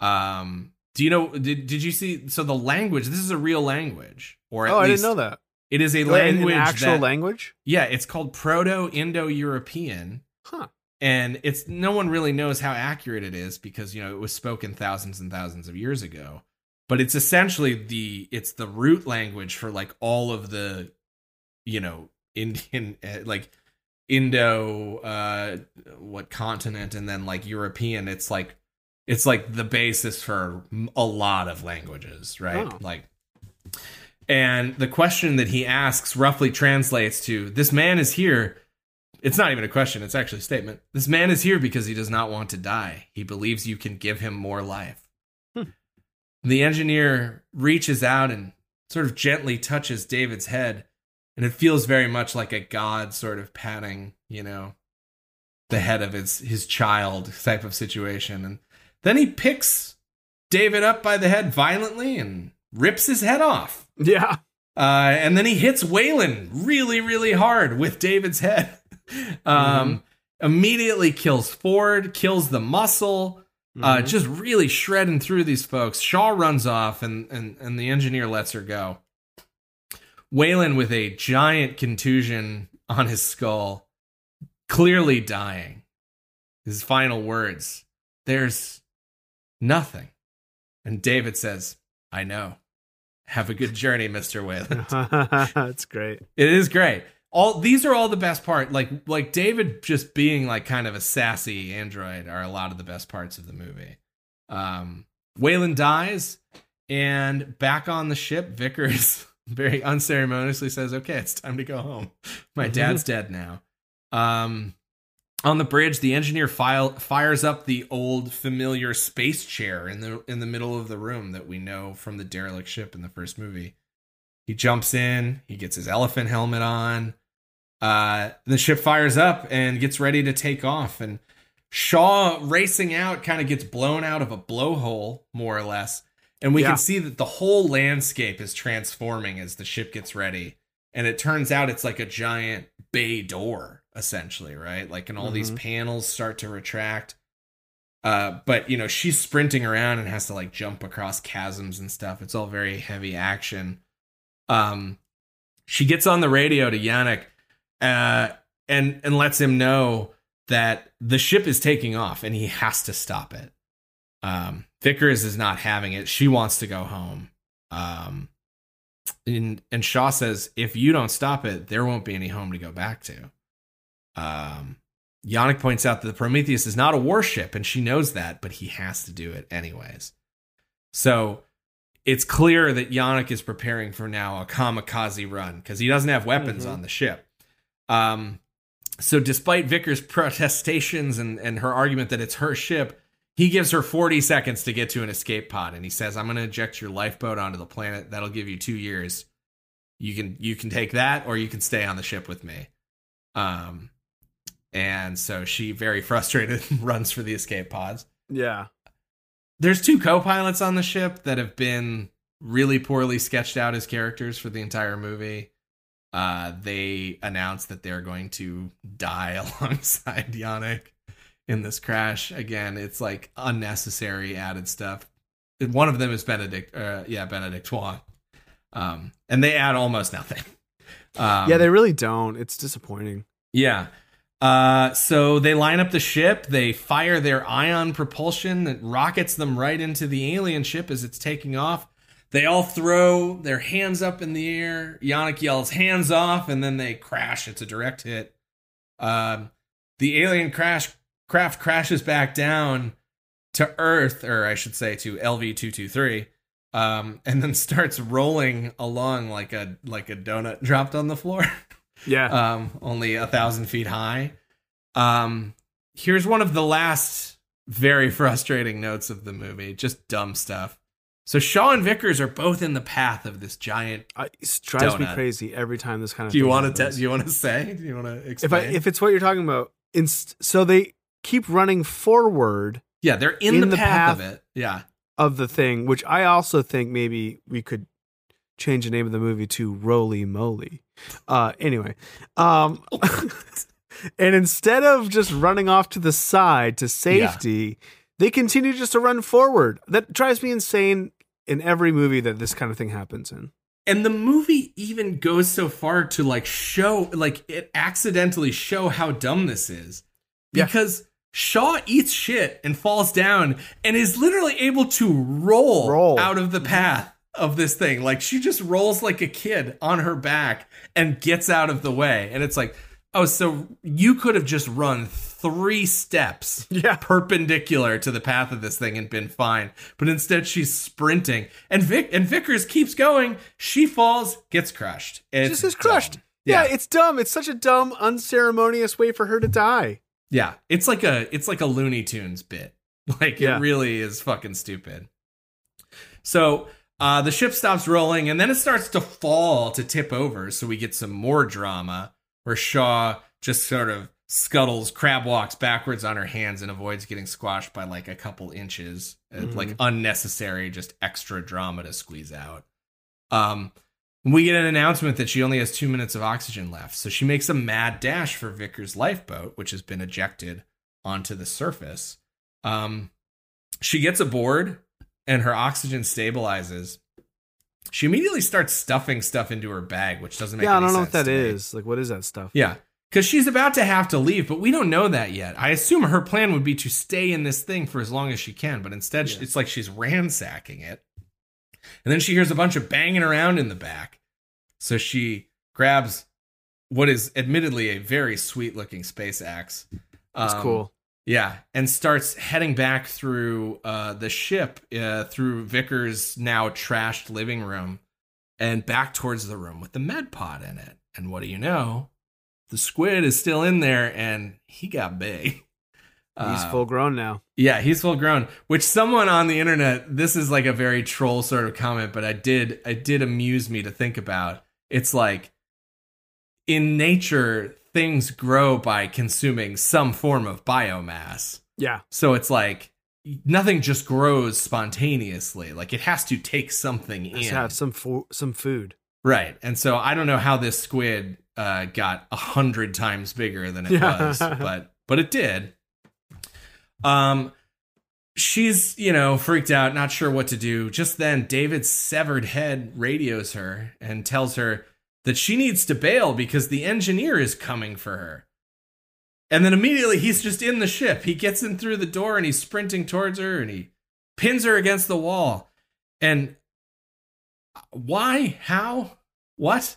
um do you know did, did you see so the language this is a real language or at Oh, I didn't know that. it is a An language actual that- language? yeah it's called proto-indo-european Huh. and it's no one really knows how accurate it is because you know it was spoken thousands and thousands of years ago but it's essentially the it's the root language for like all of the you know indian uh, like indo uh what continent and then like european it's like it's like the basis for a lot of languages right Oh. like and the question that he asks roughly translates to this man is here it's not even a question, it's actually a statement. This man is here because he does not want to die. He believes you can give him more life. Hmm. The engineer reaches out and sort of gently touches David's head, and it feels very much like a god sort of patting, you know, the head of his his child type of situation. And then he picks David up by the head violently and rips his head off. Yeah. Uh, and then he hits Waylon really, really hard with David's head. um, Immediately kills Ford, kills the muscle, uh, Mhm. just really shredding through these folks. Shaw runs off, and, and, and the engineer lets her go. Waylon with a giant contusion on his skull, clearly dying. His final words There's nothing. And David says, I know. Have a good journey, Mr. Weyland. That's great. It is great. All these are all the best part. Like like David just being like kind of a sassy android are a lot of the best parts of the movie. Um Waylon dies and back on the ship, Vickers very unceremoniously says, "Okay, it's time to go home. My dad's dead now." Um on the bridge, the engineer file, fires up the old familiar space chair in the in the middle of the room that we know from the derelict ship in the first movie. He jumps in, he gets his elephant helmet on. Uh, the ship fires up and gets ready to take off. And Shaw racing out kind of gets blown out of a blowhole, more or less. And we Yeah. can see that the whole landscape is transforming as the ship gets ready. And it turns out it's like a giant bay door, essentially, right? Like, and all these Mhm. panels start to retract. Uh, but you know, she's sprinting around and has to like jump across chasms and stuff. It's all very heavy action. Um, she gets on the radio to Janek, uh, and and lets him know that the ship is taking off and he has to stop it. Um, Vickers is not having it. She wants to go home. Um, and and Shaw says, if you don't stop it, there won't be any home to go back to. Um, Janek points out that the Prometheus is not a warship, and she knows that, but he has to do it anyways. So it's clear that Janek is preparing for now a kamikaze run because he doesn't have weapons Mhm. on the ship. Um, so despite Vickers' protestations and, and her argument that it's her ship, he gives her 40 seconds to get to an escape pod and he says, I'm gonna eject your lifeboat onto the planet. That'll give you two years. You can you can take that or you can stay on the ship with me. Um and so she very frustrated runs for the escape pods Yeah. there's two co-pilots on the ship that have been really poorly sketched out as characters for the entire movie. Uh, they announced that they're going to die alongside Janek in this crash. Again, it's like unnecessary added stuff. One of them is Benedict, uh, yeah, Benedict Wong, um, and they add almost nothing. Um, yeah, they really don't. It's disappointing. yeah. Uh, so they line up the ship. They fire their ion propulsion that rockets them right into the alien ship as it's taking off. They all throw their hands up in the air. Janek yells, hands off, and then they crash. It's a direct hit. Um, the alien crash craft crashes back down to Earth, or I should say to LV two two three, um, and then starts rolling along like a like a donut dropped on the floor Yeah. um, only a thousand feet high. Um, here's one of the last very frustrating notes of the movie, just dumb stuff. So Shaw and Vickers are both in the path of this giant. I, it drives me crazy every time this kind of. Do you want to? do you want to say? Do you want to if I explain? if it's what you're talking about, inst- so they keep running forward yeah, they're in, in the, the path, path- of it. Yeah, of the thing, which I also think maybe we could change the name of the movie to Roly Moly. Uh, anyway, um, and instead of just running off to the side to safety, they continue just to run forward. That drives me insane in every movie that this kind of thing happens in. and the movie even goes so far to like show, like it accidentally show how dumb this is Yeah. because. Shaw eats shit and falls down and is literally able to roll, Roll. out of the path of this thing. Like she just rolls like a kid on her back and gets out of the way. And it's like, oh, so you could have just run three steps Yeah. perpendicular to the path of this thing and been fine. But instead she's sprinting. And Vic and Vickers keeps going. She falls, gets crushed. It's just is crushed. Yeah. Yeah. it's dumb. It's such a dumb, unceremonious way for her to die. Yeah, it's like a it's like a Looney Tunes bit. Like Yeah. it really is fucking stupid. So uh, the ship stops rolling and then it starts to fall to tip over. So we get some more drama where Shaw just sort of scuttles, crab walks backwards on her hands and avoids getting squashed by like a couple inches. Uh, Mhm. Like unnecessary, just extra drama to squeeze out. Um, we get an announcement that she only has two minutes of oxygen left. So she makes a mad dash for Vickers' lifeboat, which has been ejected onto the surface. Um, she gets aboard and her oxygen stabilizes. She immediately starts stuffing stuff into her bag, which doesn't make yeah, I don't know what that is. me. Like, what is that stuff? Yeah. Because she's about to have to leave, but we don't know that yet. I assume her plan would be to stay in this thing for as long as she can, but instead Yeah. it's like she's ransacking it. And then she hears a bunch of banging around in the back. So she grabs what is admittedly a very sweet looking space axe. That's Um, cool. Yeah, and starts heading back through uh, the ship, uh, through Vickers' now trashed living room, and back towards the room with the med pod in it. And what do you know? The squid is still in there, and he got big. He's Uh, full grown now. yeah, he's full grown. Which someone on the internet, this is like a very troll sort of comment, but I did, I did amuse me to think about. It's like in nature, things grow by consuming some form of biomass. Yeah. So it's like nothing just grows spontaneously. Like it has to take something Has in. to have some fo- some food. Right. And so I don't know how this squid uh, got a hundred times bigger than it Yeah. was, but but it did. Um she's, you know, freaked out, not sure what to do. Just then David's severed head radios her and tells her that she needs to bail because the engineer is coming for her. And then immediately he's just in the ship. He gets in through the door and he's sprinting towards her and he pins her against the wall. And why? How? What?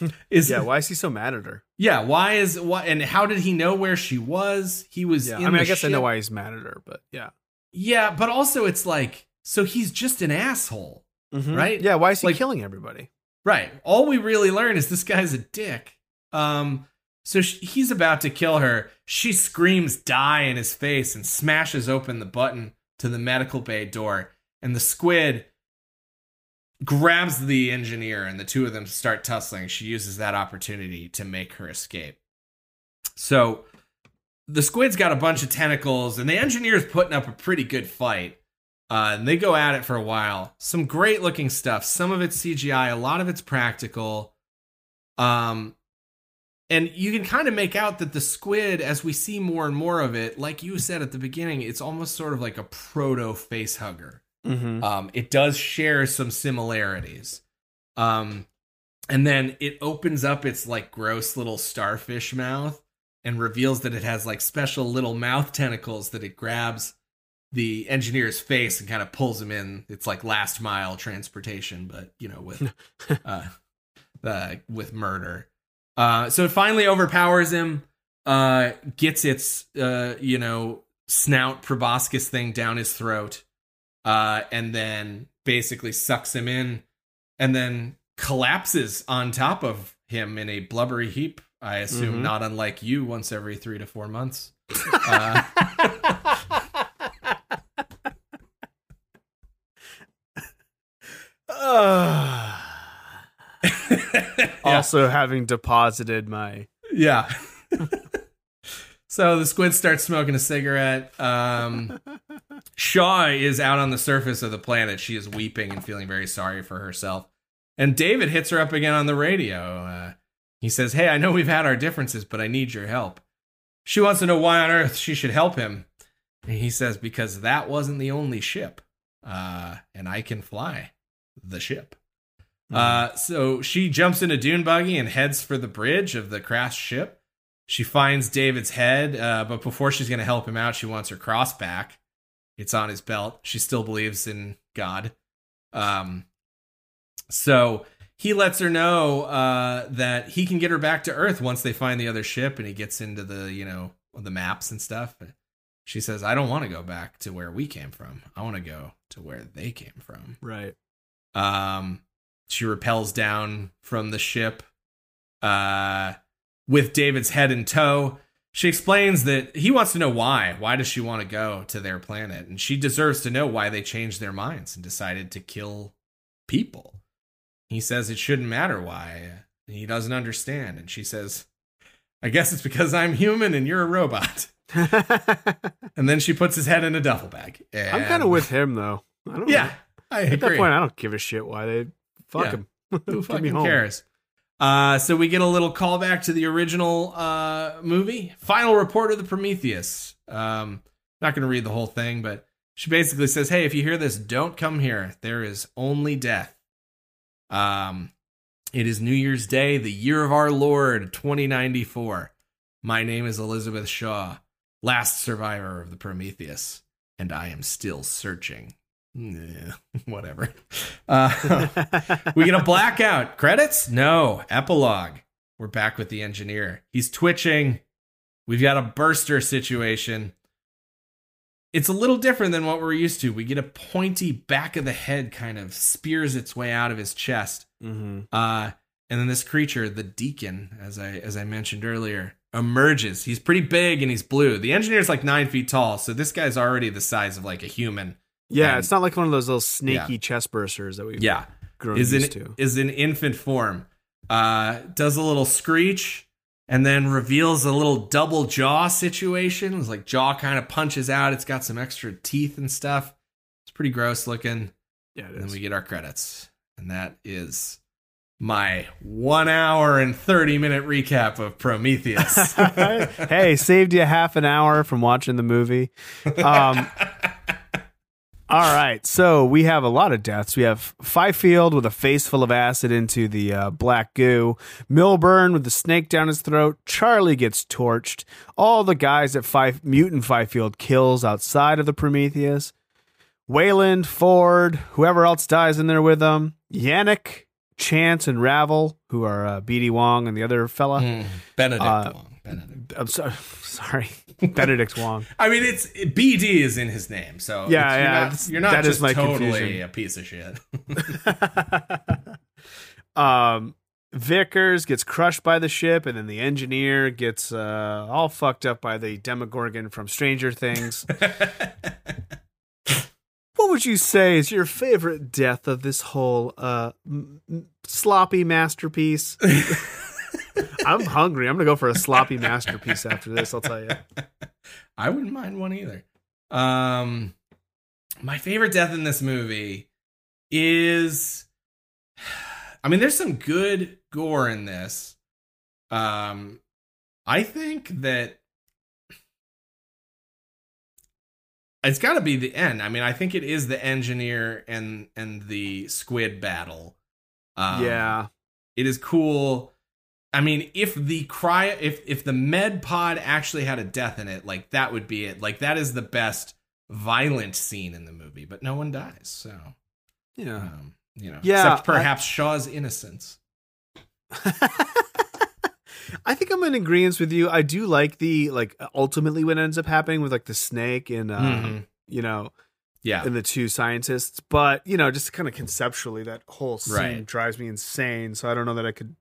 Is Yeah. Why is he so mad at her? Yeah, why is what and how did he know where she was? He was. Yeah, I mean, I guess I know why he's mad at her, but yeah, Yeah, but also it's like so he's just an asshole, mm-hmm. Right? Yeah, why is he Like- killing everybody? Right? All we really learn is this guy's a dick. Um, so sh he's about to kill her. She screams "die" in his face and smashes open the button to the medical bay door, and the squid grabs the engineer, and the two of them start tussling. She uses that opportunity to make her escape. So the squid's got a bunch of tentacles, and the engineer's putting up a pretty good fight. Uh, and they go at it for a while. Some great looking stuff. Some of it's CGI, a lot of it's practical. Um, and you can kind of make out that the squid, as we see more and more of it, like you said at the beginning, it's almost sort of like a proto face hugger. Mm-hmm. Um, it does share some similarities. Um, and then it opens up its like gross little starfish mouth and reveals that it has like special little mouth tentacles that it grabs the engineer's face and kind of pulls him in. It's like last mile transportation, but you know, with uh, uh with murder. Uh, so it finally overpowers him. Uh, gets its uh, you know, snout proboscis thing down his throat uh, and then basically sucks him in and then collapses on top of him in a blubbery heap. I assume Mhm. not unlike you once every three to four months. Uh, Also, having deposited my yeah. so the squid starts smoking a cigarette. Um, Shaw is out on the surface of the planet. She is weeping and feeling very sorry for herself. And David hits her up again on the radio. Uh, he says, Hey, I know we've had our differences, but I need your help. She wants to know why on earth she should help him. And he says, Because that wasn't the only ship. Uh, and I can fly the ship. Uh, so she jumps in a dune buggy and heads for the bridge of the crashed ship. She finds David's head, uh, but before she's going to help him out, she wants her cross back. It's on his belt. She still believes in God. Um, so he lets her know uh, that he can get her back to Earth once they find the other ship, and he gets into the you know the maps and stuff. She says, "I don't want to go back to where we came from. I want to go to where they came from." right. Um, she repels down from the ship uh, with David's head in tow. She explains that he wants to know why. Why does she want to go to their planet? And she deserves to know why they changed their minds and decided to kill people. He says it shouldn't matter why. He doesn't understand. And she says, I guess it's because I'm human and you're a robot. And then she puts his head in a duffel bag. I'm kind of with him though. I don't. I At that point, I don't give a shit why they fuck Yeah. him. Who me fucking home. cares? Uh, so we get a little callback to the original uh, movie, Final Report of the Prometheus. Um, not going to read the whole thing, but she basically says, "Hey, if you hear this, don't come here. There is only death." Um, it is New Year's Day, the year of our Lord, 2094. My name is Elizabeth Shaw, last survivor of the Prometheus, and I am still searching. Nah, whatever. Uh, we get a blackout. Credits? No. Epilogue. We're back with the engineer. He's twitching. We've got a burster situation. It's a little different than what we're used to. We get a pointy back of the head kind of spears its way out of his chest. hmm Uh, and then this creature, the deacon, as I as I mentioned earlier, emerges. He's pretty big and he's blue. The engineer's like nine feet tall, so this guy's already the size of like a human. Yeah, And- it's not like one of those little snaky chest bursters that we've Yeah. grown is used in to. is in infant form. Uh, does a little screech and then reveals a little double jaw situation. It's like jaw kind of punches out. It's got some extra teeth and stuff. It's pretty gross looking. Yeah, it And then we get our credits, and that is my one hour and thirty minute recap of Prometheus. hey, saved you half an hour from watching the movie. Um, all right, so we have a lot of deaths. We have Fifield with a face full of acid into the uh, black goo. Milburn with the snake down his throat. Charlie gets torched. All the guys that Fife, Mutant Fifield kills outside of the Prometheus. Weyland, Ford, whoever else dies in there with them. Janek Chance and Ravel, who are uh, BD Wong and the other fella. Mm, Benedict Uh, Wong. I'm sorry, sorry, Benedict Wong. I mean, it's BD is in his name, so Yeah, it's- yeah, you're not, you're not that is just my totally confusion. a piece of shit. um, Vickers gets crushed by the ship, and then the engineer gets uh, all fucked up by the Demogorgon from Stranger Things. what would you say is your favorite death of this whole uh, m- sloppy masterpiece? I'm hungry. I'm gonna go for a sloppy masterpiece after this. I'll tell you. I wouldn't mind one either. Um, my favorite death in this movie is, I mean, there's some good gore in this. Um, I think that it's got to be the end. I mean, I think it is the engineer and and the squid battle. Um, yeah, it is cool. I mean, if the cry, if if the med pod actually had a death in it, like that would be it. Like that is the best violent scene in the movie, but no one dies. So, yeah. um, you know, Yeah, except perhaps Shaw's innocence. I think I'm in agreement with you. I do like the like ultimately what ends up happening with like the snake and uh, Mhm. you know Yeah, and the two scientists, but you know just kind of conceptually that whole scene Right. drives me insane. So I don't know that I could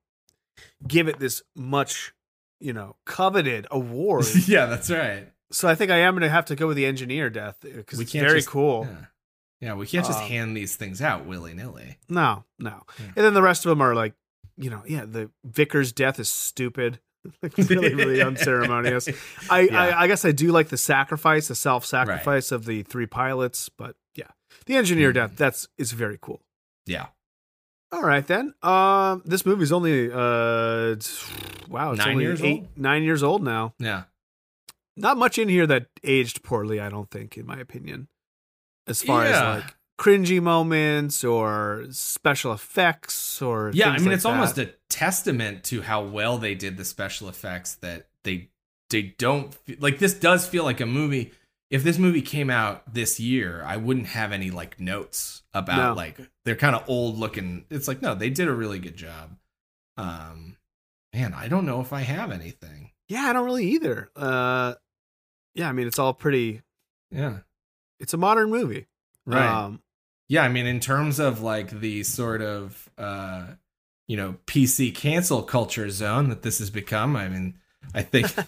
give it this much you know coveted award. yeah, that's right. so I think I am going to have to go with the engineer death because We it's very just- cool. Yeah. yeah, we can't just Um, hand these things out willy nilly. No, no. Yeah. And then the rest of them are like, you know, yeah, the Vickers' death is stupid. like really, really unceremonious. I, Yeah. I, I guess I do like the sacrifice, the self-sacrifice of the three pilots, but yeah, the engineer Mhm. death that's is very cool. Yeah, All right then. Um, this movie's only uh, it's- wow, it's Nine only years eight, old? nine years old now. yeah. Not much in here that aged poorly, I don't think, in my opinion. As far Yeah. as like cringy moments or special effects or yeah i mean like it's almost a testament to how well they did the special effects that they they don't like this does feel like a movie if this movie came out this year i wouldn't have any like notes about No. like they're kind of old looking it's like no they did a really good job um man i don't know if i have anything Yeah, I don't really either. Uh, yeah, I mean it's all pretty. yeah It's a modern movie, Um, yeah i mean in terms of like the sort of uh you know pc cancel culture zone that this has become i mean i think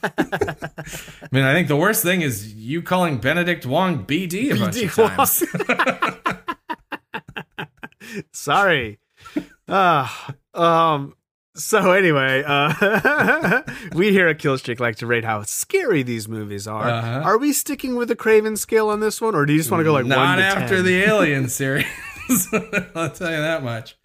I mean, I think the worst thing is you calling Benedict Wong BD a bunch BD of times. Sorry. Uh, um. So anyway, uh, we here at Killstreak like to rate how scary these movies are. Uh-huh. Are we sticking with the Craven scale on this one, or do you just want to go like Not after 10? the Alien series. I'll tell you that much.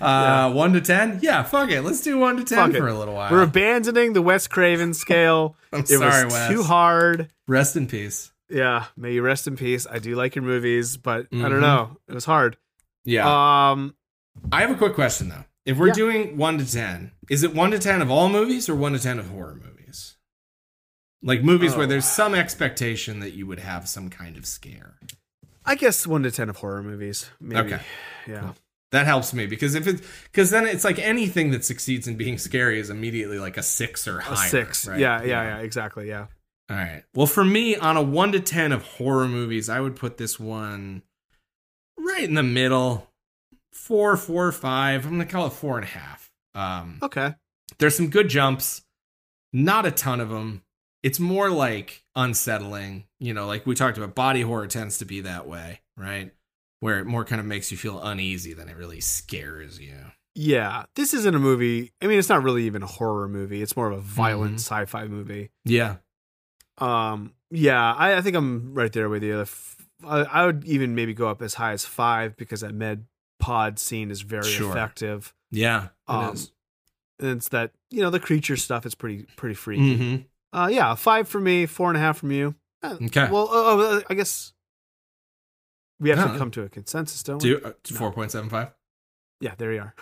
Uh, Yeah. One to ten? Yeah, fuck it. Let's do one to ten Fuck it. for a little while. We're abandoning the Wes Craven scale. I'm it sorry, was Wes. too hard. Rest in peace. Yeah, may you rest in peace. I do like your movies, but I Mhm. don't know. It was hard. Yeah. Um, I have a quick question though. If we're Yeah. doing one to ten, is it one to ten of all movies or one to ten of horror movies? Like movies where Oh. there's some expectation that you would have some kind of scare. I guess one to ten of horror movies. Maybe. Okay. Yeah. Cool. That helps me because if it because then it's like anything that succeeds in being scary is immediately like a six or higher. A six. right? Yeah, yeah, yeah. Exactly. Yeah. All right. Well, for me, on a one to ten of horror movies, I would put this one right in the middle. Four, four, five. I'm gonna call it four and a half. Um, Okay. there's some good jumps, not a ton of them. It's more like unsettling. You know, like we talked about, body horror tends to be that way, right? Where it more kind of makes you feel uneasy than it really scares you. Yeah. This isn't a movie. I mean, it's not really even a horror movie. It's more of a violent Mhm. sci-fi movie. Yeah. Um. Yeah. I, I think I'm right there with you. I, I would even maybe go up as high as five because that med pod scene is very Sure. effective. Yeah. It Um, is. And it's that you know the creature stuff is pretty pretty freaky. Mhm. Uh, yeah, five for me, four and a half from you. Uh, Okay. Well, oh, I guess we have No. to come to a consensus, don't we? Do uh, four point seven five. Yeah, there you are.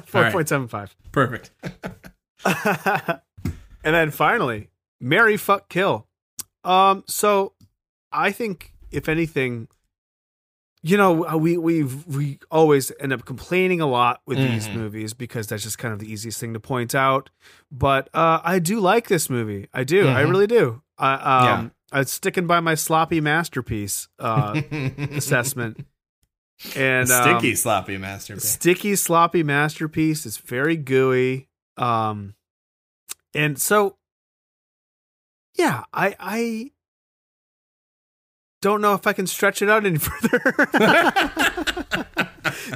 Four point seven five. Perfect. and then finally, Mary fuck kill. Um, so I think if anything, you know, uh, we we we always end up complaining a lot with these Mhm. movies because that's just kind of the easiest thing to point out. But uh, I do like this movie. I do. I Mhm. really do. I um, Yeah. I'm sticking by my sloppy masterpiece uh, assessment. And um, sticky sloppy masterpiece. sticky sloppy masterpiece it's very gooey um and so yeah i i don't know if i can stretch it out any further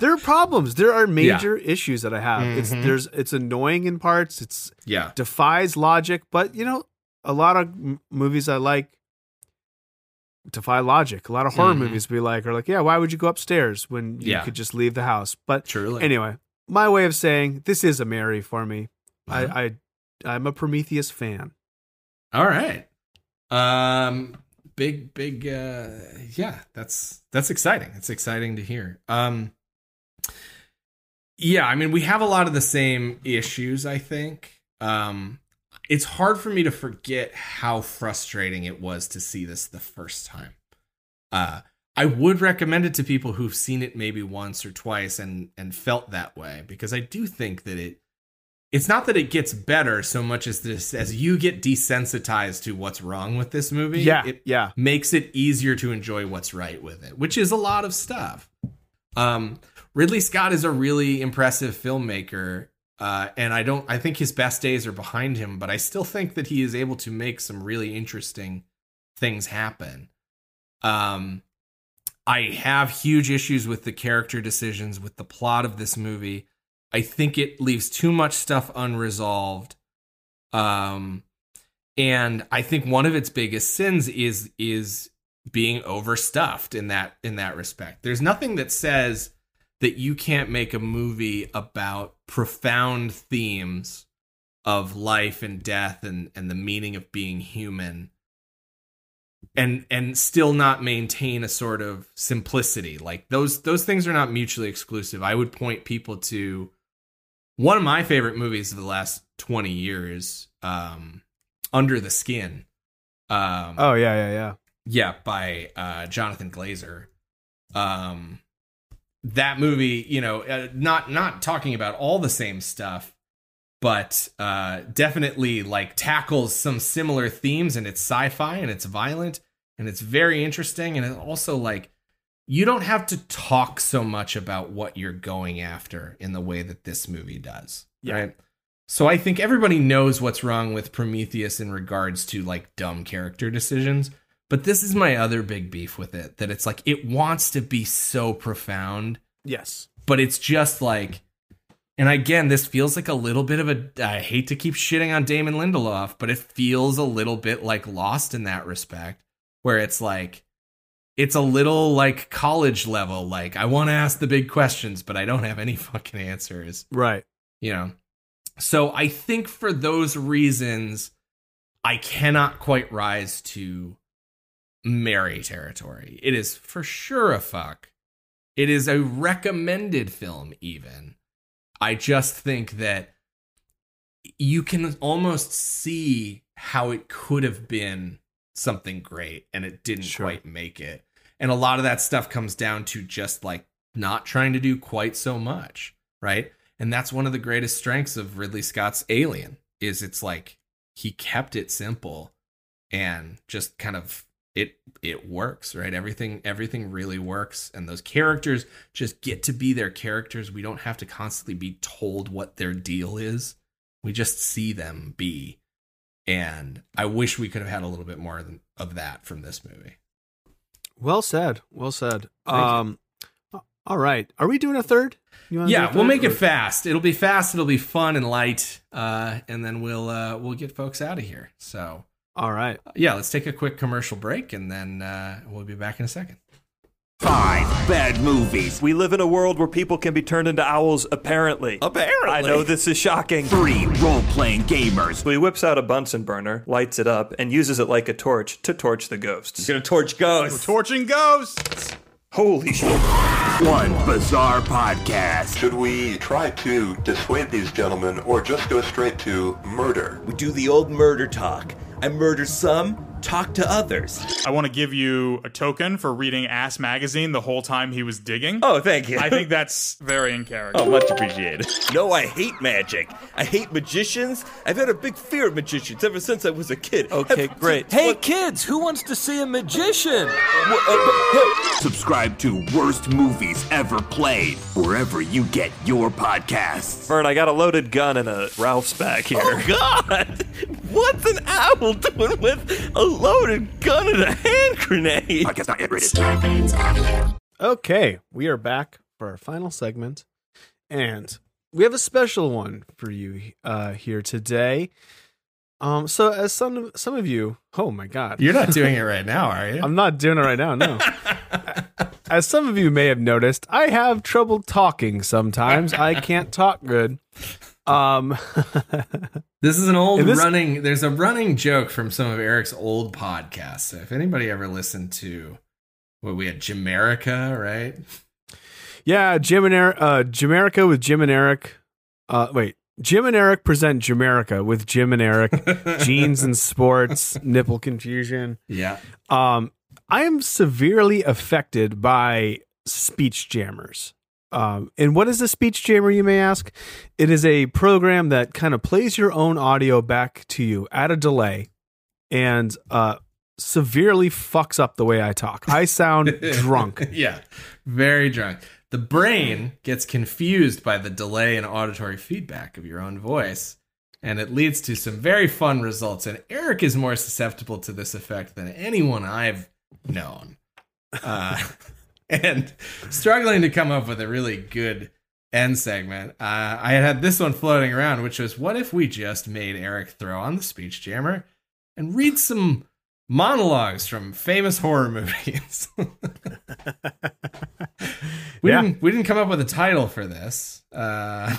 there are problems there are major issues that i have it's Mhm. there's it's annoying in parts it's yeah. defies logic but you know a lot of m- movies i like defy logic a lot of horror Mhm. movies we like are like yeah why would you go upstairs when you Yeah. could just leave the house but Truly. anyway my way of saying this is a mary for me Uh-huh. i i i'm a prometheus fan All right. Um big big uh yeah, that's that's exciting. It's exciting to hear. Um Yeah, I mean we have a lot of the same issues, I think. Um it's hard for me to forget how frustrating it was to see this the first time. Uh I would recommend it to people who've seen it maybe once or twice and and felt that way because I do think that it it's not that it gets better so much as this as you get desensitized to what's wrong with this movie yeah it yeah makes it easier to enjoy what's right with it which is a lot of stuff um ridley scott is a really impressive filmmaker uh, and I don't. I think his best days are behind him, but I still think that he is able to make some really interesting things happen. Um, I have huge issues with the character decisions, with the plot of this movie. I think it leaves too much stuff unresolved. Um, and I think one of its biggest sins is is being overstuffed in that in that respect. There's nothing that says that you can't make a movie about profound themes of life and death and and the meaning of being human and and still not maintain a sort of simplicity. Like those those things are not mutually exclusive. I would point people to one of my favorite movies of the last 20 years um under the skin. Um oh yeah yeah yeah. Yeah by uh jonathan glazer. Um that movie you know uh, not not talking about all the same stuff but uh definitely like tackles some similar themes and it's sci-fi and it's violent and it's very interesting and it also like you don't have to talk so much about what you're going after in the way that this movie does Yeah. right so i think everybody knows what's wrong with prometheus in regards to like dumb character decisions but this is my other big beef with it that it's like it wants to be so profound. Yes. But it's just like and again this feels like a little bit of a i hate to keep shitting on damon lindelof but it feels a little bit like lost in that respect where it's like it's a little like college level like i want to ask the big questions but i don't have any fucking answers. Right. You know? So i think for those reasons i cannot quite rise to mary territory. It is for sure a fuck. It is a recommended film even. I just think that you can almost see how it could have been something great and it didn't Sure. quite make it. And a lot of that stuff comes down to just like not trying to do quite so much right? And that's one of the greatest strengths of ridley scott's alien is it's like he kept it simple and just kind of it it works right? Everything everything really works. And those characters just get to be their characters. We don't have to constantly be told what their deal is. We just see them be. And i wish we could have had a little bit more than- of that from this movie. Well said. Well said. Um all right. Are we doing a third? You wanna a yeah we'll third, make it fast. It'll be fast. It'll be fun and light. Uh and then we'll uh we'll get folks out of here. So all right yeah let's take a quick commercial break and then uh we'll be back in a second Five bad movies. We live in a world where people can be turned into owls, apparently. Apparently. I know this is shocking. Three role playing gamers. So he whips out a Bunsen burner, lights it up, and uses it like a torch to torch the ghosts. He's gonna torch ghosts. torching ghosts Holy shit. One bizarre podcast. Should we try to dissuade these gentlemen or just go straight to murder? We do the old murder talk. I murder some, talk to others. I want to give you a token for reading Ass Magazine the whole time he was digging. Oh, thank you. I think that's very in character. Oh, much appreciated. No, I hate magic. I hate magicians. I've had a big fear of magicians ever since I was a kid. Okay, Have- great. Hey kids, who wants to see a magician? Wha- uh, Subscribe to Worst Movies Ever Played wherever you get your podcasts. Vern, I got a loaded gun and a Ralph's back here. Oh God! What's an owl doing with a loaded gun and a hand grenade? Podcast not yet rated. Okay, we are back for our final segment, and we have a special one for you uh, here today. Um, so as some some of you, oh my god, You're not doing it right now, are you? I'm not doing it right now. No. As some of you may have noticed, I have trouble talking sometimes. I can't talk good. Um, This is an old this- running. There's a running joke from some of Eric's old podcasts. So if anybody ever listened to what we had, Jamerica, right? yeah, Jim and Eric, uh, Jamerica with Jim and Eric. Uh, wait, Jim and Eric present Jamerica with Jim and Eric. Jeans and sports, nipple confusion. Yeah. Um, I am severely affected by speech jammers. Um, and what is a speech jammer, you may ask? It is a program that kind of plays your own audio back to you at a delay and uh, severely fucks up the way I talk. I sound drunk. yeah. Very drunk. The brain gets confused by the delay and auditory feedback of your own voice, and it leads to some very fun results. And Eric is more susceptible to this effect than anyone I've known. Uh, and struggling to come up with a really good end segment, uh, I had had this one floating around, which was what if we just made Eric throw on the speech jammer and read some monologues from famous horror movies? we Yeah. didn't we didn't come up with a title for this. Uh,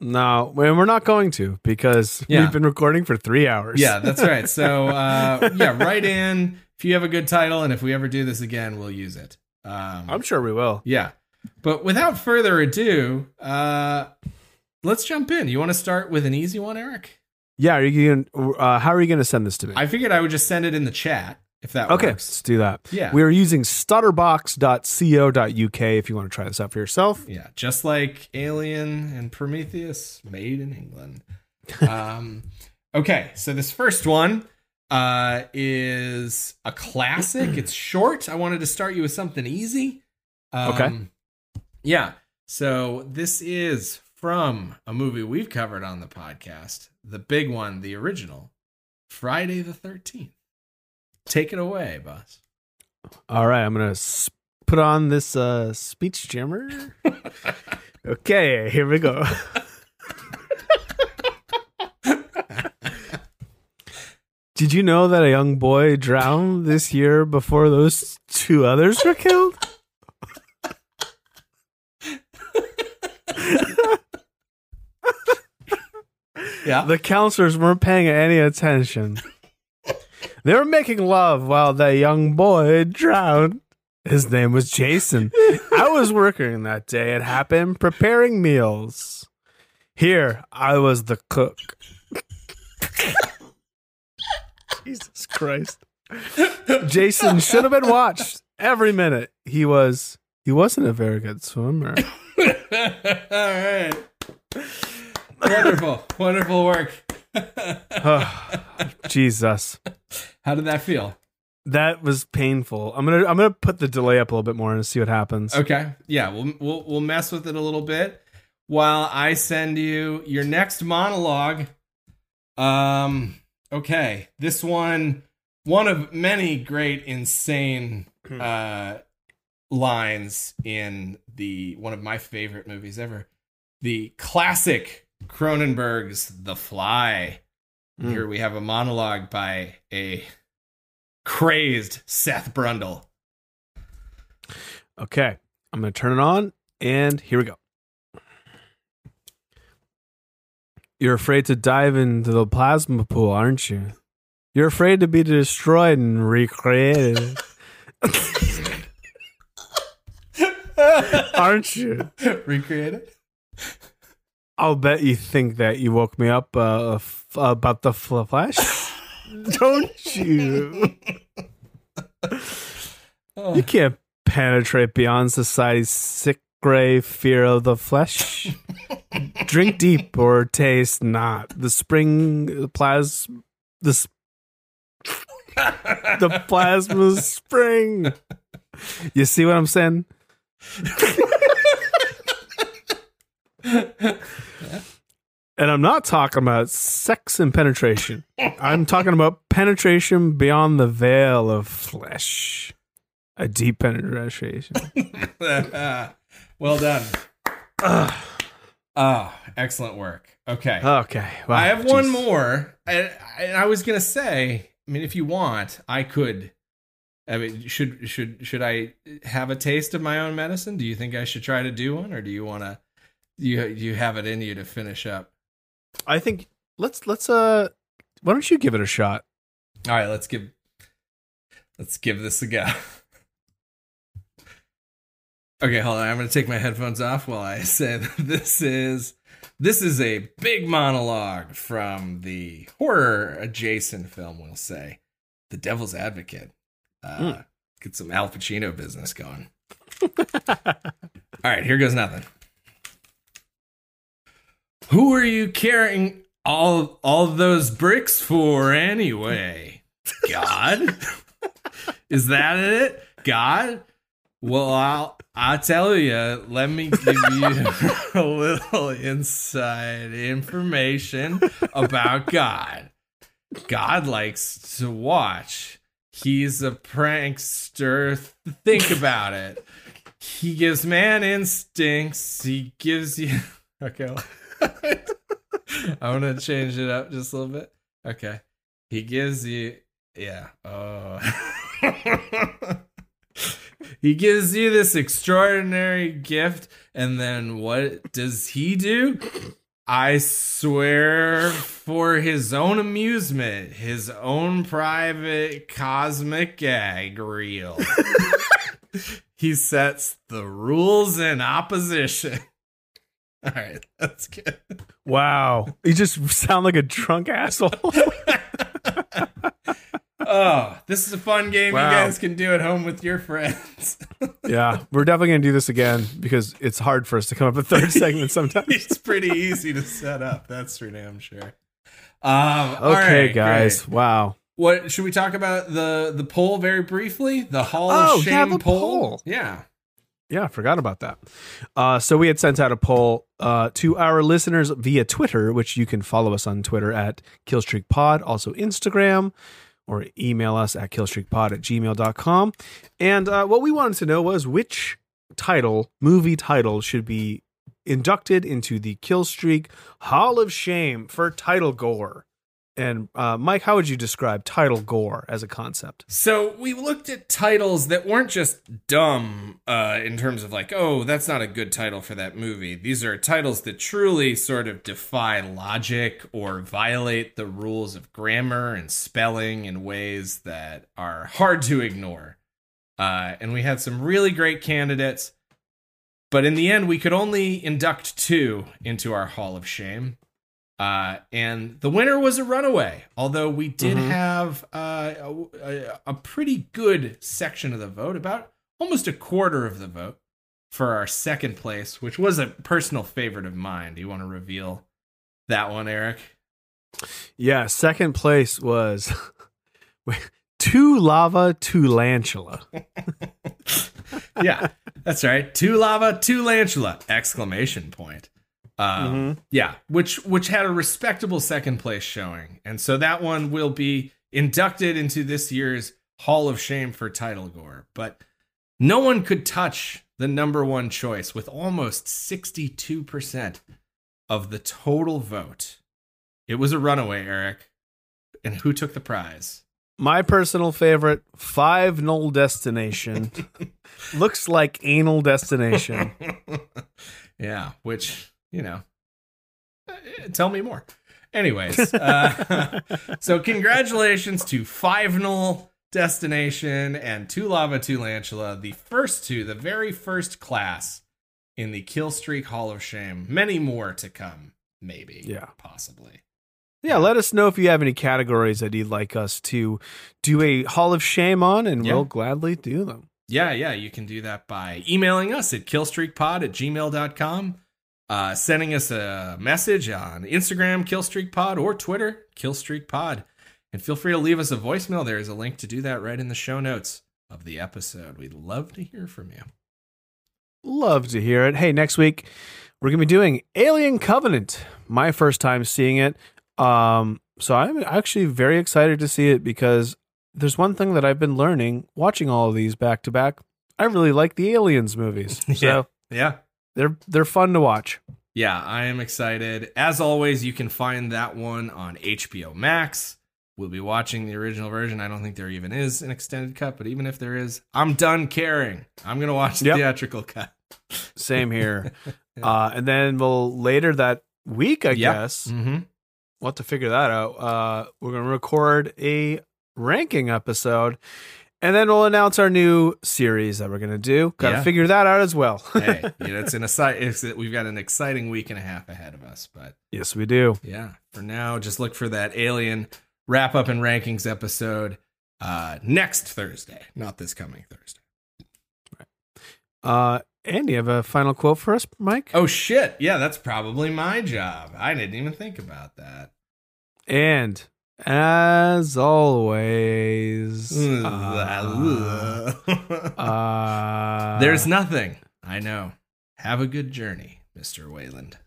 No, we're not going to because Yeah. we've been recording for three hours. yeah, that's right. So uh, yeah, write in if you have a good title, and if we ever do this again, we'll use it. Um, I'm sure we will. Yeah. But without further ado, uh, let's jump in. You want to start with an easy one, Eric? Yeah, are you gonna, uh, how are you going to send this to me? I figured I would just send it in the chat if that Okay, works. let's do that. Yeah. We are using stutterbox.co.uk if you want to try this out for yourself. Yeah, just like Alien and Prometheus, made in England. um, okay, so this first one uh, is a classic. it's short. I wanted to start you with something easy. Um, Okay. Yeah. So this is from a movie we've covered on the podcast, the big one, the original, Friday the 13th. Take it away, boss. All right, I'm going to put on this uh, speech jammer. okay, here we go. Did you know that a young boy drowned this year before those two others were killed? Yeah. The counselors weren't paying any attention. They were making love while the young boy drowned. His name was Jason. I was working that day. It happened preparing meals. Here, I was the cook. Jesus Christ. Jason should have been watched every minute. He was he wasn't a very good swimmer. All right. Wonderful. Wonderful work. oh, Jesus. How did that feel? That was painful. I'm gonna I'm gonna put the delay up a little bit more and see what happens. Okay. Yeah, we'll we'll we'll mess with it a little bit while I send you your next monologue. Um okay. This one one of many great insane uh lines in the one of my favorite movies ever. The classic Cronenberg's The Fly. Mm. Here we have a monologue by a crazed Seth Brundle. Okay. I'm gonna turn it on and here we go. You're afraid to dive into the plasma pool, aren't you? You're afraid to be destroyed and recreated. aren't you? Recreated? I'll bet you think that you woke me up uh, f- about the fl- flash. Don't you? You can't penetrate beyond society's sick gray fear of the flesh. Drink deep or taste not. The spring plas the s- the plasma spring. You see what I'm saying? And I'm not talking about sex and penetration. I'm talking about penetration beyond the veil of flesh. A deep penetration. well done. Ah, excellent work. Okay. Okay. Wow, I have one more. And I, I was gonna say, I mean, if you want, I could. I mean, should should should I have a taste of my own medicine? Do you think I should try to do one, or do you want to? You you have it in you to finish up. I think let's let's uh why don't you give it a shot? All right, let's give let's give this a go. Okay, hold on. I'm going to take my headphones off while I say that this is this is a big monologue from the horror adjacent film. We'll say, The Devil's Advocate. Uh, Get some Al Pacino business going. All right, here goes nothing. Who are you carrying all all those bricks for anyway? God? Is that it? God? Well, I'll I'll tell you. Let me give you a little inside information about God. God likes to watch. He's a prankster. Think about it. He gives man instincts. He gives you. Okay. I'm gonna change it up just a little bit. Okay. He gives you. Yeah. Oh. he gives you this extraordinary gift, and then what does he do? I swear, for his own amusement, his own private cosmic gag reel, he sets the rules in opposition. All right, that's good. Wow. You just sound like a drunk asshole. This is a fun game Wow. you guys can do at home with your friends. yeah. We're definitely gonna do this again because it's hard for us to come up with third segment sometimes. it's pretty easy to set up. That's for damn sure. Um, Okay, right, guys. great. Wow. What should we talk about the the poll very briefly? The Hall Oh, of yeah, Shame the poll. poll. Yeah. Yeah, I forgot about that. Uh, so we had sent out a poll uh, to our listeners via Twitter, which you can follow us on Twitter at KillstreakPod, also Instagram, or email us at killstreakpod at gmail.com. And uh, what we wanted to know was which title, movie title, should be inducted into the Killstreak Hall of Shame for title gore. And uh, Mike, how would you describe title gore as a concept? So we looked at titles that weren't just dumb uh, in terms of like, oh, that's not a good title for that movie. These are titles that truly sort of defy logic or violate the rules of grammar and spelling in ways that are hard to ignore. Uh, and we had some really great candidates, but in the end, we could only induct two into our Hall of Shame. Uh, and the winner was a runaway, although we did have uh, a, a pretty good section of the vote, about almost a quarter of the vote for our second place, which was a personal favorite of mine. Do you want to reveal that one, Eric? Yeah, second place was two lava, two lantula. yeah, that's right. Two lava, two lantula! Exclamation point. Um, Yeah, which which had a respectable second place showing, and so that one will be inducted into this year's Hall of Shame for title gore. But no one could touch the number one choice with almost sixty-two percent of the total vote. It was a runaway, Eric. And who took the prize? My personal favorite, Five Null Destination. Looks like anal destination. yeah, which, you know, uh, tell me more. Anyways, uh, so congratulations to Five Null Destination and Two Lava, Two Lantula, the first two, the very first class in the Kill Streak Hall of Shame. Many more to come, maybe. Yeah. Possibly. Yeah, let us know if you have any categories that you'd like us to do a Hall of Shame on, and Yeah. we'll gladly do them. Yeah, yeah, you can do that by emailing us at killstreakpod at gmail.com, uh, sending us a message on Instagram, Killstreak Pod, or Twitter, Killstreak Pod. And feel free to leave us a voicemail. There is a link to do that right in the show notes of the episode. We'd love to hear from you. Love to hear it. Hey, next week we're gonna be doing Alien Covenant. My first time seeing it. Um, so I'm actually very excited to see it because there's one thing that I've been learning watching all of these back to back. I really like the Aliens movies. So Yeah. They're they're fun to watch. Yeah, I am excited. As always, you can find that one on HBO Max. We'll be watching the original version. I don't think there even is an extended cut, but even if there is, I'm done caring. I'm going to watch the Yep. theatrical cut. Same here. uh, and then we'll later that week, I Yep. guess, Mm-hmm. we'll have to figure that out. Uh, we're going to record a ranking episode, and then we'll announce our new series that we're going to do. Got to Yeah. figure that out as well. hey, you know, it's an it's, we've got an exciting week and a half ahead of us, but yes, we do. yeah, for now, just look for that Alien wrap up and rankings episode uh, next Thursday, not this coming Thursday. Uh, and you have a final quote for us, Mike? Oh shit! Yeah, that's probably my job. I didn't even think about that. And as always, uh, uh, There's nothing. I know. Have a good journey, Mr. Weyland.